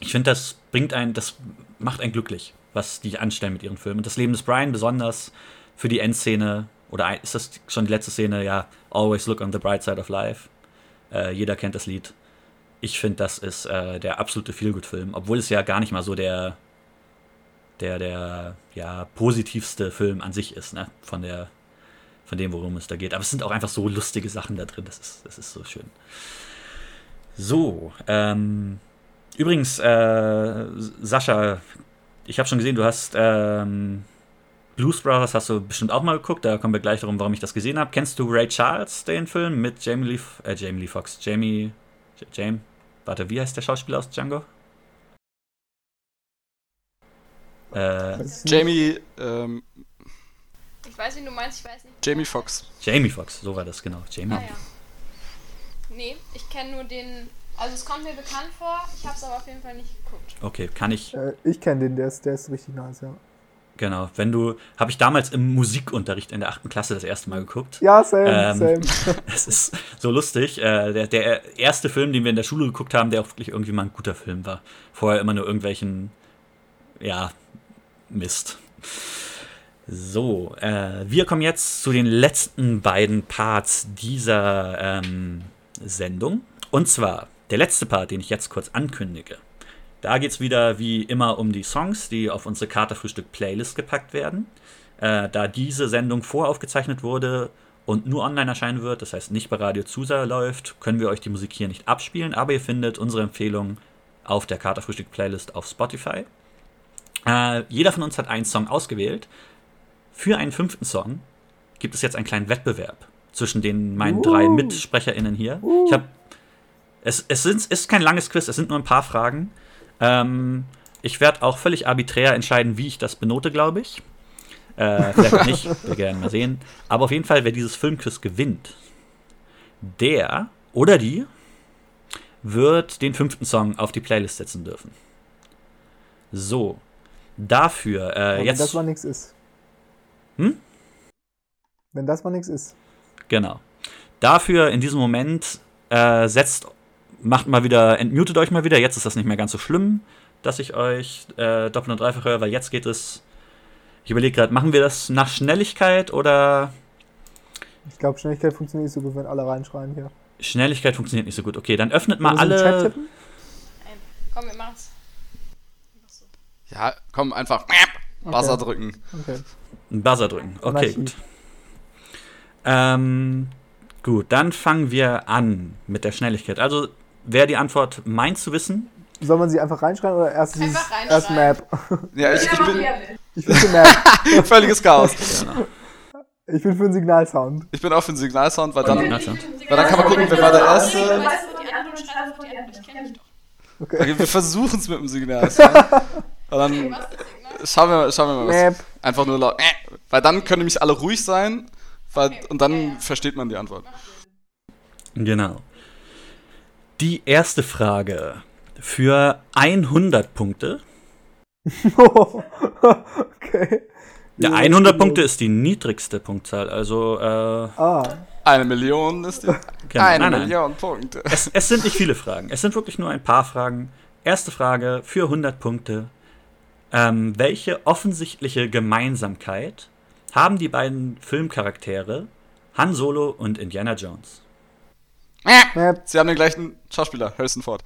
Ich finde, das bringt einen, das macht einen glücklich, was die anstellen mit ihren Filmen. Und das Leben des Brian besonders für die Endszene, oder ist das schon die letzte Szene? Ja, Always Look on the Bright Side of Life. Äh, jeder kennt das Lied. Ich finde, das ist äh, der absolute Feelgood-Film, obwohl es ja gar nicht mal so der, der, der ja, positivste Film an sich ist, ne? Von der, von dem, worum es da geht. Aber es sind auch einfach so lustige Sachen da drin. Das ist, das ist so schön. So, ähm, übrigens, äh, Sascha, ich habe schon gesehen, du hast ähm, Blues Brothers hast du bestimmt auch mal geguckt. Da kommen wir gleich darum, warum ich das gesehen habe. Kennst du Ray Charles, den Film mit Jamie Lee, äh, Jamie Lee Fox, Jamie, James, warte, wie heißt der Schauspieler aus Django? Äh, Jamie, ähm, ich weiß, wie du meinst, ich weiß nicht. Jamie Fox. Jamie Fox, so war das, genau. Jamie. Ah, ja. Nee, ich kenne nur den. Also es kommt mir bekannt vor, ich habe es aber auf jeden Fall nicht geguckt. Okay, kann ich. Äh, ich kenne den, der ist, der ist richtig nice, ja. Genau, wenn du, habe ich damals im Musikunterricht in der achten Klasse das erste Mal geguckt. Ja, same, ähm, same. Es ist so lustig. Äh, der, der erste Film, den wir in der Schule geguckt haben, der auch wirklich irgendwie mal ein guter Film war. Vorher immer nur irgendwelchen, ja, Mist. So, äh, wir kommen jetzt zu den letzten beiden Parts dieser ähm, Sendung. Und zwar der letzte Part, den ich jetzt kurz ankündige. Da geht es wieder wie immer um die Songs, die auf unsere Katerfrühstück-Playlist gepackt werden. Äh, da diese Sendung voraufgezeichnet wurde und nur online erscheinen wird, das heißt nicht bei Radio Zusa läuft, können wir euch die Musik hier nicht abspielen, aber ihr findet unsere Empfehlungen auf der Katerfrühstück-Playlist auf Spotify. Äh, jeder von uns hat einen Song ausgewählt. Für einen fünften Song gibt es jetzt einen kleinen Wettbewerb zwischen den meinen uh. drei MitsprecherInnen hier. Uh. Ich habe es, es sind, ist kein langes Quiz, es sind nur ein paar Fragen. Ähm, ich werde auch völlig arbiträr entscheiden, wie ich das benote, glaube ich. Äh, vielleicht nicht, wir gerne mal sehen. Aber auf jeden Fall, wer dieses Filmquiz gewinnt, der oder die wird den fünften Song auf die Playlist setzen dürfen. So, dafür äh, wenn jetzt. Wenn das mal nichts ist. Hm? Wenn das mal nichts ist. Genau. Dafür in diesem Moment äh, setzt macht mal wieder, entmutet euch mal wieder. Jetzt ist das nicht mehr ganz so schlimm, dass ich euch äh, doppelt und dreifach höre, weil jetzt geht es. Ich überlege gerade, machen wir das nach Schnelligkeit oder. Ich glaube, Schnelligkeit funktioniert nicht so gut, wenn alle reinschreien hier. Schnelligkeit funktioniert nicht so gut. Okay, dann öffnet mal alle. Chat tippen? Komm, wir machen's. Ja, komm, einfach Buzzer okay. drücken. Okay. Buzzer drücken. Okay, gut. Ähm, Gut, dann fangen wir an mit der Schnelligkeit. Also, wer die Antwort meint zu wissen. Soll man sie einfach reinschreiben oder erst, einfach dieses, erst Map? Ja, ich, ich bin. Ich bin für Map. Völliges Chaos. Genau. Ich bin für den Signalsound. Ich bin auch für den Signalsound, weil dann, weil dann kann man gucken, wer war der Erste. Okay. okay wir versuchen es mit dem Signalsound. Und dann schauen wir, schauen wir mal was. Map. Einfach nur laut. Weil dann können nämlich alle ruhig sein weil, und dann versteht man die Antwort. Genau. Die erste Frage für 100 Punkte. okay. Der 100 Punkte ist die niedrigste Punktzahl, also. Äh, ah. Eine Million ist die. Genau, eine nein, nein. Million Punkte. Es, es sind nicht viele Fragen. Es sind wirklich nur ein paar Fragen. Erste Frage für 100 Punkte. Ähm, welche offensichtliche Gemeinsamkeit haben die beiden Filmcharaktere Han Solo und Indiana Jones. Sie haben den gleichen Schauspieler, Harrison Ford.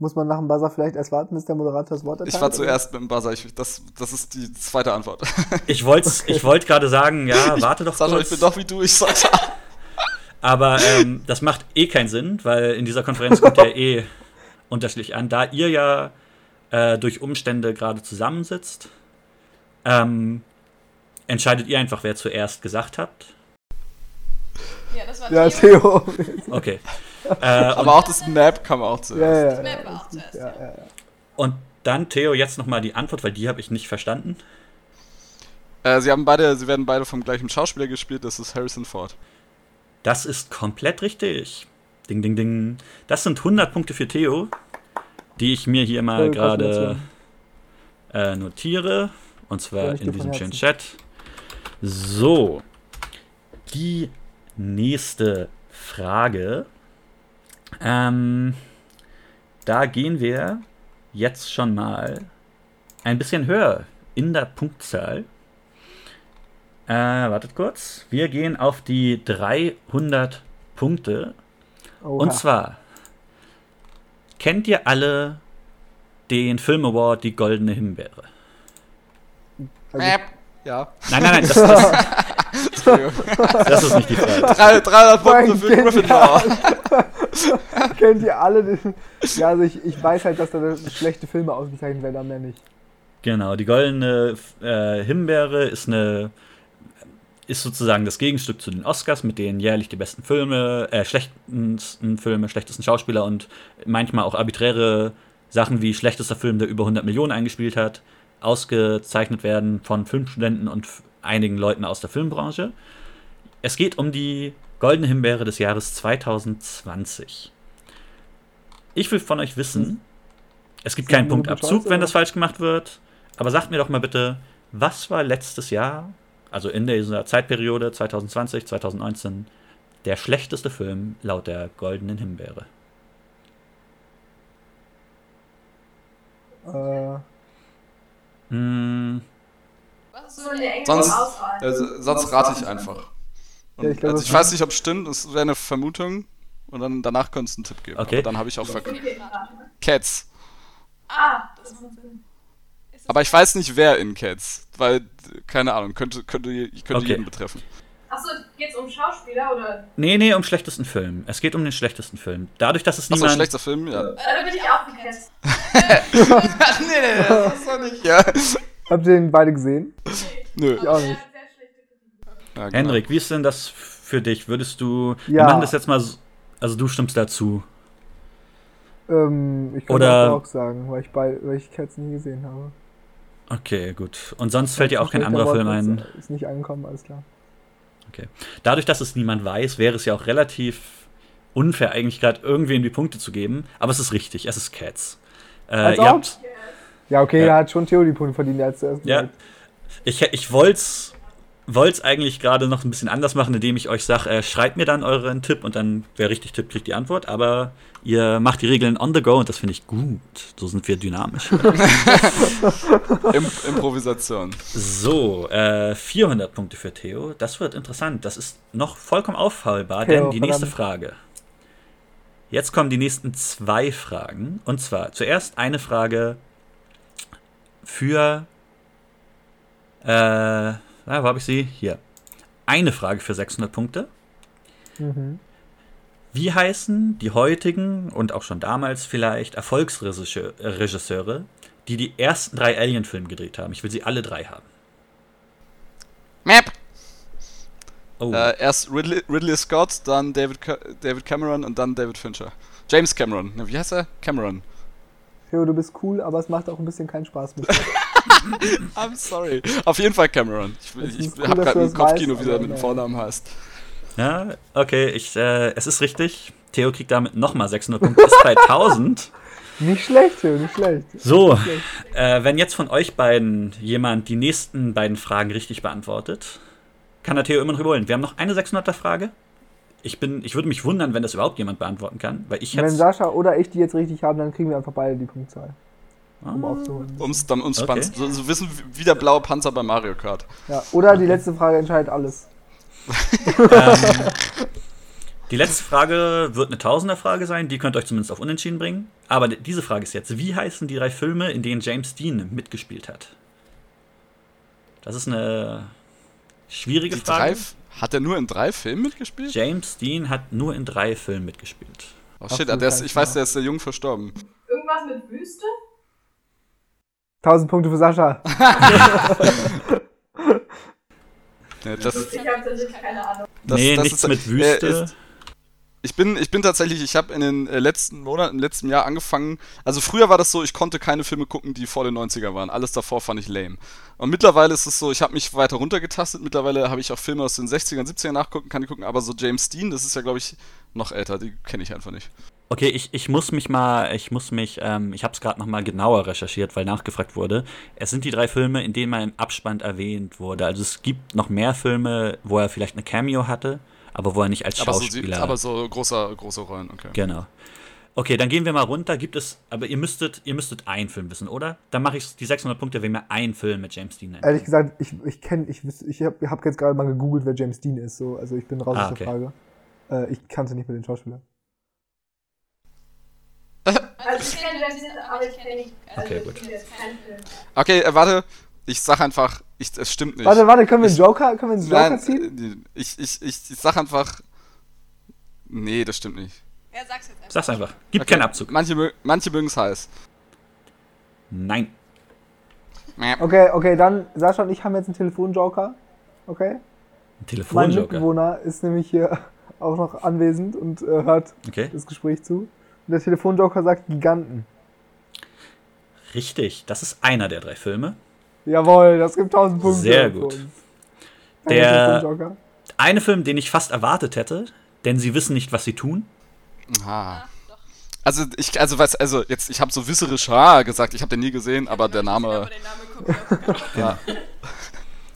Muss man nach dem Buzzer vielleicht erst warten, bis der Moderator das Wort erteilt? Ich war zuerst mit dem Buzzer. Ich, das, das ist die zweite Antwort. Ich wollte okay. ich wollt gerade sagen, ja, warte doch Sascha, kurz. ich bin doch wie du, ich Sascha. Aber ähm, das macht eh keinen Sinn, weil in dieser Konferenz kommt ja eh unterschiedlich an. Da ihr ja äh, durch Umstände gerade zusammensitzt, Ähm, entscheidet ihr einfach, wer zuerst gesagt habt? Ja, das war Ja, Theo. Okay. Äh, Aber auch das Map kam auch Ja, zuerst. ja, Map ja. war auch zuerst. ja, ja, ja. und dann, Theo, jetzt nochmal die Antwort, weil die habe ich nicht verstanden. Äh, sie haben beide, sie werden beide vom gleichen Schauspieler gespielt, das ist Harrison Ford. Das ist komplett richtig. Ding, ding, ding. Das sind 100 Punkte für Theo, die ich mir hier mal gerade äh, notiere. Und zwar in diesem schönen. Chat. So. Die nächste Frage. Ähm, da gehen wir jetzt schon mal ein bisschen höher in der Punktzahl. Äh, wartet kurz. Wir gehen auf die 300 Punkte. Oha. Und zwar kennt ihr alle den Film Award Die Goldene Himbeere? Also, Ja. Nein, nein, nein, das, das, das ist nicht die Frage. Drei- 300 Mein Punkte für Gryffindor. kennt ihr alle den? Ja, also ich, ich weiß halt, dass da schlechte Filme ausgezeichnet werden, aber mehr nicht. Genau, die Goldene äh, Himbeere ist eine ist sozusagen das Gegenstück zu den Oscars, mit denen jährlich die besten Filme, äh, schlechtesten Filme, schlechtesten Schauspieler und manchmal auch arbiträre Sachen wie schlechtester Film, der über 100 Millionen eingespielt hat, ausgezeichnet werden von Filmstudenten und einigen Leuten aus der Filmbranche. Es geht um die Goldene Himbeere des Jahres 2020. Ich will von euch wissen, es gibt keinen Punktabzug, wenn das falsch gemacht wird, aber sagt mir doch mal bitte, was war letztes Jahr, also in dieser Zeitperiode 2020, 2019, der schlechteste Film laut der Goldenen Himbeere? Äh, Sonst, also, sonst rate ich einfach. Und, Ja, ich glaub, also ich weiß nicht, ob es stimmt, es wäre eine Vermutung. Und dann danach könntest du einen Tipp geben. Okay. Aber dann habe ich auch verkackt. Cats. Ah, das macht Sinn. Aber ich weiß nicht, wer in Cats. Weil, keine Ahnung, könnte, könnte, könnte Okay. jeden betreffen. Achso, geht's um Schauspieler oder? nee, nee, um schlechtesten Film. Es geht um den schlechtesten Film. Dadurch, dass es Achso, niemand. schlechter Film? Ja. Äh, da bin ich auch geketzt. nee, nee, das ist doch nicht. Ja. habt ihr den beide gesehen? Nö. Ich auch nicht. Ja, genau. Hendrik, wie ist denn das für dich? Würdest du. Wir Ja. machen das jetzt mal. so- Also, du stimmst dazu. Ähm, ich kann Oder- das auch sagen, weil ich, bei, weil ich Cats nie gesehen habe. Okay, gut. Und sonst fällt dir auch kein anderer Film ein. Ist nicht angekommen, alles klar. Dadurch, dass es niemand weiß, wäre es ja auch relativ unfair, eigentlich gerade irgendwem die Punkte zu geben. Aber es ist richtig, es ist Cats. Äh, Als ihr habt, Ja, okay, Ja. er hat schon Theoriepunkte verdient, er hat zuerst ja, gesagt. ich, ich wollte es wollt's eigentlich gerade noch ein bisschen anders machen, indem ich euch sage, äh, schreibt mir dann euren Tipp und dann, wer richtig tippt, kriegt die Antwort. Aber ihr macht die Regeln on the go und das finde ich gut. So sind wir dynamisch. Im Improvisation. So, äh, 400 Punkte für Theo. Das wird interessant. Das ist noch vollkommen auffallbar, Theo, denn die nächste. Frage. Jetzt kommen die nächsten zwei Fragen. Und zwar zuerst eine Frage für. Äh, ah, wo habe ich sie? Hier. Eine Frage für 600 Punkte. Mhm. Wie heißen die heutigen und auch schon damals vielleicht Erfolgsregisseure, die die ersten drei Alien-Filme gedreht haben? Ich will sie alle drei haben. Map. Oh, Äh, erst Ridley, Ridley Scott, dann David, David Cameron und dann David Fincher. James Cameron. Wie heißt er? Cameron. Theo, du bist cool, aber es macht auch ein bisschen keinen Spaß mit dir. I'm sorry. Auf jeden Fall Cameron. Ich, ich, cool, habe gerade du das Kopfkino, weißt, wie aber mit dem. Vornamen heißt. ja, okay, ich, äh, es ist richtig. Theo kriegt damit nochmal 600 Punkte, ist bei 1000. nicht schlecht, Theo, nicht schlecht. So, Nicht schlecht. äh, wenn jetzt von euch beiden jemand die nächsten beiden Fragen richtig beantwortet, kann der Theo immer noch überholen. Wir haben noch eine 600er Frage. Ich, bin, ich würde mich wundern, wenn das überhaupt jemand beantworten kann, weil ich Wenn. Sascha oder ich die jetzt richtig haben, dann kriegen wir einfach beide die Punktzahl, um Ah, aufzuholen. Um's dann uns Okay. So, so wissen wie der blaue Panzer bei Mario Kart. Ja, oder die letzte Frage entscheidet alles. ähm, die letzte Frage wird eine Tausender-Frage sein, die könnt ihr euch zumindest auf Unentschieden bringen. Aber diese Frage ist jetzt: Wie heißen die drei Filme, in denen James Dean mitgespielt hat? Das ist eine schwierige Die Frage. drei, hat er nur in drei Filmen mitgespielt? James Dean hat nur in drei Filmen mitgespielt. Oh shit, Absolut der ist, ich weiß, der ist sehr jung verstorben. Irgendwas mit Wüste? 1000 Punkte für Sascha. Ja, das, Ich habe tatsächlich keine Ahnung. das, nee, das nichts ist- mit Wüste. äh, ist- Ich bin, ich bin tatsächlich, ich habe in den äh, letzten Monaten, im letzten Jahr angefangen. Also früher war das so, ich konnte keine Filme gucken, die vor den 90er waren. Alles davor fand ich lame. Und mittlerweile ist es so, ich habe mich weiter runtergetastet. Mittlerweile habe ich auch Filme aus den 60ern, 70ern nachgucken, kann ich gucken. Aber so James Dean, das ist ja, glaube ich, noch älter. Die kenne ich einfach nicht. Okay, ich, ich muss mich mal, ich muss mich, ähm, ich habe es gerade noch mal genauer recherchiert, weil nachgefragt wurde. Es sind die drei Filme, in denen mal im Abspann erwähnt wurde. Also es gibt noch mehr Filme, wo er vielleicht eine Cameo hatte, aber wo er nicht als Aber so, Schauspieler. aber so großer, große Rollen, okay. Genau. Okay, dann gehen wir mal runter. Gibt es, aber ihr müsstet, ihr müsstet einen Film wissen, oder? Dann mache ich die 600 Punkte, wenn mir ein Film mit James Dean nennt. Ehrlich gesagt, ich, ich kenne, ich, ich habe hab jetzt gerade mal gegoogelt, wer James Dean ist. So. Also ich bin raus Ah, aus okay. der Frage. Äh, ich kannte nicht mit den Schauspielern. Also ich kenne James Dean, aber ich kenne nicht. Also Okay, ich gut. Okay, äh, warte. Ich sag einfach, ich, es stimmt nicht. Warte, warte, können wir einen Joker, können wir einen Joker Nein, ziehen? äh, ich, ich, ich, ich sag einfach. Nee, das stimmt nicht. Er sag's jetzt einfach. Sag's einfach. Gibt Okay, keinen Abzug. Manche, manche mögen es heiß. Nein. Okay, okay, dann Sascha und ich haben jetzt einen Telefonjoker. Okay? Ein Mein Telefonjoker. Mitbewohner ist nämlich hier auch noch anwesend und äh, hört Okay. das Gespräch zu. Und der Telefonjoker sagt Giganten. Richtig, das ist einer der drei Filme. Jawohl, das gibt 1000 Punkte. Sehr gut. Der eine Film, den ich fast erwartet hätte, denn sie wissen nicht, was sie tun. Aha. Also ich, also was, also jetzt, ich habe so wisserisch ah, gesagt, ich habe den nie gesehen, aber der Name. Ja.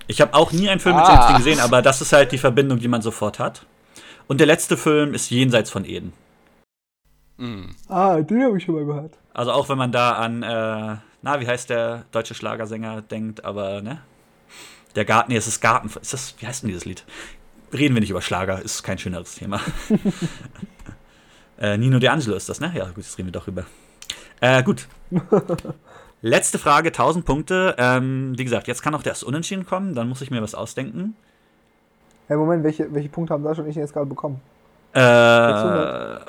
Ich habe auch nie einen Film mit Ah. Gesehen, aber das ist halt die Verbindung, die man sofort hat. Und der letzte Film ist Jenseits von Eden. Mhm. Ah, den habe ich schon mal gehört. Also auch wenn man da an, äh, na, wie heißt der deutsche Schlagersänger denkt, aber, ne? Der Garten, nee, es ist Garten, ist das, wie heißt denn dieses Lied? Reden wir nicht über Schlager, ist kein schöneres Thema. äh, Nino De Angelo ist das, ne? Ja, gut, jetzt reden wir doch rüber. Äh, gut. Letzte Frage, 1000 Punkte. Ähm, wie gesagt, jetzt kann auch das Unentschieden kommen, dann muss ich mir was ausdenken. Hey, Moment, welche, welche Punkte haben Sascha und ich jetzt gerade bekommen? Äh, 600.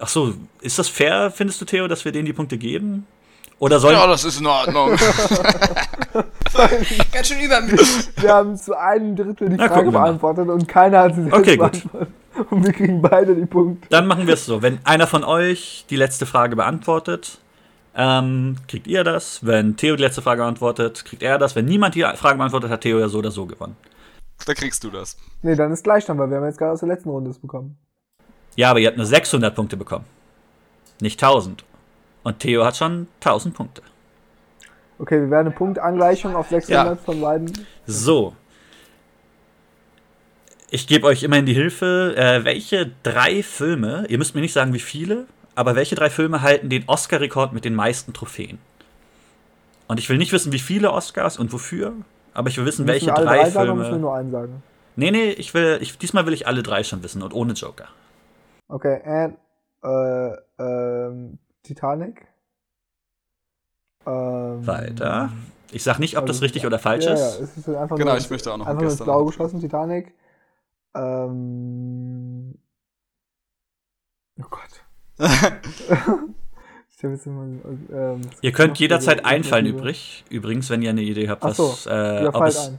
ach so, ist das fair, findest du, Theo, dass wir denen die Punkte geben? Oder sollen, Ja, das ist in Ordnung. Ganz schön übermütig. Wir haben zu einem Drittel die Na, Frage beantwortet und keiner hat sie selbst Okay, gut. beantwortet. Und wir kriegen beide die Punkte. Dann machen wir es so. Wenn einer von euch die letzte Frage beantwortet, ähm, kriegt ihr das. Wenn Theo die letzte Frage beantwortet, kriegt er das. Wenn niemand die Frage beantwortet, hat Theo ja so oder so gewonnen. da kriegst du das. Nee, dann ist Gleichstand, weil wir haben jetzt gerade aus der letzten Runde das bekommen. Ja, aber ihr habt nur 600 Punkte bekommen. Nicht 1000. Und Theo hat schon 1000 Punkte. Okay, wir werden eine Punktangleichung auf 600 Ja. von beiden. So. Ich gebe euch immerhin die Hilfe. Äh, welche drei Filme, ihr müsst mir nicht sagen, wie viele, aber welche drei Filme halten den Oscar-Rekord mit den meisten Trophäen? Und ich will nicht wissen, wie viele Oscars und wofür, aber ich will wissen, welche drei, drei sagen oder müssen wir Filme. nur einen sagen? Nee, nee, ich will, ich, diesmal will ich alle drei schon wissen und ohne Joker. Okay, and, äh, ähm, Titanic. Ähm, Weiter. Ich sag nicht, ob das also- richtig oder falsch ja, ist. Ja, es ist halt einfach Genau, nur, ich möchte auch noch einfach gestern Blaue noch. geschossen, Titanic. Ähm, oh Gott. ich hab jetzt immer, ähm, was Ihr könnt jederzeit einfallen übrig. Übrigens, wenn ihr eine Idee habt, was. so, äh, Ja, ob es, ein.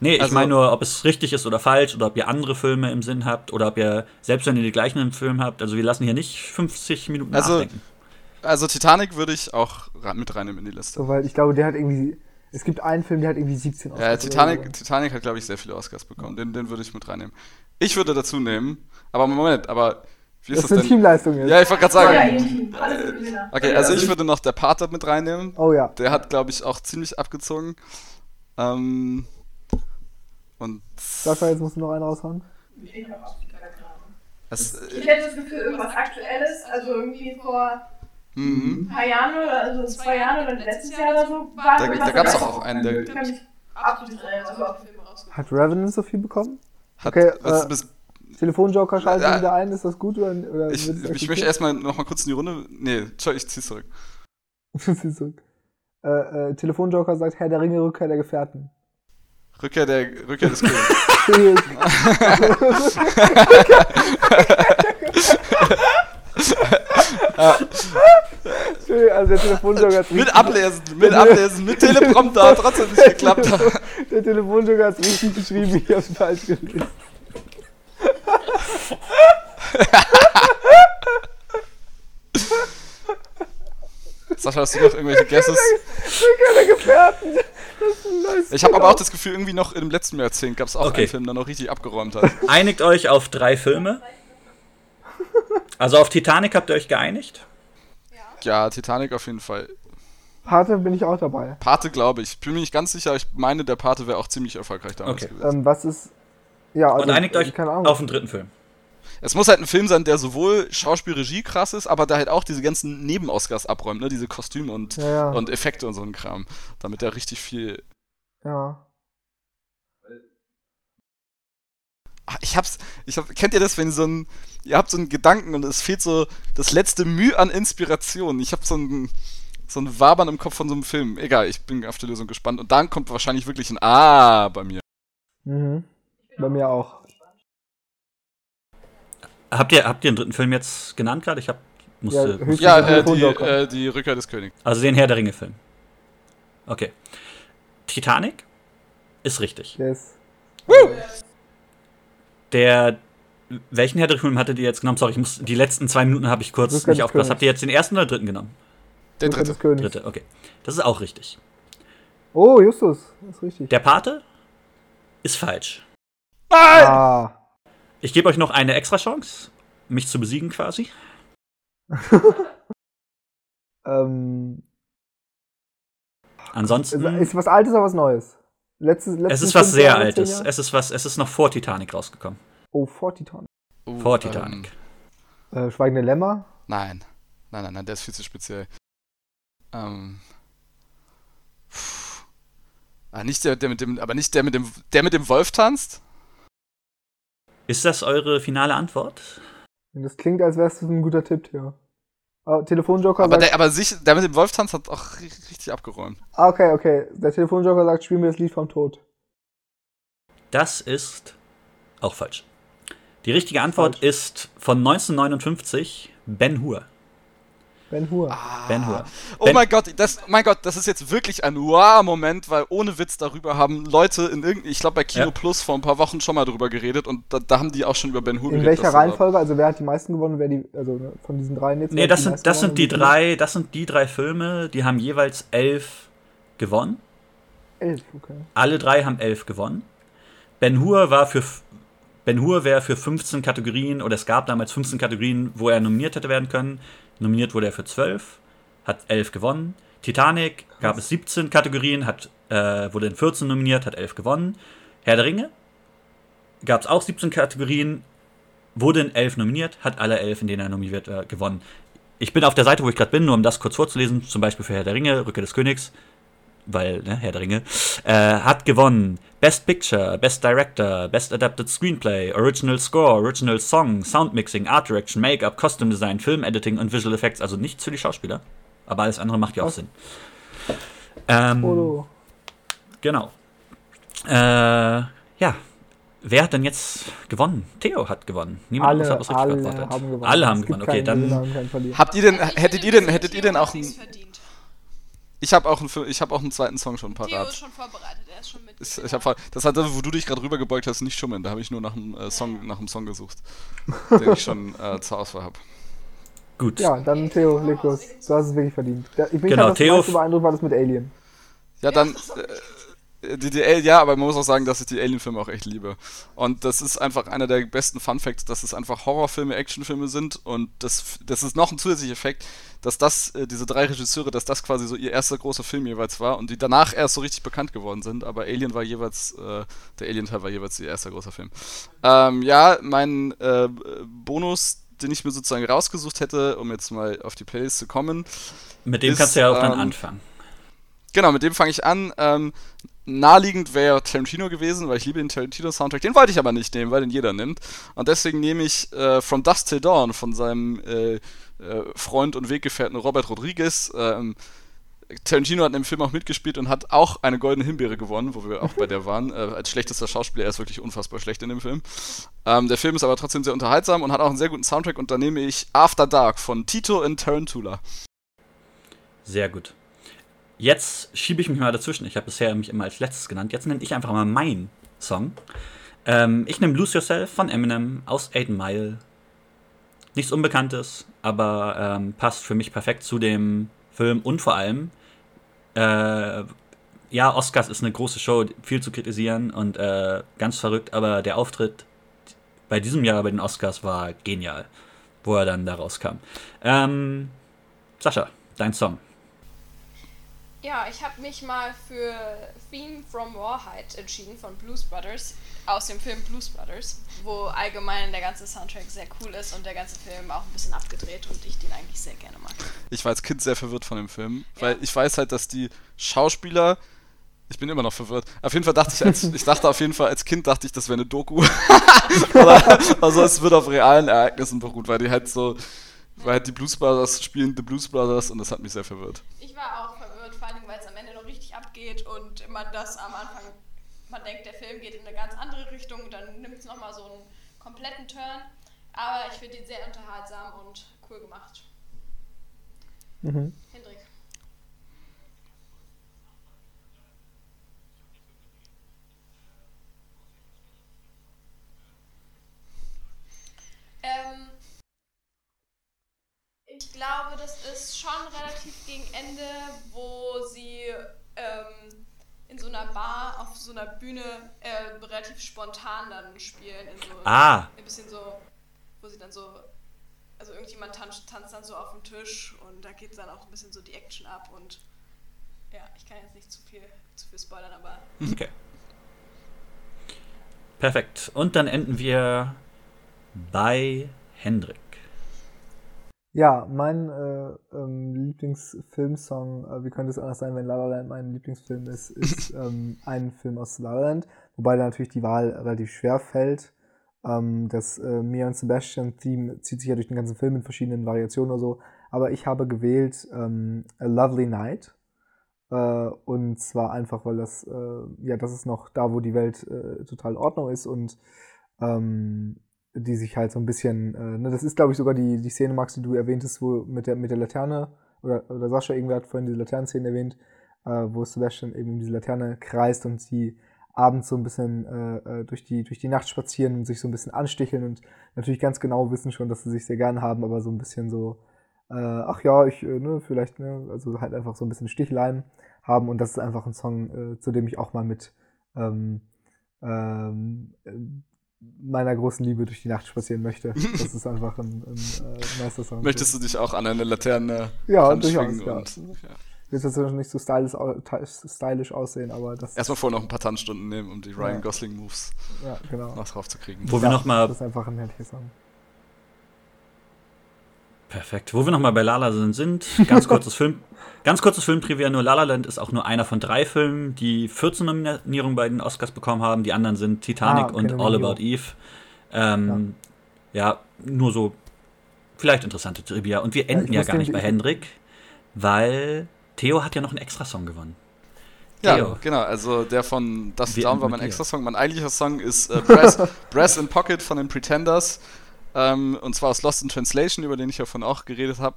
Nee, ich Also- meine nur, ob es richtig ist oder falsch oder ob ihr andere Filme im Sinn habt oder ob ihr, selbst wenn ihr die gleichen im Film habt, also wir lassen hier nicht 50 Minuten Also, nachdenken. Also Titanic würde ich auch mit reinnehmen in die Liste. So, weil ich glaube, der hat irgendwie. Es gibt einen Film, der hat irgendwie 17 Ja, Oscars oder Titanic. Titanic hat, glaube ich, sehr viele Oscars bekommen. Den, den würde ich mit reinnehmen. Ich würde dazu nehmen, aber Moment, aber wie ist Das das, ist eine denn? Teamleistung jetzt. Ja, ich wollte gerade Ja, sagen. für Gewinner. Okay, also ich würde noch der Pater mit reinnehmen. Oh ja. Der hat, glaube ich, auch ziemlich abgezogen. Ähm, und Sascha, jetzt musst du noch einen raushauen. es, Ich hätte das Gefühl, irgendwas Aktuelles, also irgendwie vor mhm. ein paar Jahren oder also zwei Jahren oder letztes Jahr oder so war Da, da gab es auch einen, der Kann mich absolut. Also Hat Revenant so viel bekommen? hat. Okay, was, äh, bis, Telefonjoker schalten Ja. wieder ein, ist das gut? Oder, oder ich, ich möchte erstmal noch mal kurz in die Runde. Nee, Entschuldigung, ich zieh's zurück. Sie zurück. Äh, äh, Telefonjoker sagt Herr der Ringe, Rückkehr der Gefährten. Rückkehr, der, Rückkehr des Königs. Entschuldigung, also der Telefonjoker hat Mit Ablesen, mit Ablesen, mit Teleprompter hat trotzdem nicht geklappt. Der Telefonjoker hat richtig geschrieben, ich hab's falsch gelesen. Sascha, hast du noch irgendwelche Guesses? keine Gefährten. Ich habe aber auch das Gefühl, irgendwie noch im letzten Jahrzehnt gab es auch Okay. einen Film, der noch richtig abgeräumt hat. Einigt euch auf drei Filme. Also auf Titanic habt ihr euch geeinigt? Ja, Titanic auf jeden Fall. Pate bin ich auch dabei. Pate glaube ich. Bin mir nicht ganz sicher, ich meine, der Pate wäre auch ziemlich erfolgreich damals Okay. gewesen. Ähm, was ist. Ja, also. Und einigt euch keine Ahnung. auf den dritten Film. Es muss halt ein Film sein, der sowohl Schauspiel-Regie krass ist, aber der halt auch diese ganzen Neben-Oscars abräumt, ne? Diese Kostüme und, Ja, ja. und Effekte und so ein Kram. Damit er richtig viel. Ja. Ah, Ich hab's. Ich hab, kennt ihr das, wenn so ein. Ihr habt so einen Gedanken und es fehlt so das letzte Mühe an Inspiration. Ich hab so ein. So ein Wabern im Kopf von so einem Film. Egal, ich bin auf die Lösung gespannt. Und dann kommt wahrscheinlich wirklich ein Ah bei mir. Mhm. Bei mir auch. Habt ihr, habt ihr den dritten Film jetzt genannt gerade? Ich hab, musste, Ja, höchstens- Ja, äh, die, äh, die Rückkehr des Königs. also den Herr der Ringe-Film. Okay. Titanic ist richtig. Der ist. Der. Welchen Herr der Ringe-Film hattet ihr jetzt genommen? Sorry, ich muss, die letzten zwei Minuten habe ich kurz Rückkehr nicht aufgepasst. Habt ihr jetzt den ersten oder den dritten genommen? Der Rückkehr dritte. des Königs. Dritte, okay. Das ist auch richtig. Oh, Justus. Das ist richtig. Der Pate ist falsch. Ah. Ich gebe euch noch eine extra Chance, mich zu besiegen quasi. Ähm. Ansonsten. Ist, ist was Altes oder was Neues? Letztes, Es letzten ist was sehr Jahre, Altes. Es ist was, es ist noch vor Titanic rausgekommen. Oh, vor Titan. Uh, Vor ähm, Titanic. Äh, Schweigende Lämmer. Nein. Nein, nein, nein, der ist viel zu speziell. Ähm. Puh. Ah, nicht der, der mit dem, aber nicht der mit dem, der mit dem Wolf tanzt? Ist das eure finale Antwort? Das klingt, als wärst du ein guter Tipp, ja. Ah, Telefonjoker Aber sagt. der, aber sich, der mit dem Wolf tanzt hat auch ri- richtig abgeräumt. ah, okay, okay. Der Telefonjoker sagt, spiel mir das Lied vom Tod. Das ist auch falsch. Die richtige Antwort ist von 1959 Ben Hur. Ben Hur. Ben Hur. Oh Ben- mein Gott, das, mein Gott, das ist jetzt wirklich ein Wow-Moment, weil ohne Witz darüber haben Leute in irgendeinem, ich glaube bei Kino Ja. Plus vor ein paar Wochen schon mal drüber geredet und da, da haben die auch schon über Ben Hur In geredet. welcher dass er- Reihenfolge? Also wer hat die meisten gewonnen? Wer die, also ne, von diesen dreien jetzt? Nee, das sind, das sind die drei, das sind die drei Filme, die haben jeweils elf gewonnen. Elf, okay. Alle drei haben elf gewonnen. Ben Hur war für Ben Hur wäre für 15 Kategorien oder es gab damals 15 Kategorien, wo er nominiert hätte werden können. Nominiert wurde er für 12, hat 11 gewonnen. Titanic gab es 17 Kategorien, hat, äh, wurde in 14 nominiert, hat 11 gewonnen. Herr der Ringe gab es auch 17 Kategorien, wurde in 11 nominiert, hat alle 11, in denen er nominiert war, gewonnen. Ich bin auf der Seite, wo ich gerade bin, nur um das kurz vorzulesen, zum Beispiel für Herr der Ringe, Rückkehr des Königs, weil, ne, Herr der Ringe, äh, hat gewonnen Best Picture, Best Director, Best Adapted Screenplay, Original Score, Original Song, Sound Mixing, Art Direction, Make-up, Costume Design, Film Editing und Visual Effects. Also nichts für die Schauspieler. Aber alles andere macht ja auch Was? Sinn. Ähm. Genau. Äh, ja. Wer hat denn jetzt gewonnen? Theo hat gewonnen. Niemand Alle, anderes hat was richtig alle beantwortet. haben gewonnen. Alle haben Es gewonnen. Okay, dann. Habt ihr denn, hättet ihr denn, hättet ihr denn auch einen, verdient. Ich habe auch einen, Fi- ich habe auch einen zweiten Song schon Theo ist parat. schon vorbereitet, er ist schon mit. Ich, ich hab, das hatte, wo du dich gerade rübergebeugt hast, nicht schummeln. Da habe ich nur nach einem äh, Song, nach einem Song gesucht, den ich schon äh, zur Auswahl habe. Gut. Ja, dann Theo, leg los. Du hast es wirklich verdient. Ja, Ich bin Genau, Theo beeindruckt, war das mit Alien. Ja, dann. Äh, Al- ja, aber man muss auch sagen, dass ich die Alien-Filme auch echt liebe. Und das ist einfach einer der besten Fun-Facts, dass es einfach Horrorfilme, Actionfilme sind. Und das, das ist noch ein zusätzlicher Effekt, dass das, äh, diese drei Regisseure, dass das quasi so ihr erster großer Film jeweils war und die danach erst so richtig bekannt geworden sind. Aber Alien war jeweils, äh, der Alien-Teil war jeweils ihr erster großer Film. Ähm, ja, mein äh, Bonus, den ich mir sozusagen rausgesucht hätte, um jetzt mal auf die Playlist zu kommen, Mit dem ist, kannst du ja auch dann ähm, anfangen. Genau, mit dem fange ich an. Ähm, naheliegend wäre Tarantino gewesen, weil ich liebe den Tarantino-Soundtrack. Den wollte ich aber nicht nehmen, weil den jeder nimmt. Und deswegen nehme ich äh, From Dusk Till Dawn von seinem äh, äh, Freund und Weggefährten Robert Rodriguez. Ähm, Tarantino hat in dem Film auch mitgespielt und hat auch eine goldene Himbeere gewonnen, wo wir auch bei der waren. Äh, als schlechtester Schauspieler, er ist wirklich unfassbar schlecht in dem Film. Ähm, der Film ist aber trotzdem sehr unterhaltsam und hat auch einen sehr guten Soundtrack und da nehme ich After Dark von Tito und Tarantula. Sehr gut. Jetzt schiebe ich mich mal dazwischen. Ich habe bisher mich immer als letztes genannt. Jetzt nenne ich einfach mal meinen Song. Ähm, ich nehme Lose Yourself von Eminem aus 8 Mile. Nichts Unbekanntes, aber ähm, passt für mich perfekt zu dem Film und vor allem, äh, ja, Oscars ist eine große Show, viel zu kritisieren und äh, ganz verrückt, aber der Auftritt bei diesem Jahr bei den Oscars war genial, wo er dann da rauskam. Ähm, Sascha, dein Song. Ja, ich habe mich mal für Theme from Warhide entschieden von Blues Brothers aus dem Film Blues Brothers, wo allgemein der ganze Soundtrack sehr cool ist und der ganze Film auch ein bisschen abgedreht und ich den eigentlich sehr gerne mag. Ich war als Kind sehr verwirrt von dem Film, weil ich weiß halt, dass die Schauspieler ich bin immer noch verwirrt. Auf jeden Fall dachte ich, als, ich dachte auf jeden Fall als Kind dachte ich, das wäre eine Doku. Oder, also es wird auf realen Ereignissen beruht, weil die halt so, weil halt die Blues Brothers spielen The Blues Brothers und das hat mich sehr verwirrt. Ich war auch verwirrt, vor allem weil es am Ende abgeht und man das am Anfang, man denkt, der Film geht in eine ganz andere Richtung und dann nimmt es nochmal so einen kompletten Turn. Aber ich finde ihn sehr unterhaltsam und cool gemacht. Mhm. Hendrik. Ähm, ich glaube, das ist schon relativ gegen Ende, wo sie ähm, in so einer Bar auf so einer Bühne äh, relativ spontan dann spielen. So, Ah. Ein bisschen so, wo sie dann so, also irgendjemand tanzt, tanzt dann so auf dem Tisch und da geht dann auch ein bisschen so die Action ab und ja, ich kann jetzt nicht zu viel, zu viel spoilern, aber Okay. Perfekt. Und dann enden wir bei Hendrik. Ja, mein äh, ähm, Lieblingsfilmsong, äh, wie könnte es anders sein, wenn La La Land mein Lieblingsfilm ist, ist ähm, ein Film aus La La Land, wobei da natürlich die Wahl relativ schwer fällt. Ähm, das äh, Mia und Sebastian Theme zieht sich ja durch den ganzen Film in verschiedenen Variationen oder so, aber ich habe gewählt ähm, A Lovely Night äh, und zwar einfach, weil das, äh, ja, das ist noch da, wo die Welt äh, total in Ordnung ist und ähm, die sich halt so ein bisschen, äh, ne, das ist glaube ich sogar die, die Szene, Max, die du erwähntest, wo mit der, mit der Laterne, oder, oder Sascha irgendwer hat vorhin diese Laternenszene erwähnt, äh, wo Sebastian eben um diese Laterne kreist und sie abends so ein bisschen äh, äh, durch, die, durch die Nacht spazieren und sich so ein bisschen ansticheln und natürlich ganz genau wissen schon, dass sie sich sehr gern haben, aber so ein bisschen so, äh, ach ja, ich, äh, ne, vielleicht, ne, also halt einfach so ein bisschen Stichlein haben und das ist einfach ein Song, äh, zu dem ich auch mal mit ähm, ähm, äh, meiner großen Liebe durch die Nacht spazieren möchte. Das ist einfach ein, ein äh, nicer Song. Möchtest du dich auch an eine Laterne Ja, durchaus, ja. und ja. Wird jetzt nicht so stylisch, stylisch aussehen, aber das Erstmal vorher noch ein paar Tanzstunden nehmen, um die Ryan Ja. Gosling Moves Ja, genau. noch drauf zu kriegen. Wo wir noch mal- Das ist einfach ein herrlicher Song. Perfekt. Wo wir nochmal bei Lala sind, sind ganz kurzes Film, ganz kurzes Filmtrivia. Nur La La Land ist auch nur einer von drei Filmen, die 14 Nominierungen bei den Oscars bekommen haben. Die anderen sind Titanic Ah, okay, und All. About Eve. Ähm, ja. nur so vielleicht interessante Trivia. Und wir enden ja muss gar nicht bei Hendrik, weil Theo hat ja noch einen Extra-Song gewonnen. Ja, Theo. genau. Also der von Wir Down war mein mit dir. extra Song. Mein eigentlicher Song ist äh, Brass, Brass in Pocket von den Pretenders. Ähm, und zwar aus Lost in Translation, über den ich ja von auch geredet habe.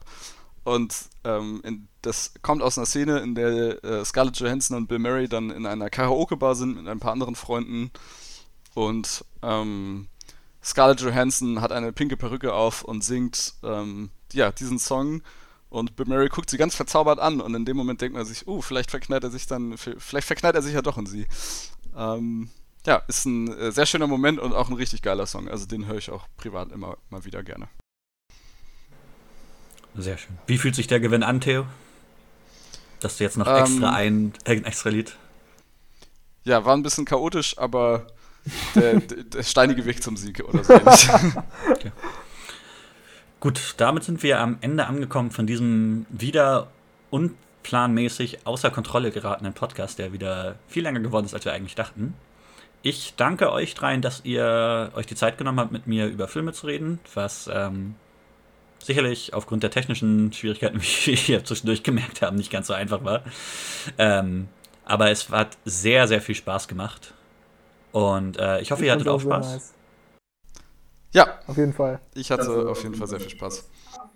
Und ähm, in, das kommt aus einer Szene, in der äh, Scarlett Johansson und Bill Murray dann in einer Karaoke-Bar sind mit ein paar anderen Freunden. Und ähm, Scarlett Johansson hat eine pinke Perücke auf und singt ähm, ja, diesen Song. Und Bill Murray guckt sie ganz verzaubert an und in dem Moment denkt man sich, uh, vielleicht verknallt er sich dann, vielleicht verknallt er sich ja doch in sie. Ähm, ja, ist ein äh, sehr schöner Moment und auch ein richtig geiler Song. Also den höre ich auch privat immer mal wieder gerne. Sehr schön. Wie fühlt sich der Gewinn an, Theo? Dass du jetzt noch Ähm, extra ein, ein extra Lied. Ja, war ein bisschen chaotisch, aber der, der, der steinige Weg zum Sieg oder so ähnlich. Okay. Gut, damit sind wir am Ende angekommen von diesem wieder unplanmäßig außer Kontrolle geratenen Podcast, der wieder viel länger geworden ist, als wir eigentlich dachten. Ich danke euch dreien, dass ihr euch die Zeit genommen habt, mit mir über Filme zu reden, was ähm, sicherlich aufgrund der technischen Schwierigkeiten, wie wir zwischendurch gemerkt haben, nicht ganz so einfach war. Ähm, aber es hat sehr, sehr viel Spaß gemacht. Und äh, ich hoffe, ihr hattet auch Spaß. Nice. Ja. Auf jeden Fall. Ich hatte auf jeden Fall sehr viel Spaß.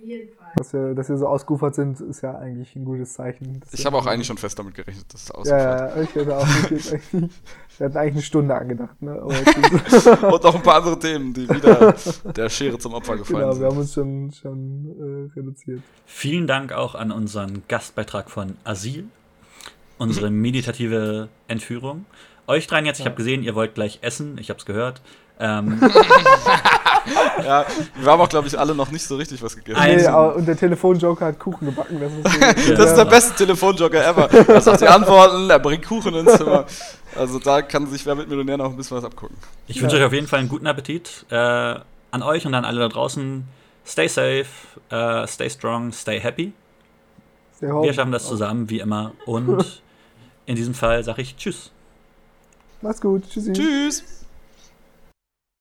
Jeden Fall. Dass wir, dass wir so ausgeufert sind, ist ja eigentlich ein gutes Zeichen. Ich habe auch eigentlich schon fest damit gerechnet, dass es ausufert. Ja, ja, ich hätte auch. wir hatten eigentlich eine Stunde angedacht. Ne? Und auch ein paar andere Themen, die wieder der Schere zum Opfer gefallen genau, sind. wir haben uns schon, schon äh, reduziert. Vielen Dank auch an unseren Gastbeitrag von Asyl, unsere meditative Entführung. Euch dreien jetzt, ich habe gesehen, ihr wollt gleich essen, ich habe es gehört. Ähm, ja, wir haben auch, glaube ich, alle noch nicht so richtig was gegessen. Nee, und der Telefonjoker hat Kuchen gebacken. Das ist, so das ist der beste Telefonjoker ever. Er sagt die Antworten, er bringt Kuchen ins Zimmer. Also da kann sich Wer mit Millionär noch ein bisschen was abgucken. Ich ja. wünsche euch auf jeden Fall einen guten Appetit. Äh, an euch und an alle da draußen. Stay safe, uh, stay strong, stay happy. Stay Wir schaffen das zusammen, wie immer. Und in diesem Fall sage ich Tschüss. Mach's gut. Tschüssi. Tschüss.